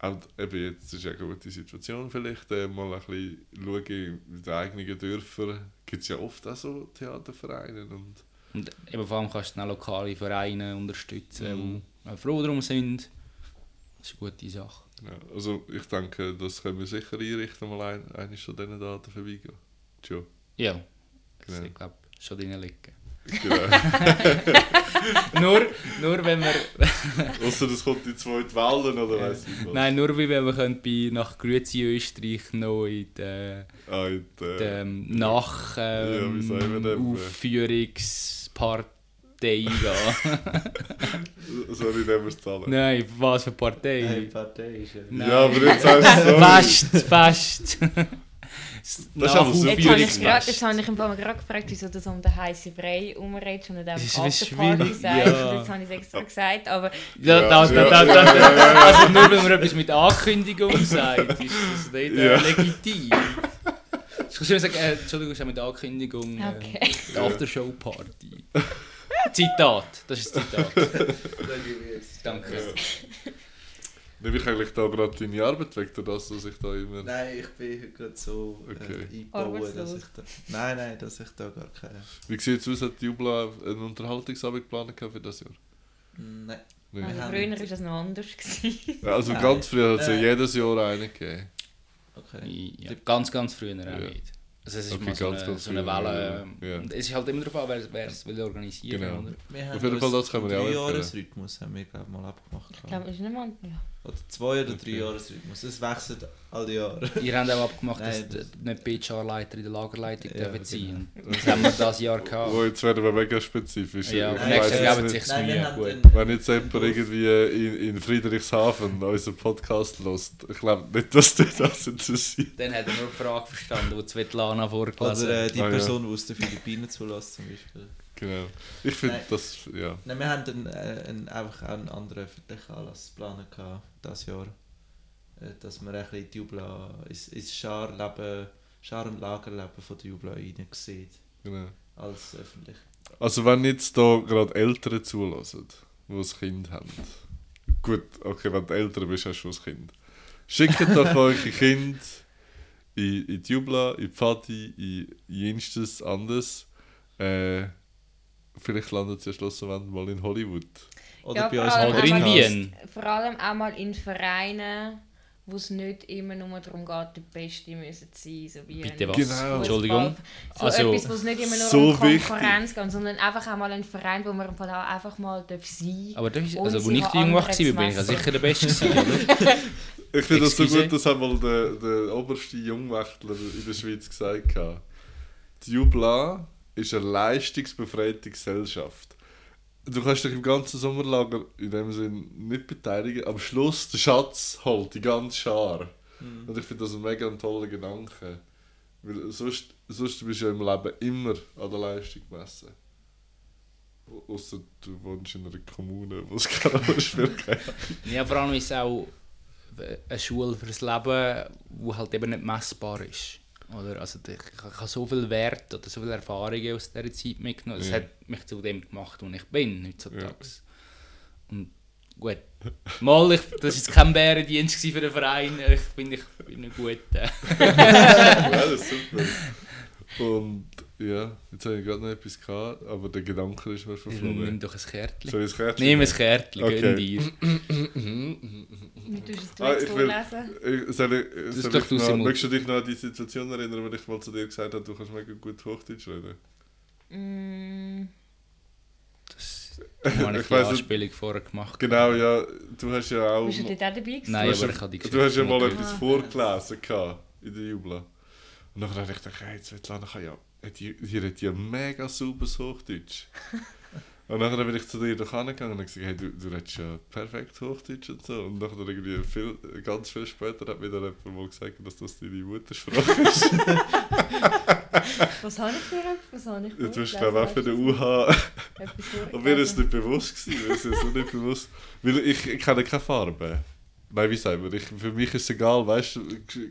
Speaker 2: Auch, eben jetzt ist ja eine gute Situation vielleicht, äh, mal ein bisschen schauen in den eigenen Dörfern. Gibt es ja oft auch so Theatervereine. Und,
Speaker 3: Und eben vor allem kannst du dann lokale Vereine unterstützen,
Speaker 2: Mhm.
Speaker 3: die auch froh darum sind. Das ist eine gute Sache.
Speaker 2: ja, also ich denke, das können wir sicher einrichten, mal ein, eines von diesen Daten vorbeigehen. Tja,
Speaker 3: Ja, das
Speaker 2: Genau.
Speaker 3: ich glaube schon drin liegen.
Speaker 2: Genau.
Speaker 3: nur, nur wenn wir,
Speaker 2: Außer das kommt in zweite Wellen oder weiss ich was.
Speaker 3: nein, nur wie wenn wir können bei nach Grüezi Österreich noch in die,
Speaker 2: Ah, in der,
Speaker 3: ähm, nach
Speaker 2: Ja, wir
Speaker 3: ähm,
Speaker 2: denn?
Speaker 3: Aufführungspartei gehen.
Speaker 2: soll ich nicht mehr zahlen?
Speaker 3: nein, was für Partei?
Speaker 5: Partei ist ja.
Speaker 3: Nein.
Speaker 2: Ja, aber jetzt sagst du sorry.
Speaker 3: Fest, fest.
Speaker 2: Das ist aber super.
Speaker 1: Jetzt habe ich, im Fall gerade gefragt, wieso du so um den heißen Brei umredest und nicht
Speaker 3: Das
Speaker 1: einfach
Speaker 3: ein
Speaker 1: Afterparty sagst.
Speaker 3: ja.
Speaker 1: Und Jetzt habe ich es extra gesagt, aber
Speaker 3: Ja,
Speaker 2: Ja,
Speaker 3: da, da,
Speaker 2: ja,
Speaker 3: da,
Speaker 2: ja,
Speaker 3: da,
Speaker 2: ja, ja, ja.
Speaker 3: Also nur wenn man etwas mit Ankündigung sagt, ist das nicht äh,
Speaker 2: Ja.
Speaker 3: legitim. Ich kann sagen, äh, Entschuldigung, ist auch mit Ankündigung äh,
Speaker 1: Okay.
Speaker 3: die Aftershow-Party. Zitat, das ist ein Zitat. Danke.
Speaker 2: Nehme ich eigentlich da gerade deine Arbeit weg, durch das, dass ich da immer...
Speaker 5: Nein, ich bin heute gerade so
Speaker 2: Okay.
Speaker 5: äh, eingebaut, dass ich da... Nein, nein, dass ich da gar keine...
Speaker 2: Wie sieht es aus, hat die Jubla einen Unterhaltungsabend geplant für das Jahr?
Speaker 5: Nein.
Speaker 2: Nein.
Speaker 1: also früher war das noch anders. gewesen.
Speaker 2: Ja, also
Speaker 5: Nein.
Speaker 2: ganz früher hat es ja
Speaker 5: Nein.
Speaker 2: jedes Jahr einen gegeben.
Speaker 5: Okay.
Speaker 3: Ja, ganz, ganz früher auch
Speaker 2: Ja.
Speaker 3: nicht. Also es ist
Speaker 2: Okay,
Speaker 3: mal so
Speaker 2: ganz,
Speaker 3: eine,
Speaker 2: ganz
Speaker 3: so eine Welle.
Speaker 2: ja. Ja.
Speaker 3: Und es ist halt immer darauf an, wer, wer es will organisieren
Speaker 2: Genau.
Speaker 3: oder?
Speaker 5: Wir
Speaker 2: Auf jeden Fall, das können wir ja auch.
Speaker 5: Jahresrhythmus haben wir glaube ich mal abgemacht.
Speaker 1: Ich glaube, es ist nicht mal... Ja.
Speaker 5: Oder zwei oder
Speaker 2: Okay.
Speaker 5: drei Jahresrhythmus. Es wechselt alle Jahre.
Speaker 3: Ihr habt auch abgemacht, dass
Speaker 5: Nein, das-
Speaker 3: die- nicht HR-Leiter in der Lagerleitung
Speaker 5: Ja,
Speaker 3: dürfen sein.
Speaker 5: genau.
Speaker 3: Das haben wir dieses Jahr gehabt.
Speaker 2: Wo jetzt werden wir mega spezifisch.
Speaker 3: Ja,
Speaker 2: weiss
Speaker 3: nächstes
Speaker 2: jetzt
Speaker 3: Jahr geben sich Mühe, gut.
Speaker 2: Wenn jetzt jemand irgendwie in, in Friedrichshafen unseren Podcast hört, ich glaube nicht, dass dich das interessiert.
Speaker 3: Dann hat er nur die Frage verstanden, die Svetlana vorgelesen
Speaker 5: Oder äh,
Speaker 3: hat.
Speaker 5: die
Speaker 2: Ah, ja.
Speaker 5: Person, die aus den Philippinen zulässt zum Beispiel.
Speaker 2: Genau. Ich finde das, ja.
Speaker 5: Nein, wir haben einen, äh, einen, einfach auch einen anderen öffentlichen Anlass geplant gehabt, dieses Jahr. Äh, dass wir ein bisschen die Jubla ins, ins Scharleben, Schar- und Lagerleben von der Jubla rein sieht.
Speaker 2: genau.
Speaker 5: Als öffentlich.
Speaker 2: Also wenn jetzt da gerade Eltern zulassen, die ein Kind haben. Gut, okay, wenn du Eltern bist, hast du schon ein Kind. Schickt doch eure Kind in, in die Jubla, in die Pfadi, in jenstes anderes. Äh, vielleicht landet sie ja schlussendlich mal in Hollywood.
Speaker 5: Oder
Speaker 1: Ja,
Speaker 5: bei uns
Speaker 3: Oder in Wien.
Speaker 1: Vor allem auch mal in Vereinen, wo es nicht immer nur darum geht, der Beste müssen sein, so wie
Speaker 3: Bitte was?
Speaker 2: Genau.
Speaker 3: Entschuldigung.
Speaker 1: So
Speaker 3: Also-
Speaker 1: etwas, wo es nicht immer nur
Speaker 2: So
Speaker 1: um
Speaker 2: wichtig.
Speaker 1: Konkurrenz geht, sondern einfach auch mal ein Verein, wo man auch einfach mal darf sein
Speaker 3: Aber das ist,
Speaker 1: Ohne
Speaker 3: also, wo ich jung war,
Speaker 1: anderen
Speaker 3: bin ich ja sicher der Beste?
Speaker 2: Ich finde das so gut, dass einmal der, der oberste Jungwächtler in der Schweiz gesagt hat. Die Jubla ist eine leistungsbefreite Gesellschaft. Du kannst dich im ganzen Sommerlager in dem Sinn nicht beteiligen, am Schluss der Schatz holt die ganze Schar. Und ich finde das ein mega toller Gedanke. Weil sonst, sonst bist du ja im Leben immer an der Leistung gemessen. Außer du wohnst in einer Kommune, wo es keine Rolle spielt.
Speaker 3: Ja, vor allem ist es auch eine Schule fürs Leben, die halt eben nicht messbar ist. Oder? Also ich ich habe so viel Wert oder so viele Erfahrungen aus dieser Zeit mitgenommen. Das
Speaker 2: Ja.
Speaker 3: hat mich zu dem gemacht, wo ich bin heutzutage. Und gut, mal, ich, das war kein Bärendienst für den Verein. Ich bin, ich bin ein guter.
Speaker 2: ja, das ist super. Und ja, jetzt habe ich gerade noch etwas gehabt, aber der Gedanke ist mir
Speaker 3: Nimm
Speaker 2: verflogen.
Speaker 3: doch ein Kärtchen.
Speaker 2: Soll ich das Kärtchen
Speaker 3: Nimm ein? Kärtchen,
Speaker 2: Okay.
Speaker 3: gönn dir.
Speaker 1: Wie tust du es
Speaker 2: Ah,
Speaker 1: jetzt
Speaker 2: ich will-
Speaker 1: vorlesen?
Speaker 2: Ich- Soll ich, soll ich
Speaker 3: du,
Speaker 2: noch, möchtest du dich noch an die Situation erinnern, wo ich mal zu dir gesagt habe, du kannst mega gut Hochdeutsch reden?
Speaker 1: Mm,
Speaker 3: Das habe ich
Speaker 2: Ich
Speaker 3: die
Speaker 2: nicht.
Speaker 3: Anspielung vorher gemacht.
Speaker 2: Genau, ja, du hast ja auch...
Speaker 1: bist du dort auch dabei gewesen?
Speaker 3: Nein,
Speaker 2: du
Speaker 3: aber ich habe die
Speaker 2: Du
Speaker 3: Geschichte
Speaker 2: hast ja mal etwas
Speaker 1: Ah.
Speaker 2: vorgelesen gehabt in der Jubla. Und dann habe ich gedacht, hey, Svetlana kann ja... Die, die redet ja mega sauberes Hochdeutsch. Und dann bin ich zu dir doch angegangen und gesagt, hey, du, du redest ja perfekt Hochdeutsch und so. Und dann irgendwie viel, ganz viel später hat mir dann jemand mal gesagt, dass das deine Muttersprache ist.
Speaker 1: Was habe ich für Was habe ich
Speaker 2: du hast glaube auch für den UH... Und mir ist nicht bewusst gewesen, mir ist es so nicht bewusst. Weil ich, ich kenne keine Farbe. Nein, wie sagen wir? Ich, für mich ist es egal, weißt du,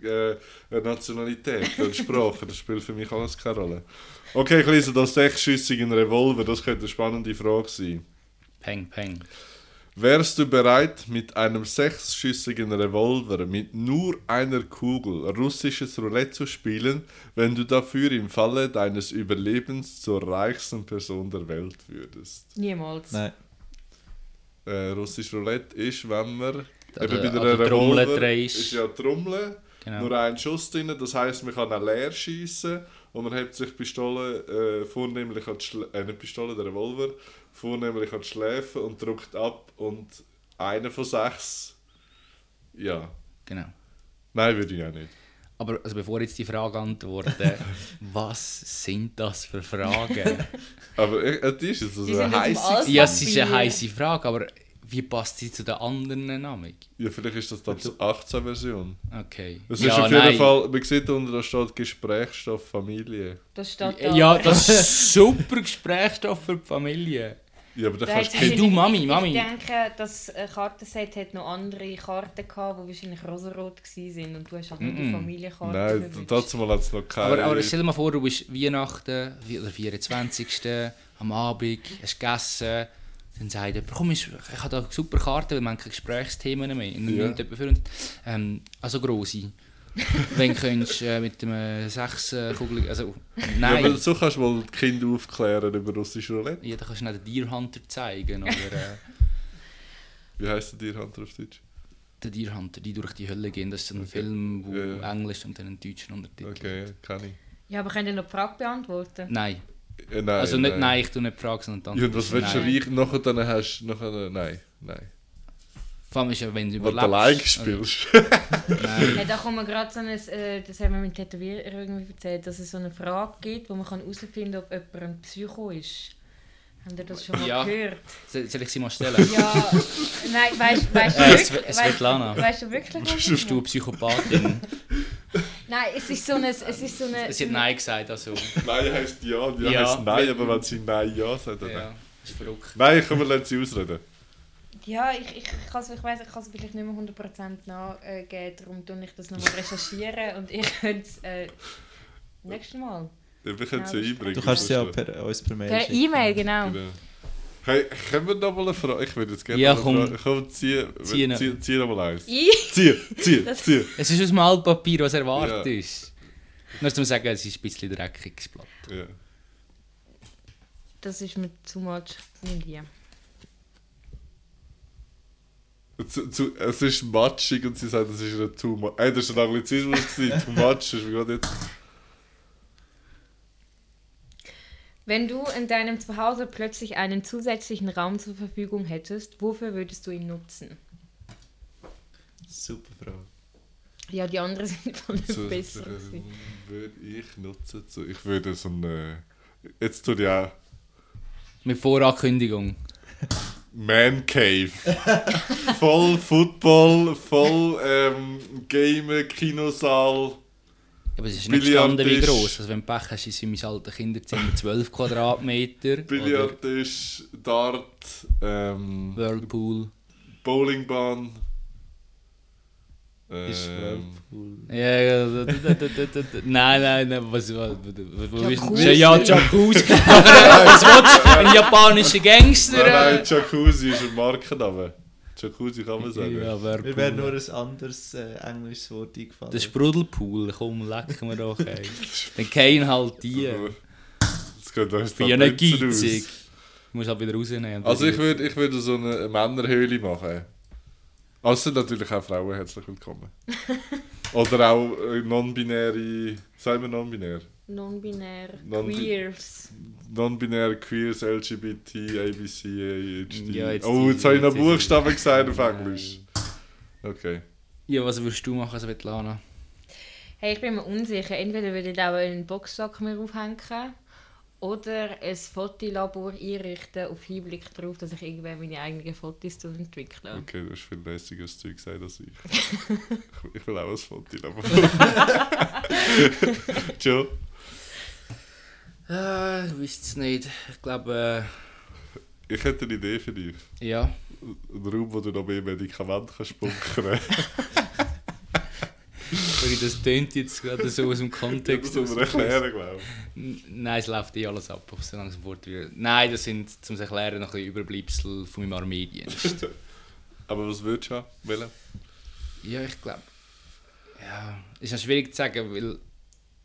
Speaker 2: äh, eine Nationalität, eine Sprache, das spielt für mich alles keine Rolle. Okay, ich lese das sechsschüssigen Revolver, das könnte eine spannende Frage sein.
Speaker 3: Peng, peng.
Speaker 2: Wärst du bereit, mit einem sechsschüssigen Revolver mit nur einer Kugel russisches Roulette zu spielen, wenn du dafür im Falle deines Überlebens zur reichsten Person der Welt würdest?
Speaker 1: Niemals.
Speaker 5: Nein.
Speaker 2: äh, russisch Roulette ist, wenn man
Speaker 3: An
Speaker 2: eben
Speaker 3: der-
Speaker 2: bei
Speaker 3: an
Speaker 2: der
Speaker 3: der Trommel
Speaker 2: Revolver
Speaker 3: drehst.
Speaker 2: ist ja die Trommel,
Speaker 3: Genau.
Speaker 2: nur ein Schuss drin, das heisst, man kann auch leer schiessen und man hebt sich die Pistole äh, vornehmlich an die Schlä äh, nicht Pistole, der Revolver, vornehmlich an die Schläfe und drückt ab und einer von sechs, ja,
Speaker 3: genau.
Speaker 2: nein, würde ich auch nicht.
Speaker 3: Aber also bevor ich jetzt die Frage antworte, was sind das für Fragen?
Speaker 2: Aber äh, die ist jetzt also eine heiße...
Speaker 3: Ja, es ist eine heiße Frage, aber wie passt sie zu den anderen Namen?
Speaker 2: Ja, vielleicht ist das dann die 18-Version.
Speaker 3: Okay.
Speaker 2: Das
Speaker 3: ja,
Speaker 2: ist auf jeden
Speaker 3: nein.
Speaker 2: Fall, man sieht unten, da steht Gesprächsstoff Familie.
Speaker 1: Das steht da.
Speaker 3: Ja, das ist super Gesprächsstoff für die Familie.
Speaker 2: Ja, aber da kannst du
Speaker 3: Hey, du, Mami,
Speaker 1: ich,
Speaker 3: Mami.
Speaker 1: Ich denke, das äh, Kartenset hat noch andere Karten gehabt, die wahrscheinlich rosarot waren und du hast halt nur die. Familienkarte
Speaker 2: Nein, dazu mal hat es noch keine.
Speaker 3: Aber, aber stell dir mal vor, du bist Weihnachten oder 24. am Abend, hast gegessen, dann sagt jemand, komm, ich, ich habe da super Karte, weil haben keine Gesprächsthemen mehr. Und dann
Speaker 2: Ja.
Speaker 3: nimmt jemand für und, ähm, also grosse. Wenn könntest äh, mit einem sechs äh, Kugel, also
Speaker 2: Ja,
Speaker 3: nein.
Speaker 2: aber so kannst du mal die Kinder aufklären über russische Roulette.
Speaker 3: Ja, dann kannst du nicht den Deer Hunter zeigen oder äh,
Speaker 2: Wie heisst der Tierhunter auf Deutsch?
Speaker 3: den Deer Hunter, die durch die Hölle gehen. Das ist ein
Speaker 2: Okay.
Speaker 3: Film, wo
Speaker 2: Ja, ja.
Speaker 3: Englisch und dann einen deutschen Untertitel.
Speaker 2: Okay, kann ich.
Speaker 1: Ja, aber könnt ihr noch die Frage beantworten?
Speaker 3: Nein.
Speaker 2: Äh, nein,
Speaker 3: also nicht nein. ich tue nicht die Frage, sondern die
Speaker 2: Ja, und was willst du
Speaker 3: nein.
Speaker 2: reich nachher dann hast? Nachher, nein, nein.
Speaker 3: Vor allem ist ja, wenn du
Speaker 2: Weil
Speaker 3: überlebst.
Speaker 2: du allein
Speaker 3: also-
Speaker 2: spielst.
Speaker 3: Nein.
Speaker 1: Ja, da kommt mir gerade so ein, äh, das haben wir mit Tätowierer irgendwie erzählt, dass es so eine Frage gibt, wo man herausfinden kann, ob jemand ein Psycho ist. Schon mal
Speaker 3: Ja.
Speaker 1: gehört?
Speaker 3: Soll ich sie mal stellen?
Speaker 1: Ja, nein, weißt, weißt du wirklich?
Speaker 3: Svetlana.
Speaker 1: weißt du wirklich?
Speaker 3: Bist du? Psychopathin?
Speaker 1: Nein, es ist so eine... Es ist so eine
Speaker 3: Sie hat Nein gesagt, also.
Speaker 2: nein heisst ja, ja,
Speaker 3: Ja,
Speaker 2: heisst nein, aber wenn sie nein ja sagt, dann
Speaker 3: Ja, ist verrückt.
Speaker 2: Nein, komm, wir lassen sie ausreden.
Speaker 1: Ja, ich, ich, ich, kann's- ich weiss, ich kann es vielleicht nicht mehr 100% nachgeben, darum tue ich das nochmal recherchieren und ich könnte es äh, nächstes Mal.
Speaker 2: Ja, wir können sie
Speaker 1: Ja, das-
Speaker 2: einbringen.
Speaker 5: Du kannst es ja per, uns per Mail
Speaker 1: Per. E-Mail, genau.
Speaker 2: Genau. Hey, können wir noch mal eine Frage? Ich würde jetzt gerne
Speaker 3: Ja,
Speaker 2: noch
Speaker 3: komm.
Speaker 2: eine Frage. Komm, zieh,
Speaker 3: Zieh noch.
Speaker 2: zieh, zieh noch mal eins. Zieh, zieh,
Speaker 1: Das-
Speaker 2: zieh.
Speaker 3: Es ist aus dem Altpapier, was erwartet
Speaker 2: Ja.
Speaker 3: ist. Nur zum sagen, es ist ein bisschen dreckiges Blatt.
Speaker 2: Ja.
Speaker 1: Das ist mir zu much. Die.
Speaker 2: Zu, zu, es ist matschig und sie sagt, es ist ein too much. Ey, das war ein Anglizismus, gewesen, too much, das ist mir gerade jetzt...
Speaker 1: Wenn du in deinem Zuhause plötzlich einen zusätzlichen Raum zur Verfügung hättest, wofür würdest du ihn nutzen?
Speaker 5: Super Frage.
Speaker 1: Ja, die anderen sind voll
Speaker 2: So,
Speaker 1: besser. gewesen.
Speaker 2: würde ich nutzen. So, ich würde so eine. Jetzt ich auch
Speaker 3: Mit Vorankündigung.
Speaker 2: Man Cave. voll Football, voll ähm, Gamen, Kinosaal.
Speaker 3: Aber es ist nicht gestanden wie gross. Also wenn du Pech hast, ist in meinem alten Kinderzimmer 12 Quadratmeter.
Speaker 2: Billardtisch, Dart, ähm,
Speaker 3: Whirlpool.
Speaker 2: Bowlingbahn.
Speaker 5: Ist
Speaker 2: Ähm,
Speaker 5: Whirlpool.
Speaker 3: Ja, ja, da, da, da, da, da, da. Nein, nein, nein, was, was, was, was
Speaker 1: Jacuzzi.
Speaker 3: Ja, Jacuzzi. Was willst du? Ein japanischer Gangster?
Speaker 2: nein, nein, Jacuzzi ist ein Markenname. Jacuzzi kann man sagen.
Speaker 3: Ja,
Speaker 5: Mir wäre nur ein anderes äh, englisches Wort eingefallen.
Speaker 3: Der Sprudelpool, komm, leck mir doch, ey. Dann gehen halt die.
Speaker 2: Das geht uns
Speaker 3: Bin ja nicht geizig. Ich muss halt wieder rausnehmen.
Speaker 2: Also ich würde ich würd so eine Männerhöhle machen. Also natürlich auch Frauen herzlich willkommen. Oder auch äh, non-binäre, sagen wir non-binär?
Speaker 1: Non-binär,
Speaker 2: Non-bi-
Speaker 1: Queers.
Speaker 2: Non-binäre, Queers, LGBT, ABC, AHD.
Speaker 3: Ja, jetzt
Speaker 2: oh, jetzt habe ich noch Buchstaben gesagt auf Englisch. Okay.
Speaker 3: Ja, was würdest du machen, Svetlana?
Speaker 1: Hey, ich bin mir unsicher. Entweder würde ich auch einen Boxsack mir aufhängen oder ein Fotolabor einrichten auf Hinblick darauf, dass ich irgendwann meine eigenen Fotos entwickle.
Speaker 2: Okay, du hast viel lässigeres Zeug gesagt als ich. ich, ich will auch ein Foto aber. Joe?
Speaker 3: Äh, ich weiß es nicht. Ich glaube,
Speaker 2: Ich hätte eine Idee für dich.
Speaker 3: äh, ja.
Speaker 2: Ein Raum, wo du noch mehr Medikamente kannst bunkern
Speaker 3: das tönt jetzt gerade so aus dem
Speaker 2: Das
Speaker 3: Kontext.
Speaker 2: muss man erklären, glaube ich.
Speaker 3: Nein, es läuft eh alles ab, auf so langsam fort wird. Nein, das sind, zum es erklären, noch ein Überbleibsel von meinem Armeedienst.
Speaker 2: Aber was würdest du haben? Wollen?
Speaker 3: ja, ich glaube. Ja, ist noch schwierig zu sagen, weil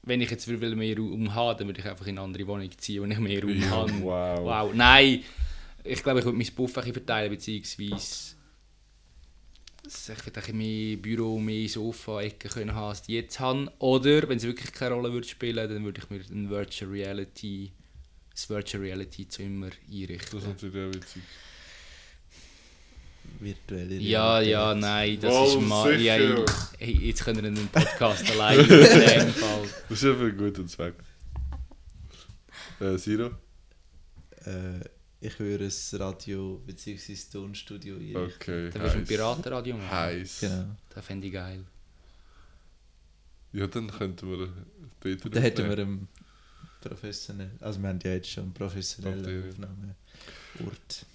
Speaker 3: wenn ich jetzt will mehr Raum haben, dann würde ich einfach in eine andere Wohnung ziehen, wo ich mehr Raum
Speaker 2: Ja,
Speaker 3: habe.
Speaker 2: wow.
Speaker 3: wow. Nein, ich glaube, ich würde mein Buff verteilen, beziehungsweise ich würde ein mehr Büro, mehr Sofa-Ecken können haben, als die jetzt haben. Oder, wenn es wirklich keine Rolle würde spielen, dann würde ich mir ein Virtual Reality, das Virtual Reality Zimmer einrichten.
Speaker 2: Das ist natürlich auch witzig.
Speaker 5: Virtuelle
Speaker 3: Ja,
Speaker 5: Realität.
Speaker 3: ja, nein, das
Speaker 2: Wow,
Speaker 3: ist mal. Ja, hey, jetzt können wir einen Podcast allein in dem Fall.
Speaker 2: Das ist für einen guten Zweck. Äh, Siro?
Speaker 5: Äh, ich würde ein Radio bzw. Tonstudio einrichten.
Speaker 2: Okay.
Speaker 3: Dann wirst du ein. Piratenradio machen.
Speaker 2: Heiß.
Speaker 5: Genau.
Speaker 3: Das fände ich geil.
Speaker 2: Ja, dann könnten wir dort
Speaker 5: Da hätten wir einen professionellen, also wir haben ja jetzt schon einen professionellen
Speaker 2: Okay.
Speaker 5: Aufnahmeort.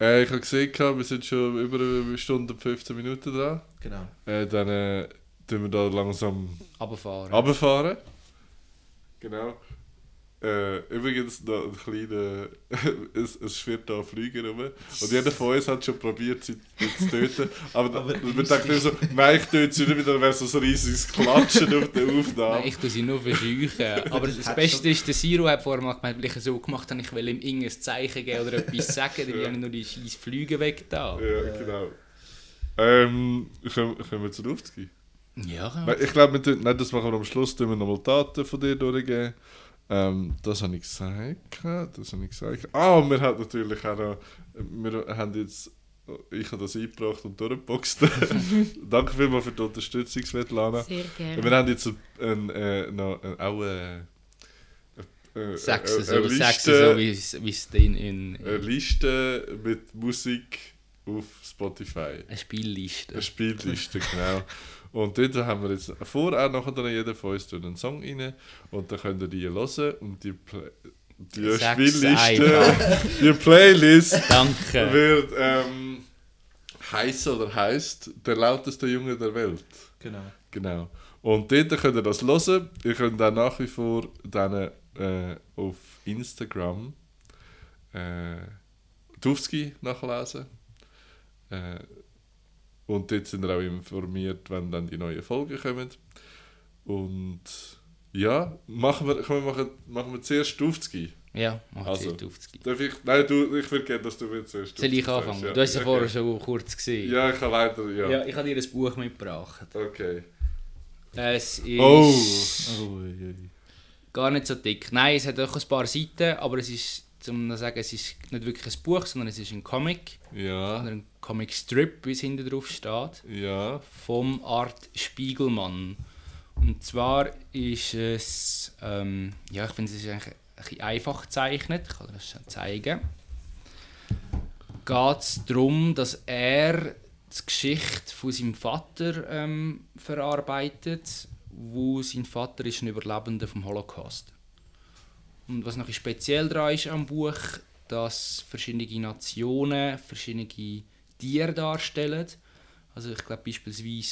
Speaker 2: Äh, ich habe gesehen, wir sind schon über eine Stunde und 15 Minuten dran.
Speaker 5: Genau.
Speaker 2: Äh, dann äh, tun wir da langsam
Speaker 3: Runterfahren.
Speaker 2: runterfahren. Genau. Äh, übrigens noch ein kleiner. es, es schwirrt da ein Flüger rum. Und jeder von uns hat schon probiert, sie zu töten. Aber,
Speaker 5: Aber
Speaker 2: man denkt immer so, nein, ich töte sie nicht wieder, dann wäre so ein riesiges Klatschen auf der Aufnahme.
Speaker 3: Nein, ich tue sie nur verscheuchen. Aber das Beste ist, der Siro hat vorher mal gemeint, weil ich es so gemacht habe, ich will ihm irgendein Zeichen geben oder etwas sagen, dann
Speaker 2: Ja.
Speaker 3: habe ich nur die scheiß Flüge weg da.
Speaker 2: Ja, genau. Ähm, können, können wir zur Aufzugehen?
Speaker 3: Ja,
Speaker 2: Nein, ich glaube, wir tun- nein, das machen wir am Schluss, tun wir nochmal Daten von dir durchgeben. Ähm, das habe ich gesagt. Das habe ich gesagt. Ah, und wir haben natürlich auch noch, wir haben jetzt, ich habe das eingebracht und durchgeboxt. Danke vielmals für die Unterstützung, Svetlana.
Speaker 1: Sehr
Speaker 2: Wir
Speaker 1: gerne.
Speaker 2: haben jetzt ein, äh, noch, äh, auch äh, äh,
Speaker 3: so,
Speaker 2: eine
Speaker 3: Sechsen,
Speaker 2: Liste-
Speaker 3: so wie es- in, in,
Speaker 2: eine
Speaker 3: in
Speaker 2: Liste mit Musik auf Spotify.
Speaker 3: eine Spielliste.
Speaker 2: Eine Spielliste, genau. Und dort haben wir jetzt vor, auch nachher dann jeder von uns einen Song rein und dann könnt ihr die hören und die, Play die Spielliste, die Playlist
Speaker 3: Danke.
Speaker 2: wird ähm, heißen oder heißt der lauteste Junge der Welt.
Speaker 5: Genau.
Speaker 2: Genau. Und dort könnt ihr das hören. Ihr könnt auch nach wie vor dann äh, auf Instagram äh, Tufski nachlesen. Äh, und dort sind wir auch informiert, wenn dann die neuen Folgen kommen. Und ja, machen wir, komm, wir machen, machen wir zuerst Tufski.
Speaker 3: Ja, mach
Speaker 2: Also.
Speaker 3: also. 50.
Speaker 2: Darf ich, nein, du, ich würde gerne, dass du jetzt zuerst
Speaker 3: Soll ich
Speaker 2: sagst,
Speaker 3: anfangen?
Speaker 2: ja.
Speaker 3: Du hast ja
Speaker 2: Okay.
Speaker 3: vorher schon kurz gesehen.
Speaker 2: Ja, ich kann weiter, ja.
Speaker 3: Ja, ich habe dir ein Buch mitgebracht.
Speaker 2: Okay.
Speaker 3: Es ist
Speaker 2: Oh!
Speaker 3: gar nicht so dick. Nein, es hat auch ein paar Seiten, aber es ist, um zu sagen, es ist nicht wirklich ein Buch, sondern es ist ein Comic.
Speaker 2: Ja,
Speaker 3: Oder ein Comic Strip, wie es hinten drauf steht.
Speaker 2: ja.
Speaker 3: vom Art Spiegelmann. Und zwar ist es, ähm, ja, ich finde es ist eigentlich ein bisschen einfach gezeichnet, ich kann das schon zeigen. Geht es darum, dass er die Geschichte von seinem Vater ähm, verarbeitet, wo sein Vater ist ein Überlebender vom Holocaust. Und was noch speziell daran ist am Buch, dass verschiedene Nationen verschiedene Tiere darstellen. Also ich glaube beispielsweise die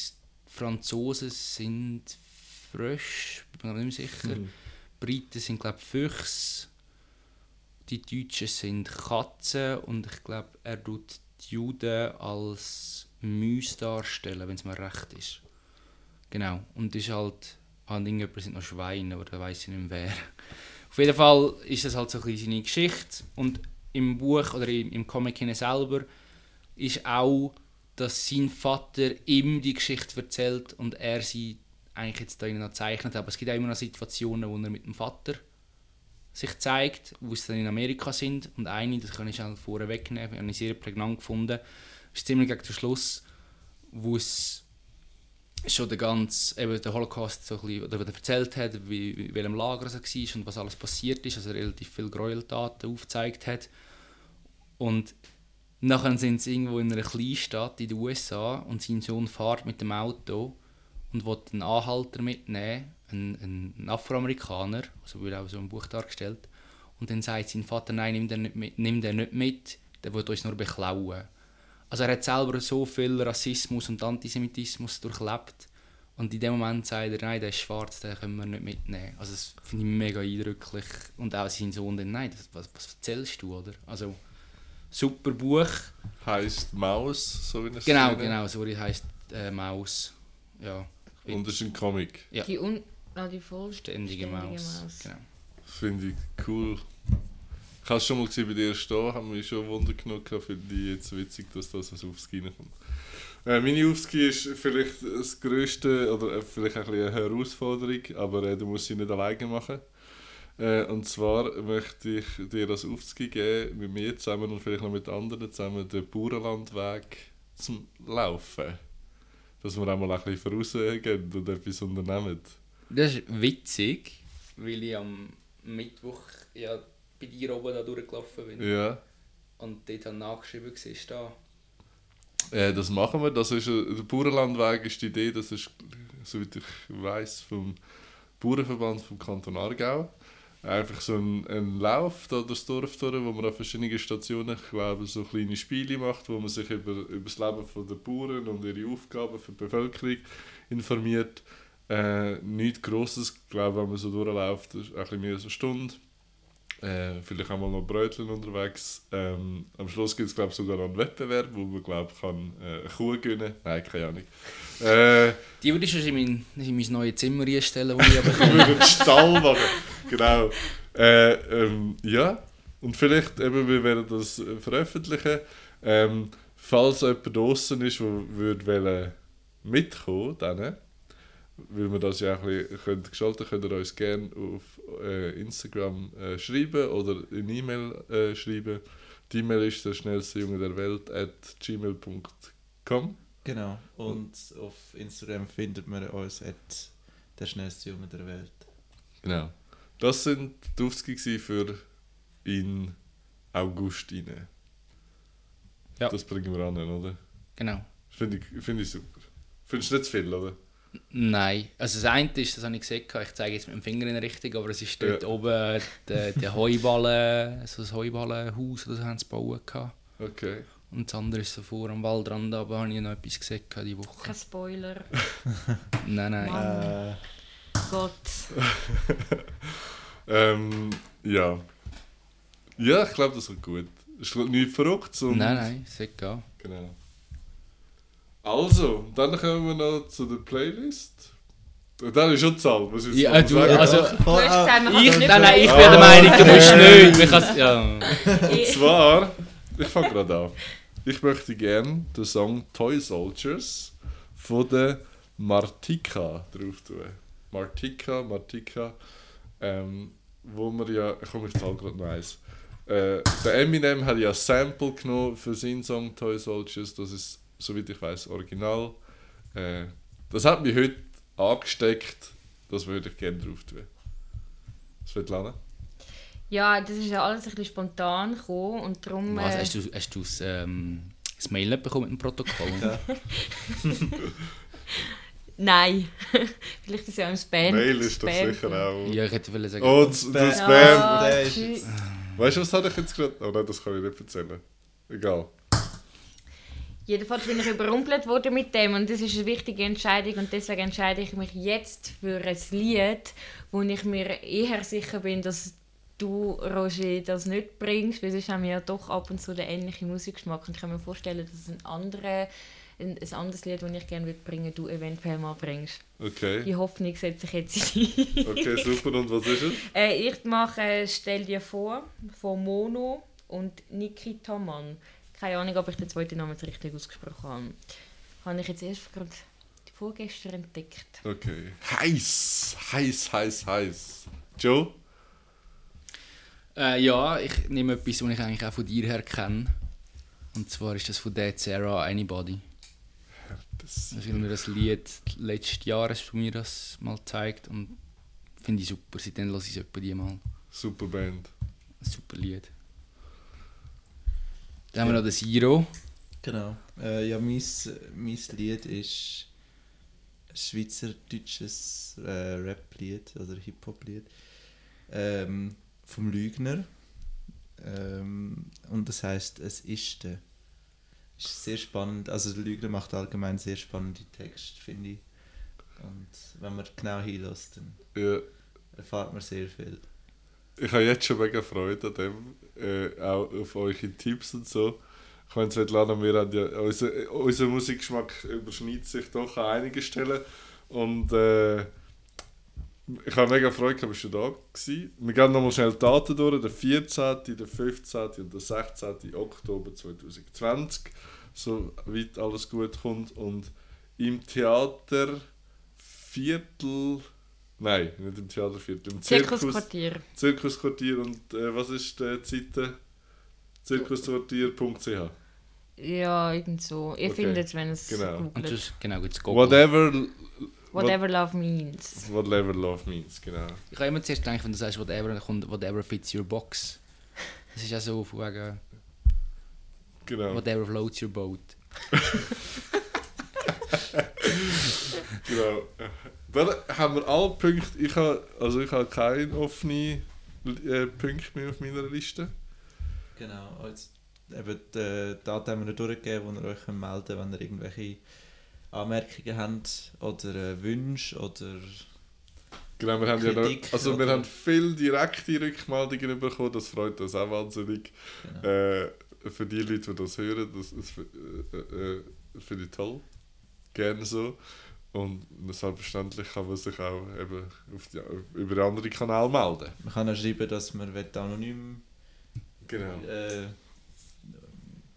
Speaker 3: Franzosen sind Frösche, bin mir nicht mehr sicher.
Speaker 2: Mhm.
Speaker 3: Briten sind glaube Füchse. Die Deutschen sind Katzen und ich glaube er tut die Juden als Mäuse darstellen, wenn es mir recht ist. Genau. Und ist halt an irgendjemand sind noch Schweine, aber da weiß ich nicht mehr wer. Auf jeden Fall ist das halt so ein bisschen seine Geschichte und im Buch oder im, im Comic selber ist auch, dass sein Vater ihm die Geschichte erzählt und er sie eigentlich jetzt da noch zeichnet. Aber es gibt auch immer noch Situationen, wo er mit dem Vater sich zeigt, wo es dann in Amerika sind. Und eine, das kann ich schon vorher wegnehmen, habe ich sehr prägnant gefunden, ist ziemlich gegen den Schluss, wo es schon der ganze, eben der Holocaust so bisschen, oder er erzählt hat, wie, in welchem Lager er war und was alles passiert ist, also relativ viele Gräueltaten aufgezeigt hat. Und nachher sind sie irgendwo in einer Kleinstadt in den USA und sein Sohn fährt mit dem Auto und will einen Anhalter mitnehmen, einen, einen Afroamerikaner, also wird auch so im Buch dargestellt. Und dann sagt sein Vater, nein, nimm den nicht mit, nimm den nicht mit der will uns nur beklauen. Also er hat selber so viel Rassismus und Antisemitismus durchlebt und in dem Moment sagt er, nein, der ist schwarz, den können wir nicht mitnehmen. Also das finde ich mega eindrücklich und auch sein Sohn dann, nein, das, was, was erzählst du, oder? Also super Buch.
Speaker 2: Heißt Maus, so wie es
Speaker 3: Genau,
Speaker 2: steht.
Speaker 3: genau, so wie heißt äh, Maus. Ja,
Speaker 2: Und das ist ein Comic.
Speaker 3: Ja.
Speaker 1: Die, un ah, die vollständige
Speaker 3: ständige Maus. Genau.
Speaker 2: Finde ich cool. Ich habe schon mal gesehen bei dir stehen, haben mich schon Wunder genug finde ich jetzt witzig, dass das als Aufski reinkommt. Äh, meine Aufski ist vielleicht das grösste oder äh, vielleicht ein eine Herausforderung, aber äh, du musst sie nicht alleine machen. Äh, und zwar möchte ich dir das Aufski geben, mit mir zusammen und vielleicht noch mit anderen zusammen, den Bauernlandweg zum Laufen. Dass wir auch mal ein bisschen vorausgehen und etwas unternehmen.
Speaker 3: Das ist witzig, weil ich am Mittwoch ja bei dir oben da durchgelaufen bin.
Speaker 2: Ja.
Speaker 3: Und dort habe nachgeschrieben, siehst du da.
Speaker 2: Äh, das machen wir. Das ist, äh, der Bauernlandweg ist die Idee, das ist, soweit ich weiß, vom Bauernverband vom Kanton Aargau. Einfach so ein, ein Lauf da durchs Dorf durch, wo man an verschiedenen Stationen, ich glaube, so kleine Spiele macht, wo man sich über, über das Leben der Bauern und ihre Aufgaben für die Bevölkerung informiert. Äh, nichts Grosses, ich glaube, wenn man so durchläuft, ist ein bisschen mehr als eine Stunde. Äh, vielleicht auch mal noch Brötchen unterwegs. Ähm, am Schluss gibt es glaube ich sogar noch einen Wettbewerb, wo man glaube ich kann äh, eine Kuh gewinnen. Nein, keine Ahnung. Äh,
Speaker 3: Die würde ich schon in mein, in mein neues Zimmer einstellen, wo ich aber
Speaker 2: ich würde einen Stall machen. Genau. Äh, ähm, ja. Und vielleicht eben, wir werden das veröffentlichen. Ähm, falls jemand draußen ist, der würde mitkommen, dann, weil wir das ja auch ein bisschen können gestalten könnt ihr uns gerne auf äh, Instagram äh, schreiben oder in E-Mail äh, schreiben. Die E-Mail ist der schnellste Junge der Welt at gmail.com.
Speaker 5: Genau. Und auf Instagram findet man uns at der schnellste Junge der Welt.
Speaker 2: Genau. Das sind die Aufzüge für in August rein.
Speaker 3: Ja.
Speaker 2: Das bringen wir an, oder?
Speaker 3: Genau.
Speaker 2: Finde ich, finde ich super. Findest du nicht zu viel, oder?
Speaker 3: Nein. Also das eine ist, das habe ich gesehen, ich zeige jetzt mit dem Finger in die Richtung, aber es ist dort
Speaker 2: Ja.
Speaker 3: oben der, der Heuballen, so ein Heuballenhaus so haben sie gebaut. gehabt.
Speaker 2: Okay.
Speaker 3: Und das andere ist so vor am Waldrand, aber habe ich noch etwas gesehen diese Woche.
Speaker 1: Kein Spoiler.
Speaker 3: Nein, nein.
Speaker 5: Äh,
Speaker 1: Gott.
Speaker 2: Ähm, ja. Ja, ich glaube, das wird gut. Ist nichts verrückt. Und
Speaker 3: Nein, nein, es gehen.
Speaker 2: Genau. Also, dann kommen wir noch zu der Playlist. Das ist schon muss ich jetzt
Speaker 3: Ja, du,
Speaker 2: sagen.
Speaker 3: also-
Speaker 1: Du man
Speaker 3: Ich,
Speaker 1: nicht
Speaker 3: nein, nein, ich bin der Meinung, du musst nicht. Man ja.
Speaker 2: Und zwar, ich fange gerade an. Ich möchte gerne den Song Toy Soldiers von der Martika drauf tun. Martika, Martika, ähm, wo wir ja, ich komme, ich zahle gerade noch eins. Äh, der Eminem hat ja ein Sample genommen für seinen Song Toy Soldiers, das ist, soweit ich weiß, original. Äh, das hat mich heute angesteckt, das würde ich gerne drauf tun. Svetlana?
Speaker 1: Ja, das ist ja alles ein bisschen spontan gekommen und darum...
Speaker 3: Was,
Speaker 1: äh,
Speaker 3: hast du, hast du das, ähm, das Mail nicht bekommen mit dem Protokoll?
Speaker 1: Nein. Vielleicht ist es ja ein Spam.
Speaker 2: Mail ist doch
Speaker 1: Spam.
Speaker 2: sicher auch.
Speaker 3: Ja, ich hätte wollen sagen.
Speaker 2: Oh, das, das
Speaker 5: Spam.
Speaker 2: Spam.
Speaker 5: Der ist
Speaker 1: tschüss.
Speaker 2: Weißt du, was hatte ich jetzt gerade? Oh nein, das kann ich nicht erzählen. Egal.
Speaker 1: Jedenfalls bin ich überrumpelt worden mit dem und das ist eine wichtige Entscheidung und deswegen entscheide ich mich jetzt für ein Lied, wo ich mir eher sicher bin, dass du, Roger, das nicht bringst, weil sonst haben wir ja doch ab und zu den ähnlichen Musikgeschmack und ich kann mir vorstellen, dass ein, andere, ein, ein anderes Lied, das ich gerne würde bringen du eventuell mal bringst.
Speaker 2: Okay.
Speaker 1: Die Hoffnung setze ich jetzt ein.
Speaker 2: Okay, super. Und was ist es?
Speaker 1: Äh, ich mache «Stell dir vor» von Mono und Nikita Mann. Keine Ahnung, ob ich den zweiten Namen jetzt richtig ausgesprochen habe. Habe ich jetzt erst gerade vorgestern entdeckt.
Speaker 2: Okay. Heiß. Heiß, heiß, heiß. Joe?
Speaker 3: Äh, ja, ich nehme etwas, was ich eigentlich auch von dir her kenne. Und zwar ist das von Dead Sarah «Anybody».
Speaker 2: Das
Speaker 3: Also, weil mir das Lied letztes Jahr hast du mir das mal gezeigt und finde ich super. Seitdem höre ich es etwa die mal.
Speaker 2: super Band.
Speaker 3: Super Lied. Dann haben wir noch den Zero.
Speaker 5: Genau. Äh, ja, mein, mein Lied ist ein schweizerdeutsches äh, Rap-Lied oder Hip-Hop-Lied ähm, vom Lügner. Ähm, und das heißt Es ist der. Ist sehr spannend. Also der Lügner macht allgemein sehr spannende Texte, finde ich. Und wenn man genau hinlässt, dann
Speaker 2: Ja.
Speaker 5: erfahrt man sehr viel.
Speaker 2: Ich habe jetzt schon mega Freude an dem. Äh, auch auf eure Tipps und so. Ich meine, Svetlana, wir haben ja, unser, unser Musikgeschmack überschneidet sich doch an einigen Stellen. Und äh, ich habe mega Freude gehabt, bist du da gewesen. Wir gehen nochmal schnell die Daten durch. Der 14., der 15. und der 16. Oktober 2020. Soweit alles gut kommt. Und im Theater Viertel... Nein, nicht im Theater Viertel. Im Zirkus...
Speaker 1: Zirkusquartier.
Speaker 2: Zirkusquartier und äh, was ist die Seite? Zirkusquartier.ch
Speaker 1: Ja, irgend so. Ihr
Speaker 2: Okay,
Speaker 1: findet es, wenn es
Speaker 2: genau.
Speaker 3: Und
Speaker 1: googelt.
Speaker 3: das, genau, gut, Gogo.
Speaker 2: Whatever,
Speaker 1: Whatever love means.
Speaker 2: whatever love means, genau.
Speaker 3: Ich habe immer zuerst gedacht, wenn du sagst whatever, dann kommt whatever fits your box. Das ist ja so von wegen
Speaker 2: genau,
Speaker 3: whatever floats your boat.
Speaker 2: genau. Dann haben wir alle Punkte. Ich habe, also ich habe keine offenen äh, Punkte mehr auf meiner Liste.
Speaker 5: Genau, jetzt eben die Daten haben wir noch durchgegeben, wo ihr euch melden könnt, wenn ihr irgendwelche Anmerkungen habt oder äh, Wünsche oder
Speaker 2: Genau, wir haben ja noch, also wir haben viele direkte Rückmeldungen bekommen, das freut uns auch wahnsinnig.
Speaker 5: genau.
Speaker 2: Äh, für die Leute, die das hören, das ist für, äh, äh, finde ich toll. Gerne so. Und selbstverständlich kann man sich auch eben auf die, über andere Kanäle melden.
Speaker 5: man kann auch schreiben, dass man will anonym
Speaker 2: Genau.
Speaker 5: äh,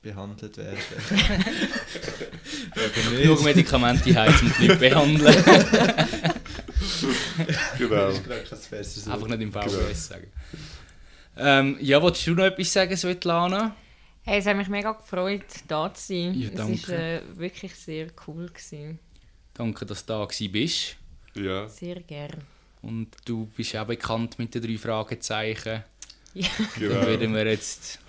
Speaker 5: behandelt werden. Oder
Speaker 3: Genug Medikamente haben, um die Leute behandeln.
Speaker 2: genau.
Speaker 3: Einfach nicht im
Speaker 2: Genau.
Speaker 3: VHS sagen. Ähm, ja, wolltest du noch etwas sagen, Svetlana?
Speaker 1: Hey, es hat mich mega gefreut, da zu sein.
Speaker 3: Ja,
Speaker 1: es
Speaker 3: danke.
Speaker 1: war äh, wirklich sehr cool. Gewesen.
Speaker 3: Danke, dass du da bist.
Speaker 2: Ja,
Speaker 1: Sehr gern.
Speaker 3: Und du bist auch bekannt mit den drei Fragezeichen.
Speaker 1: Ja.
Speaker 3: Dann
Speaker 2: genau.
Speaker 3: werden wir jetzt...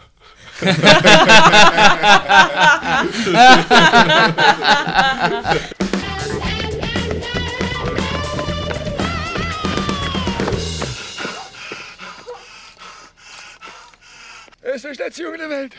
Speaker 4: Es ist letzte Junge der Welt.